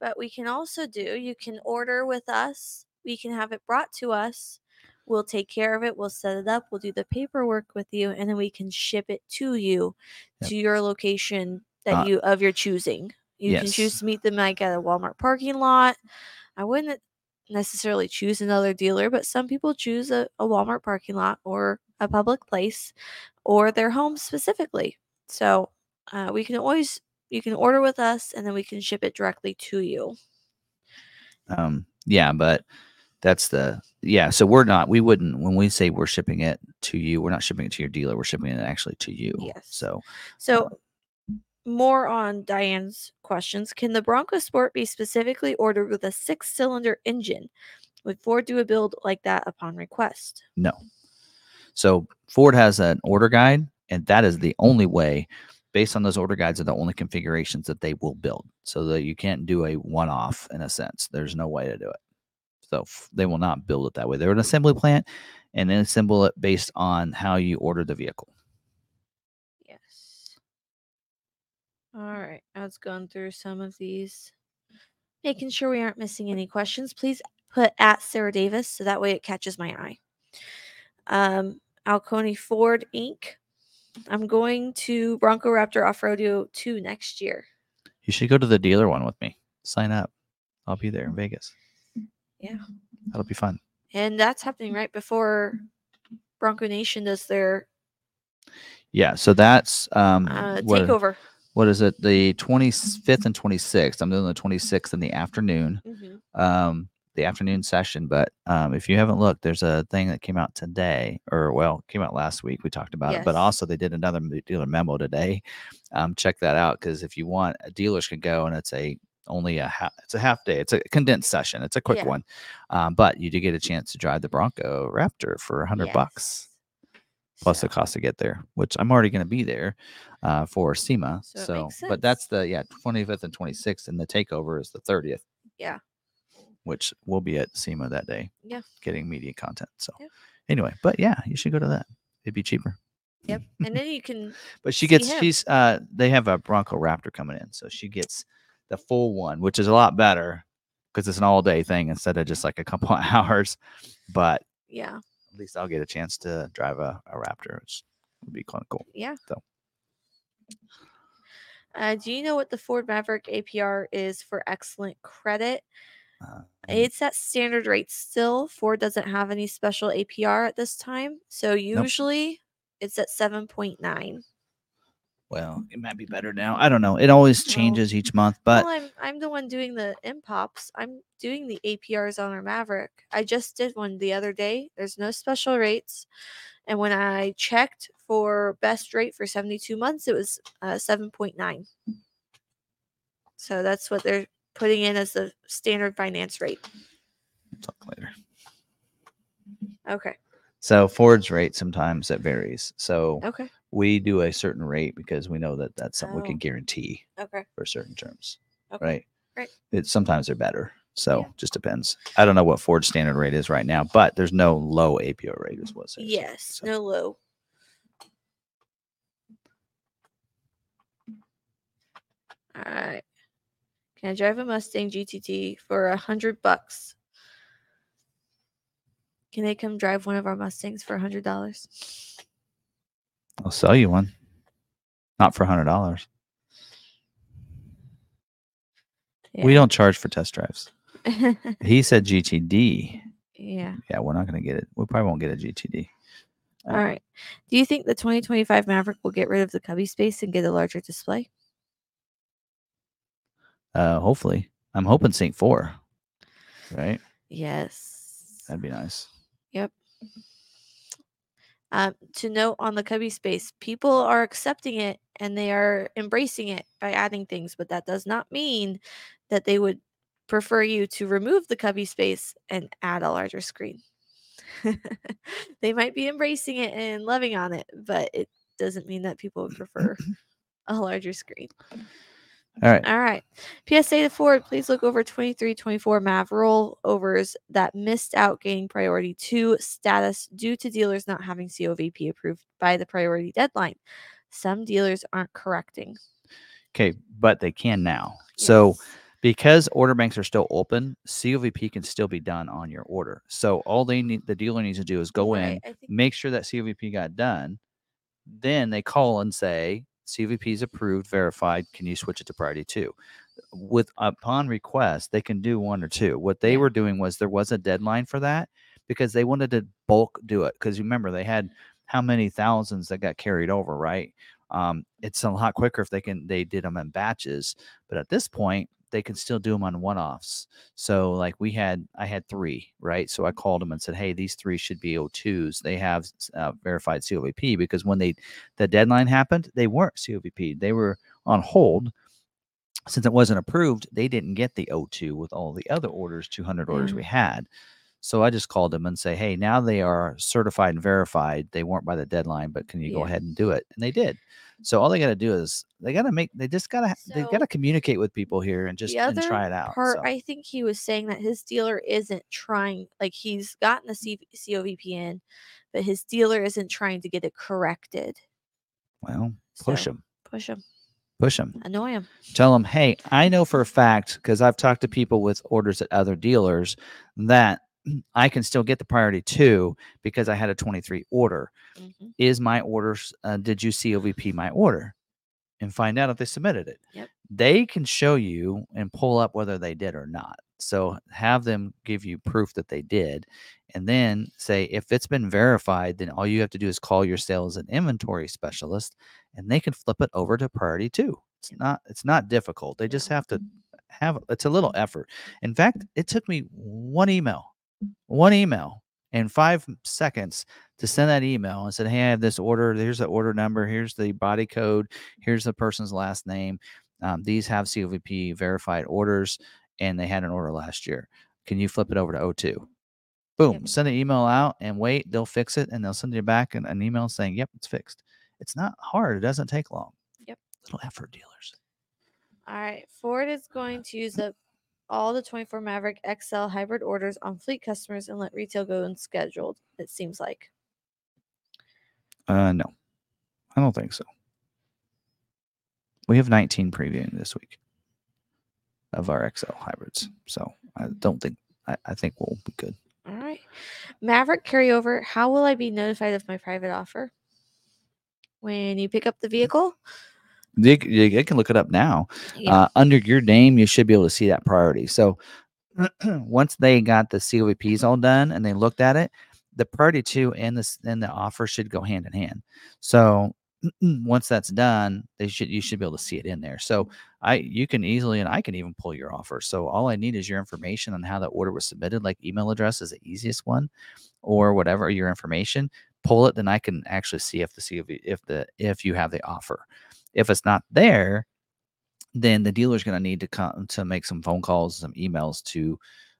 But we can also do you can order with us. We can have it brought to us We'll take care of it. We'll set it up. We'll do the paperwork with you, and then we can ship it to you yep. to your location that uh, you of your choosing. You yes. can choose to meet them like at a Walmart parking lot. I wouldn't necessarily choose another dealer, but some people choose a, a Walmart parking lot or a public place or their home specifically. So uh, we can always you can order with us and then we can ship it directly to you. Um, yeah, but that's the yeah. So we're not. We wouldn't when we say we're shipping it to you. We're not shipping it to your dealer. We're shipping it actually to you. Yes. So so. More on Diane's questions. Can the Bronco Sport be specifically ordered with a six cylinder engine? Would Ford do a build like that upon request? No. So Ford has an order guide, and that is the only way, based on those order guides, are the only configurations that they will build. So that you can't do a one off in a sense. There's no way to do it. So they will not build it that way. They're an assembly plant and then assemble it based on how you order the vehicle. Yes. All right. I was going through some of these, making sure we aren't missing any questions. Please put at Sarah Davis so that way it catches my eye. Um, Alconi Ford Inc. I'm going to Bronco Raptor Off-Roadeo 2 next year. You should go to the dealer one with me. Sign up. I'll be there in Vegas. Yeah. That'll be fun. And that's happening right before Bronco Nation does their Yeah. So that's um, Uh, what, takeover. What is it? The 25th and 26th. I'm doing the 26th in the afternoon. hmm um, the afternoon session. But um, if you haven't looked, there's a thing that came out today, or well, came out last week. We talked about it, but also they did another dealer memo today. Um, check that out because if you want, dealers can go and it's a only a half, it's a half day. It's a condensed session. It's a quick Yeah. one, um, but you do get a chance to drive the Bronco Raptor for a hundred bucks plus the cost to get there, which I'm already going to be there uh, for SEMA. So So, but that's the yeah 25th and 26th, and the takeover is the 30th. Yeah. which will be at SEMA that day. Yeah. getting media content. So Yep. anyway, but yeah, you should go to that. It'd be cheaper. Yep. And then you can But she gets him. she's uh they have a Bronco Raptor coming in, so she gets the full one, which is a lot better because it's an all day thing instead of just like a couple of hours. But yeah. At least I'll get a chance to drive a, a Raptor, which would be kind of cool. Yeah. So. Uh, do you know what the Ford Maverick APR is for excellent credit? Uh, It's at standard rate still. Ford doesn't have any special APR at this time. So usually it's at 7.9. well, it might be better now. I don't know. It always Well- changes each month, but well, I'm I'm the one doing the impops. I'm doing the APRs on our Maverick. I just did one the other day. There's no special rates. And when I checked for best rate for 72 months, it was uh, 7.9. So that's what they're putting in as the standard finance rate. talk later. Okay. So Ford's rate sometimes it varies. So Okay. We do a certain rate because we know that that's something we Oh. can guarantee Okay. for certain terms, Okay. right? Right. It sometimes they're better. So Yeah. just depends. I don't know what Ford standard rate is right now, but there's no low APO rate is what it. Yes. So- No low. All right. Can I drive a Mustang GTT for a hundred bucks? Can they come drive one of our Mustangs for a hundred dollars? I'll sell you one. Not for a hundred dollars. We don't charge for test drives. He said GTD. yeah. Yeah, we're not gonna get it. We probably won't get a GTD. All right. Do you think the 2025 Maverick will get rid of the cubby space and get a larger display? Uh hopefully. I'm hoping Sync 4. Right? Yes. That'd be nice. Um, to note on the cubby space, people are accepting it and they are embracing it by adding things, but that does not mean that they would prefer you to remove the cubby space and add a larger screen. they might be embracing it and loving on it, but it doesn't mean that people would prefer a larger screen. All right. All right. PSA to Ford, please look over 23 24 MAV rollovers that missed out gaining priority two status due to dealers not having COVP approved by the priority deadline. Some dealers aren't correcting. Okay, but they can now. So because order banks are still open, COVP can still be done on your order. So all they need the dealer needs to do is go in, Right, I think make sure that COVP got done. Then they call and say COVP is approved, verified. Can you switch it to priority two? With upon request, they can do one or two. What they were doing was there was a deadline for that because they wanted to bulk do it. Because remember, they had how many thousands that got carried over, right? Um, it's a lot quicker if they can they did them in batches. But at this point, they can still do them on one-offs. So like we had, I had three, right? So I called them and said, hey, these three should be O2s. They have uh, verified COVP because when they the deadline happened, they weren't COVP. They were on hold. Since it wasn't approved, they didn't get the O2 with all the other orders, 200 orders Mm. we had. So I just called them and say, hey, now they are certified and verified. They weren't by the deadline, but can you go ahead and do it? And they did. So all they got to do is they got to make. They just got to. they got to communicate with people here and just and try it out. part, so. I think he was saying that his dealer isn't trying, like he's gotten the C- COVP in, but his dealer isn't trying to get it corrected. well, push So, them, Push him, push them. annoy him. Tell them, hey, I know for a fact because I've talked to people with orders at other dealers that I can still get the priority two because I had a 23 order. Mhm. Is my orders? Uh, did you COVP my order? And find out if they submitted it. Yep. they can show you and pull up whether they did or not. So have them give you proof that they did. And then say if it's been verified, then all you have to do is call your sales and inventory specialist and they can flip it over to priority two. It's not it's not difficult. They just have to have it's a little effort. In fact, it took me one email, one email and five seconds to send that email and said, Hey, I have this order. Here's the order number. Here's the body code. Here's the person's last name. Um, these have COVP verified orders and they had an order last year. Can you flip it over to O2? Boom, Yep. send an email out and wait. They'll fix it and they'll send you back an, an email saying, Yep, it's fixed. It's not hard. It doesn't take long. Yep. Little effort dealers. All right. Ford is going to use up all the 24 Maverick XL hybrid orders on fleet customers and let retail go unscheduled, it seems like. Uh, no, I don't think so. We have 19 previewing this week of our XL hybrids. So I don't think, I, I think we'll be good. All right. Maverick carryover. How will I be notified of my private offer? When you pick up the vehicle? They, you can look it up now. Yeah. Uh, under your name, you should be able to see that priority. So once they got the COVPs all done and they looked at it, the priority two and the and the offer should go hand in hand. So once that's done, they should you should be able to see it in there. So I you can easily and I can even pull your offer. So all I need is your information on how that order was submitted. Like email address is the easiest one, or whatever your information. Pull it, then I can actually see if the COV if the if you have the offer. If it's not there, then the dealer's going to need to come to make some phone calls, some emails to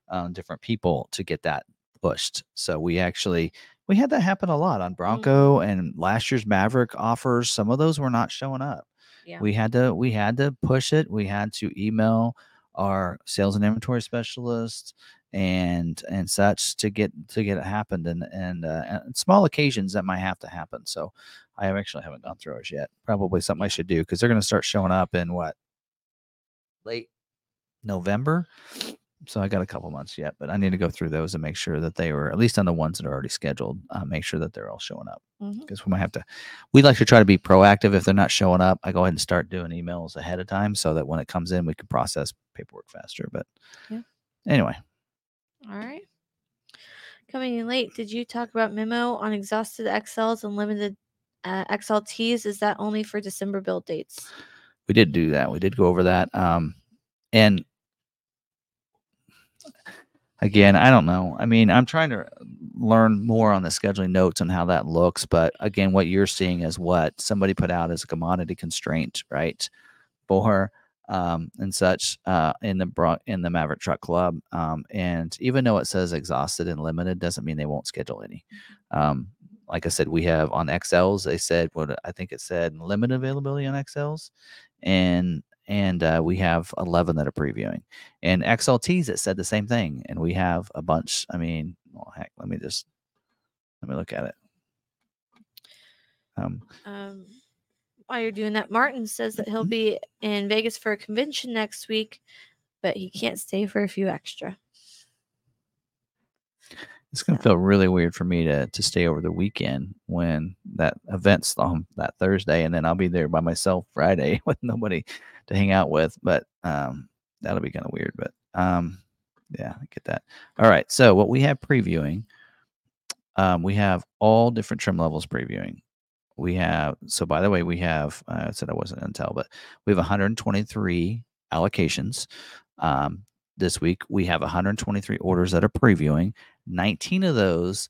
um, different people to get that pushed. So we actually we had that happen a lot on Bronco and last year's Maverick offers. Some of those were not showing up. yeah. We had to we had to push it. We had to email our sales and inventory specialist and and such to get to get it happened and and, uh, and small occasions that might have to happen. So I actually haven't gone through ours yet. Probably something I should do because they're going to start showing up in what late November. So I got a couple months yet, but I need to go through those and make sure that they were at least on the ones that are already scheduled. Uh, make sure that they're all showing up because we might have to. We'd like to try to be proactive. If they're not showing up, I go ahead and start doing emails ahead of time so that when it comes in, we can process paperwork faster. But Yeah. anyway, All right. Coming in late, did you talk about memo on exhausted XLs and limited uh, XLTs? Is that only for December build dates? we did do that. We did go over that. Um, and again, I don't know. I mean, I'm trying to learn more on the scheduling notes and how that looks. But again, what you're seeing is what somebody put out as a commodity constraint, right? For um, and such uh, in the Bro- in the Maverick Truck Club. Um, and even though it says exhausted and limited, doesn't mean they won't schedule any. Um, like I said, we have on XLs. They said what I think it said limited availability on XLs, and and uh, we have 11 that are previewing. And XLTs, it said the same thing, and we have a bunch. I mean, well, heck, let me just let me look at it. Um, Um, while you're doing that, Martin says that he'll be in Vegas for a convention next week, but he can't stay for a few extra. it's gonna So- feel really weird for me to to stay over the weekend when that event's on that Thursday, and then I'll be there by myself Friday with nobody to hang out with. But um, that'll be kind of weird. But um, yeah, I get that. All right. So what we have previewing, um, we have all different trim levels previewing. We have so by the way, we have uh, I said I wasn't Intel, but we have 123 allocations. Um, this week we have 123 orders that are previewing. 19 of those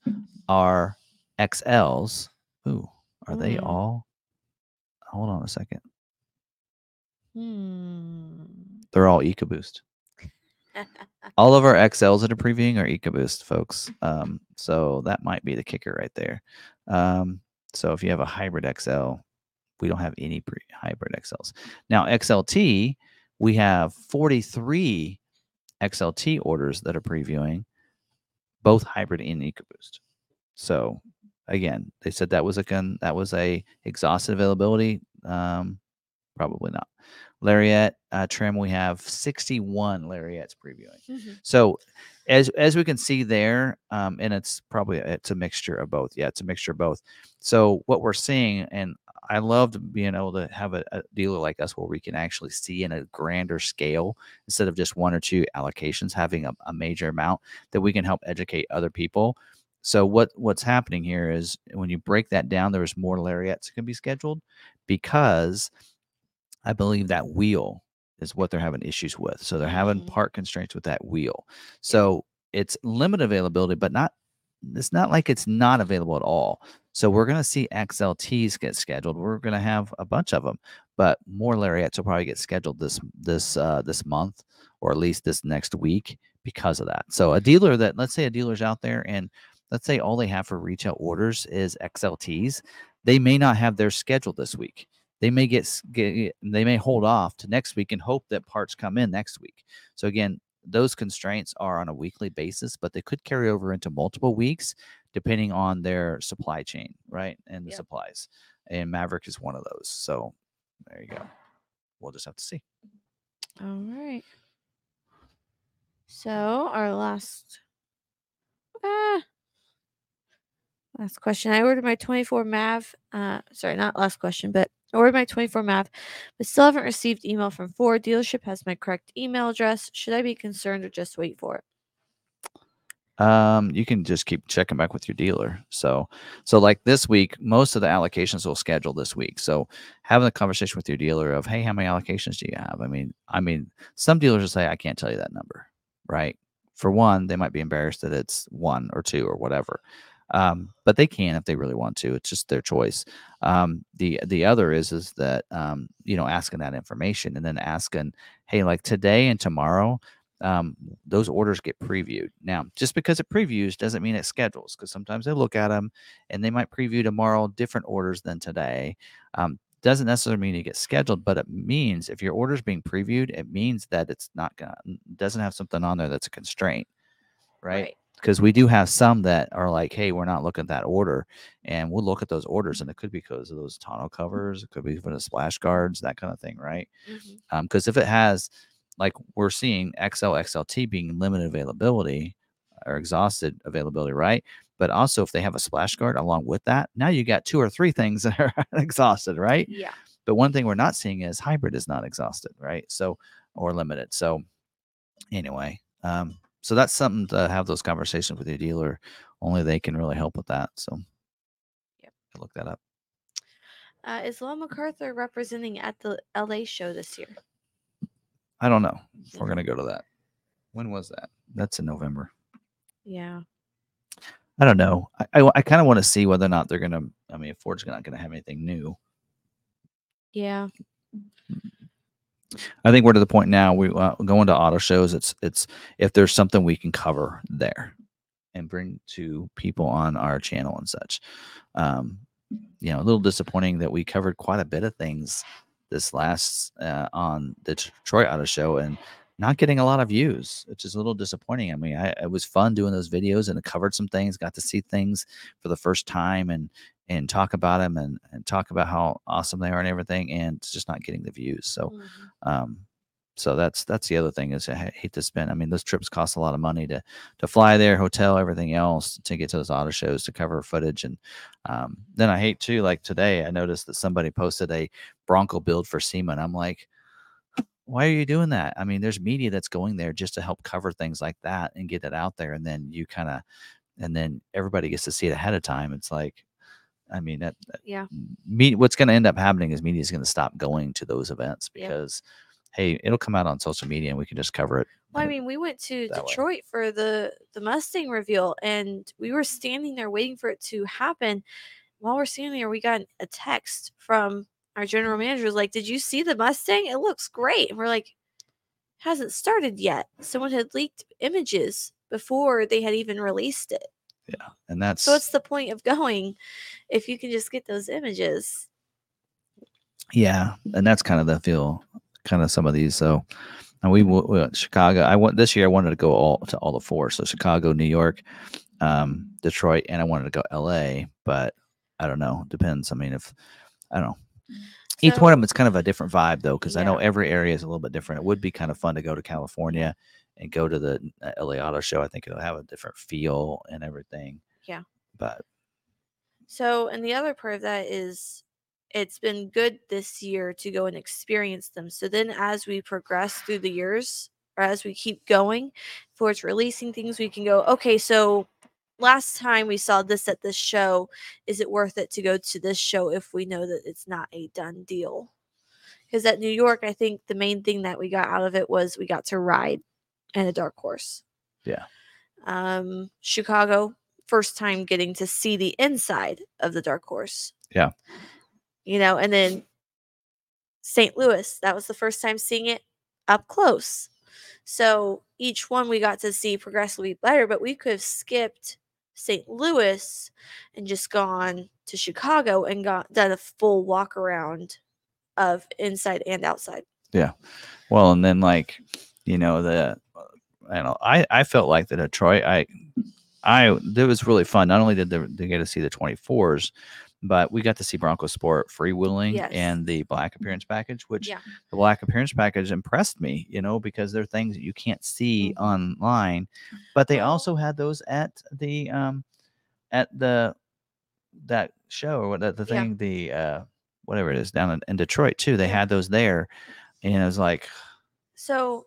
are XLs. Ooh, are they Mm. all? Hold on a second. Hmm. They're all EcoBoost. All of our XLs that are previewing are EcoBoost, folks. Um, so that might be the kicker right there. Um, so if you have a hybrid XL, we don't have any pre- hybrid XLs. Now, XLT, we have 43 XLT orders that are previewing, both hybrid and EcoBoost. So again, they said that was a gun that was a exhausted availability. Um, probably not. Lariat uh, trim, we have 61 Lariats previewing. Mhm. So as as we can see there, um, and it's probably it's a mixture of both. Yeah, it's a mixture of both. So what we're seeing, and I loved being able to have a, a dealer like us where we can actually see in a grander scale instead of just one or two allocations, having a, a major amount that we can help educate other people. So what what's happening here is when you break that down, there's more lariats that can be scheduled because I believe that wheel is what they're having issues with. So they're having Mhm. part constraints with that wheel. So it's limited availability, but not it's not like it's not available at all. So we're going to see XLTs get scheduled. We're going to have a bunch of them, but more lariats will probably get scheduled this this uh, this month or at least this next week because of that. So a dealer that let's say a dealer's out there and let's say all they have for retail orders is XLTs, they may not have their scheduled this week. They may get, get they may hold off to next week and hope that parts come in next week. So again, those constraints are on a weekly basis, but they could carry over into multiple weeks depending on their supply chain, right? And the Yep. supplies. And Maverick is one of those. So there you go. We'll just have to see. All right. So our last ah, last question. I ordered my 24 Mav. Uh, sorry, not last question, but Ordered my 24 Mav, but still haven't received email from Ford. Dealership has my correct email address. Should I be concerned or just wait for it? Um, you can just keep checking back with your dealer. So, so like this week, most of the allocations will schedule this week. So, having a conversation with your dealer of, hey, how many allocations do you have? I mean, I mean, some dealers will say, I can't tell you that number, right? For one, they might be embarrassed that it's one or two or whatever, um, but they can if they really want to. It's just their choice. Um, the the other is is that um, you know asking that information and then asking, hey, like today and tomorrow um, those orders get previewed. Now, just because it previews doesn't mean it schedules, because sometimes they look at them and they might preview tomorrow different orders than today. Um, doesn't necessarily mean it gets scheduled, but it means if your order is being previewed, it means that it's not gonna doesn't have something on there that's a constraint, right? Because we do have some that are like, hey, we're not looking at that order, and we'll look at those orders, mm-hmm. and it could be because of those tonneau covers, it could be for the splash guards, that kind of thing, right? Mm-hmm. Um, because if it has like we're seeing XL XLT being limited availability or exhausted availability, right? But also if they have a splash guard along with that, now you got two or three things that are exhausted, right? Yeah. But one thing we're not seeing is hybrid is not exhausted, right? So or limited. So anyway, um, so that's something to have those conversations with your dealer. Only they can really help with that. So Yep. look that up. Uh, is Long McArthur representing at the LA show this year? I don't know. We're gonna go to that. When was that? That's in November. Yeah. I don't know. I I, I kind of want to see whether or not they're gonna. I mean, if Ford's not gonna have anything new. Yeah. I think we're to the point now. We uh, going to auto shows. It's it's if there's something we can cover there, and bring to people on our channel and such. Um, you know, a little disappointing that we covered quite a bit of things this last uh, on the Detroit Auto Show and not getting a lot of views, which is a little disappointing. I mean, I, it was fun doing those videos and it covered some things, got to see things for the first time and and talk about them and, and talk about how awesome they are and everything, and it's just not getting the views. So, Mhm. um, so that's that's the other thing is I hate to spend. I mean, those trips cost a lot of money to to fly there, hotel, everything else to get to those auto shows to cover footage, and um, then I hate too. Like today, I noticed that somebody posted a Bronco build for SEMA, and I'm like, why are you doing that? I mean, there's media that's going there just to help cover things like that and get it out there, and then you kind of, and then everybody gets to see it ahead of time. It's like, I mean, that, that Yeah. me, what's going to end up happening is media is going to stop going to those events because, hey, it'll come out on social media and we can just cover it. Well, I mean, we went to that way. Detroit for the the Mustang reveal, and we were standing there waiting for it to happen. While we're standing there, we got a text from our general manager. was Like, did you see the Mustang? It looks great. And we're like, hasn't started yet. Someone had leaked images before they had even released it. And that's So what's the point of going if you can just get those images? yeah, and that's kind of the feel, kind of some of these. So, and we, we went Chicago. I went this year. I wanted to go all to all the four. So Chicago, New York, um, Detroit, and I wanted to go L.A. But I don't know. Depends. I mean, if I don't know. Each So- one of them is kind of a different vibe, though, because I know every area is a little bit different. It would be kind of fun to go to California and go to the uh, LA Auto Show. I think it'll have a different feel and everything. Yeah. But So, and the other part of that is it's been good this year to go and experience them. So then as we progress through the years or as we keep going towards releasing things, we can go, okay, so last time we saw this at this show, is it worth it to go to this show if we know that it's not a done deal? Because at New York, I think the main thing that we got out of it was we got to ride in a dark horse. Yeah. Um, Chicago, first time getting to see the inside of the dark horse. Yeah. You know, and then St. Louis, that was the first time seeing it up close. So each one we got to see progressively better, but we could have skipped St. Louis and just gone to Chicago and got done a full walk around of inside and outside. Yeah. Well, and then like, you know, the I don't know. I I felt like the Detroit. I I it was really fun. Not only did they, they get to see the 24s, but we got to see Bronco Sport freewheeling Yes. and the black appearance package, which Yeah. the black appearance package impressed me, you know, because they're things that you can't see Mhm. online. But they also had those at the um at the that show or what the, the Yeah. thing, the uh whatever it is down in, in Detroit too. They had those there. And it was like, So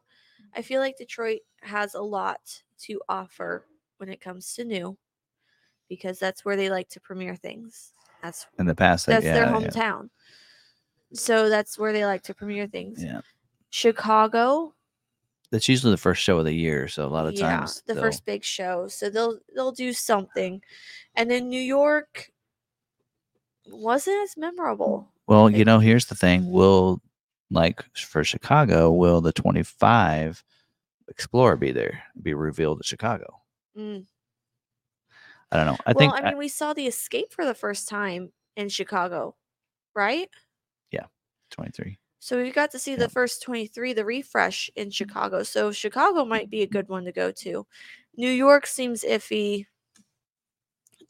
I feel like Detroit has a lot to offer when it comes to new because that's where they like to premiere things. That's in the past, that's their yeah, yeah, hometown. So that's where they like to premiere things. Yeah. Chicago, That's usually the first show of the year. So a lot of yeah, times the first big show. So they'll they'll do something. And then New York wasn't as memorable. Well, you know, here's the thing. Will like for Chicago, will the 25 Explorer be there? Be revealed at Chicago? Mm. I don't know. I well, think I I- mean, we saw the escape for the first time in Chicago, right? Yeah, 23. So we got to see Yep. the first 23, the refresh in Chicago. So Chicago might be a good one to go to. New York seems iffy.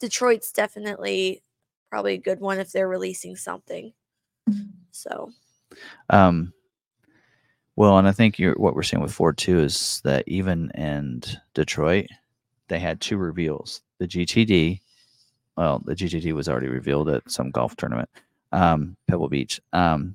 Detroit's definitely probably a good one if they're releasing something. So Um, well, and I think you're what we're seeing with Ford too is that even in Detroit, they had two reveals. The GTD, well, the GTD was already revealed at some golf tournament, um, Pebble Beach, um,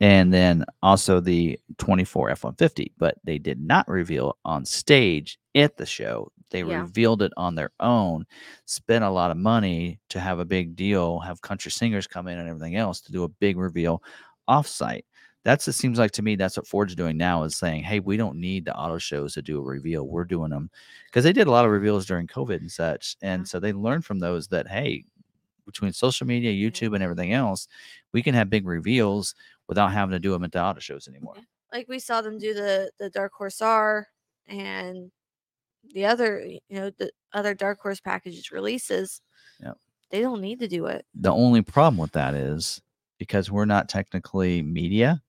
and then also the 24 F-150. But they did not reveal on stage at the show. They Yeah. revealed it on their own. Spent a lot of money to have a big deal, have country singers come in and everything else to do a big reveal offsite. That's it seems like to me that's what Ford's doing now is saying, hey, we don't need the auto shows to do a reveal. We're doing them because they did a lot of reveals during COVID and such, and Yeah. so they learned from those that hey, between social media, YouTube, and everything else, we can have big reveals without having to do them at the auto shows anymore. like we saw them do the the Dark Horse R and the other, you know, the other Dark Horse packages releases. Yep. They don't need to do it. The only problem with that is because we're not technically media,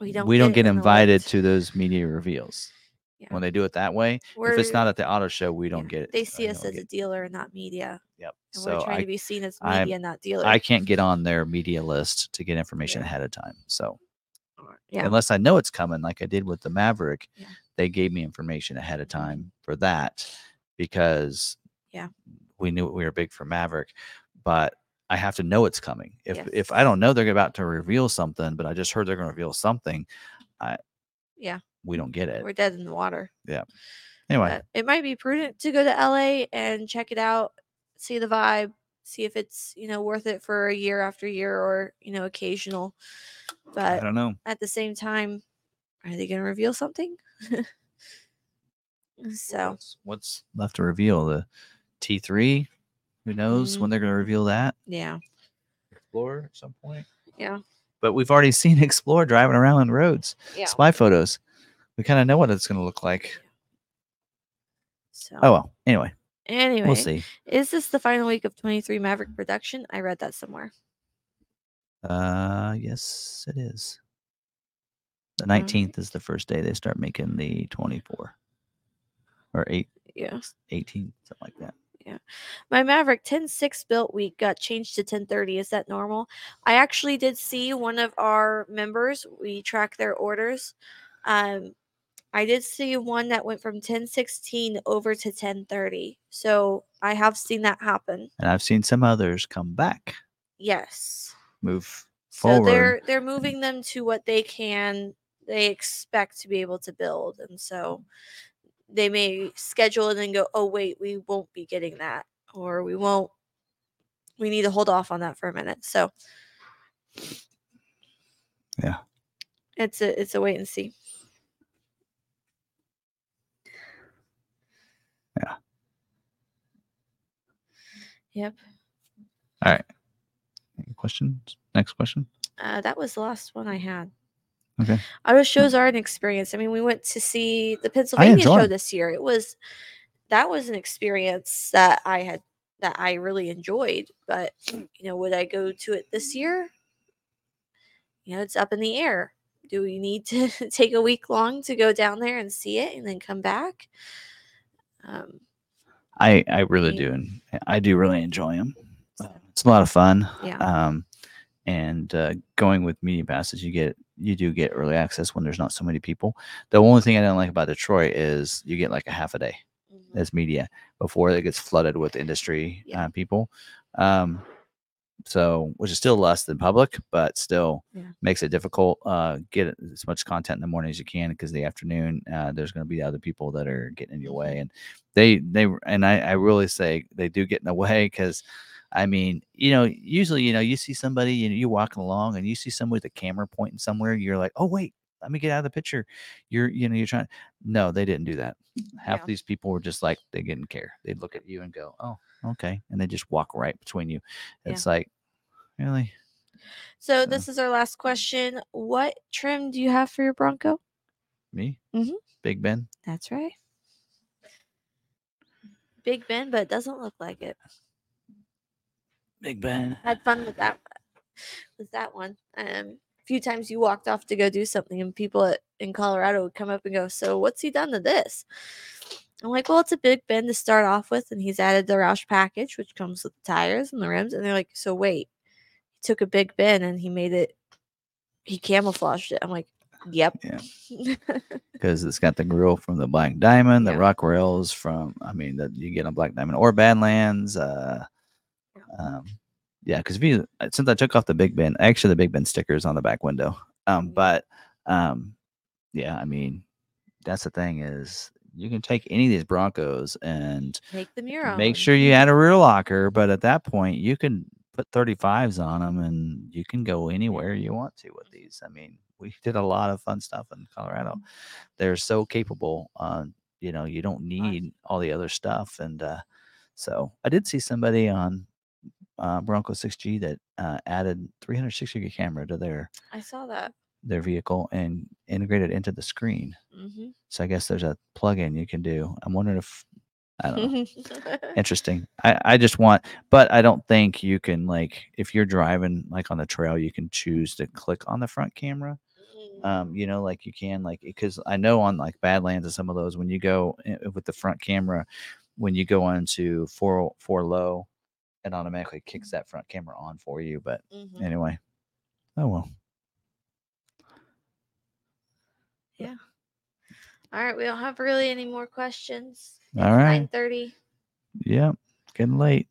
We don't we don't get in invited to those media reveals. Yeah. When they do it that way, if it's not at the auto show, we don't yeah, get it. They uh, see us as a dealer and not media. Yep. And So we're trying I, to be seen as I'm- media, not dealer. I can't get on their media list to get information Yeah. ahead of time. So yeah. unless I know it's coming, like I did with the Maverick, they gave me information ahead of time for that because Yeah. we knew we were big for Maverick, but I have to know it's coming. If Yes. if I don't know they're about to reveal something, but I just heard they're going to reveal something, I Yeah. we don't get it. We're dead in the water. Yeah. Anyway, But it might be prudent to go to LA and check it out, see the vibe, see if it's, you know, worth it for a year after year or, you know, occasional. But I don't know. at the same time, are they going to reveal something? so, what's, what's left to reveal? The T3. Who knows Mm-hmm. when they're going to reveal that? yeah. Explorer at some point. Yeah. But we've already seen Explorer driving around on roads. Yeah. Spy photos. We kind of know what it's going to look like. So, Oh well. Anyway, anyway, we'll see. is this the final week of 23 Maverick production? I read that somewhere. Uh, yes, it is. The Alright. nineteenth is the first day they start making the twenty-four or eight, Yeah. 18, something like that. My Maverick 10-6 built week got changed to 1030. Is that normal? I actually did see one of our members. We track their orders. Um, I did see one that went from 1016 over to 1030. So I have seen that happen. And I've seen some others come back. Yes. move forward. So they're they're moving them to what they can they expect to be able to build, and so they may schedule and then go, oh wait, we won't be getting that, or we won't. We need to hold off on that for a minute. So Yeah. it's a it's a wait and see. Yeah. Yep. Any questions? Next question. Uh, that was the last one I had. Okay. Auto shows are an experience. I mean, we went to see the Pennsylvania show this year. It was that was an experience that I had that I really enjoyed. But you know, would I go to it this year? You know, it's up in the air. Do we need to take a week long to go down there and see it and then come back? Um, I I really Yeah. do, and I do really enjoy them. It's a lot of fun. yeah. Um, and uh, going with media passes, you get you do get early access when there's not so many people. The only thing I don't like about Detroit is you get like a half a day Mhm. as media before it gets flooded with industry Yeah. uh, people. Um, so which is still less than public, but still Yeah. makes it difficult. Uh, get as much content in the morning as you can because the afternoon uh, there's going to be other people that are getting in your Mhm. way, and they they and I, I really say they do get in the way because. I mean, you know, usually, you know, you see somebody, you know, you're walking along and you see somebody with a camera pointing somewhere. You're like, oh, wait, let me get out of the picture. You're, you know, you're trying. No, they didn't do that. Half Yeah. these people were just like, they didn't care. They'd look at you and go, oh, okay. And they just walk right between you. Yeah. It's like, really? So So- this is our last question. What trim do you have for your Bronco? Me? Mhm. Big Bend? That's right. Big Bend, but it doesn't look like it. Big Bend. Had fun with that with that one. Um a few times you walked off to go do something and people at, in Colorado would come up and go, So what's he done to this? I'm like, Well, it's a Big Bend to start off with, and he's added the Roush package, which comes with the tires and the rims. And they're like, So wait, he took a Big Bend and he made it he camouflaged it. I'm like, Yep. Yeah. Because it's got the grill from the Black Diamond, the Yeah. rock rails from, I mean, that you get on Black Diamond or Badlands. Uh, Yeah. Um, yeah, because if you uh, since I took off the Big Bend, actually the Big Bend stickers on the back window. Um, but um, yeah, I mean, that's the thing is you can take any of these Broncos and Take the mirror. make sure you add a rear locker, but at that point you can put 35s on them and you can go anywhere you want to with these. I mean, we did a lot of fun stuff in Colorado. They're so capable. Uh, you know, you don't need all the other stuff. And uh, so I did see somebody on uh, Bronco 6G that uh, added 360 degree camera to their I saw that. their vehicle and integrated into the screen. hmm So I guess there's a plug-in you can do. I'm wondering if I don't know. Interesting. I, I just want, but I don't think you can like if you're driving like on the trail, you can choose to click on the front camera. Um, you know, like you can like because I know on like Badlands and some of those when you go i- with the front camera, when you go into four four low, it automatically kicks that front camera on for you. But Mhm. anyway, oh well. Yeah. All right, we don't have really any more questions. All right. Nine thirty. Yep, getting late.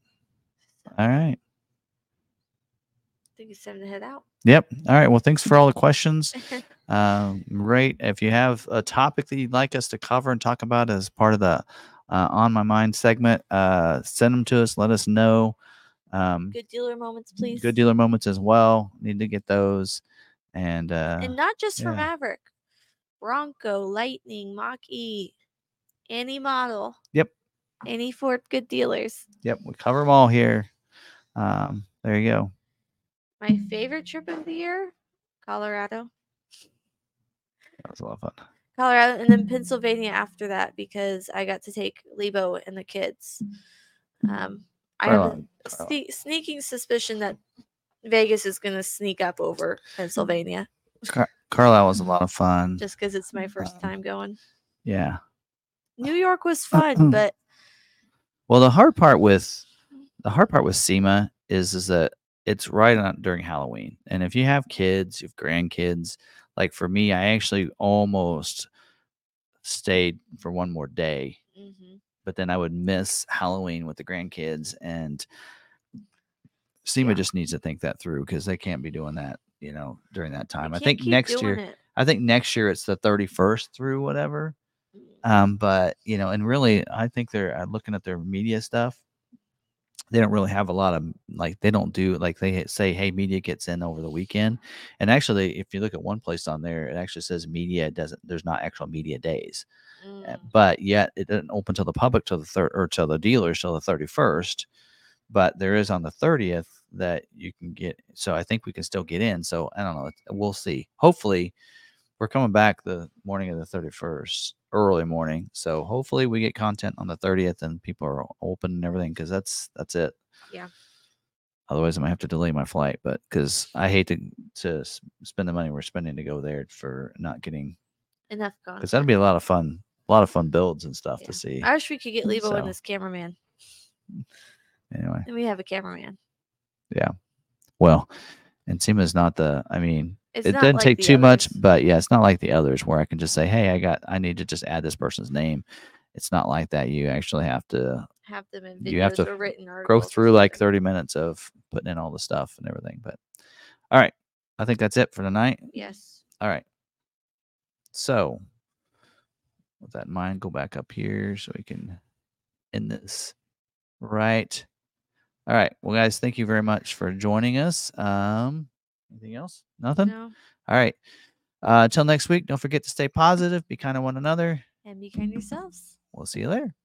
All right. I think it's time to head out. Yep. All right. Well, thanks for all the questions. Um, great. If you have a topic that you'd like us to cover and talk about as part of the uh, On My Mind segment, uh, send them to us. Let us know. Um, Good dealer moments, please. good dealer moments as well. Need to get those. And, uh, And not just for. Maverick, Bronco, Lightning, Mach E, any model. Yep. Any Ford good dealers. yep, we cover them all here. Um, there you go. My favorite trip of the year, Colorado. That was a lot of fun. Colorado and then Pennsylvania after that because I got to take Lebo and the kids. Um, I have a sne- sneaking suspicion that Vegas is going to sneak up over Pennsylvania Car- Carlisle was a lot of fun. just because it's my first Um, time going. Yeah. New York was fun, but Well, the hard part with the hard part with SEMA is is that it's right on during Halloween, and if you have kids, you have grandkids. Like for me, I actually almost stayed for one more day, Mhm. but then I would miss Halloween with the grandkids, and SEMA Yeah. just needs to think that through because they can't be doing that, you know, during that time. I think next year, it. I think next year it's the 31st through whatever. Mm. Um, but you know, and really, I think they're uh, looking at their media stuff. They don't really have a lot of like they don't do like they say, hey, media gets in over the weekend. And actually, if you look at one place on there, it actually says media doesn't. There's not actual media days, Uh, Mm. but yet it doesn't open to the public till the third or till the dealers till the 31st. But there is on the 30th that you can get. So I think we can still get in. So I don't know. We'll see. Hopefully, we're coming back the morning of the 31st, early morning. So hopefully we get content on the 30th and people are open and everything because that's that's it. Yeah. Otherwise, I might have to delay my flight, but because I hate to to spend the money we're spending to go there for not getting Enough because that'd be a lot of fun, a lot of fun builds and stuff Yeah. to see. I wish we could get Levo So- and this cameraman. Anyway, And we have a cameraman. Yeah. Well, and SEMA's not the. I mean, It's it doesn't like take too much, but yeah, it's not like the others where I can just say, "Hey, I got, I need to just add this person's name." It's not like that. You actually have to Have them in you have to written go through like 30 minutes of putting in all the stuff and everything. But all right, I think that's it for tonight. Yes. All right. So, with that in mind, go back up here so we can end this. Right. All right. Well, guys, thank you very much for joining us. Um, anything else? Nothing. No. All right. Uh, until next week, don't forget to stay positive, be kind to one another. And be kind to yourselves. We'll see you later.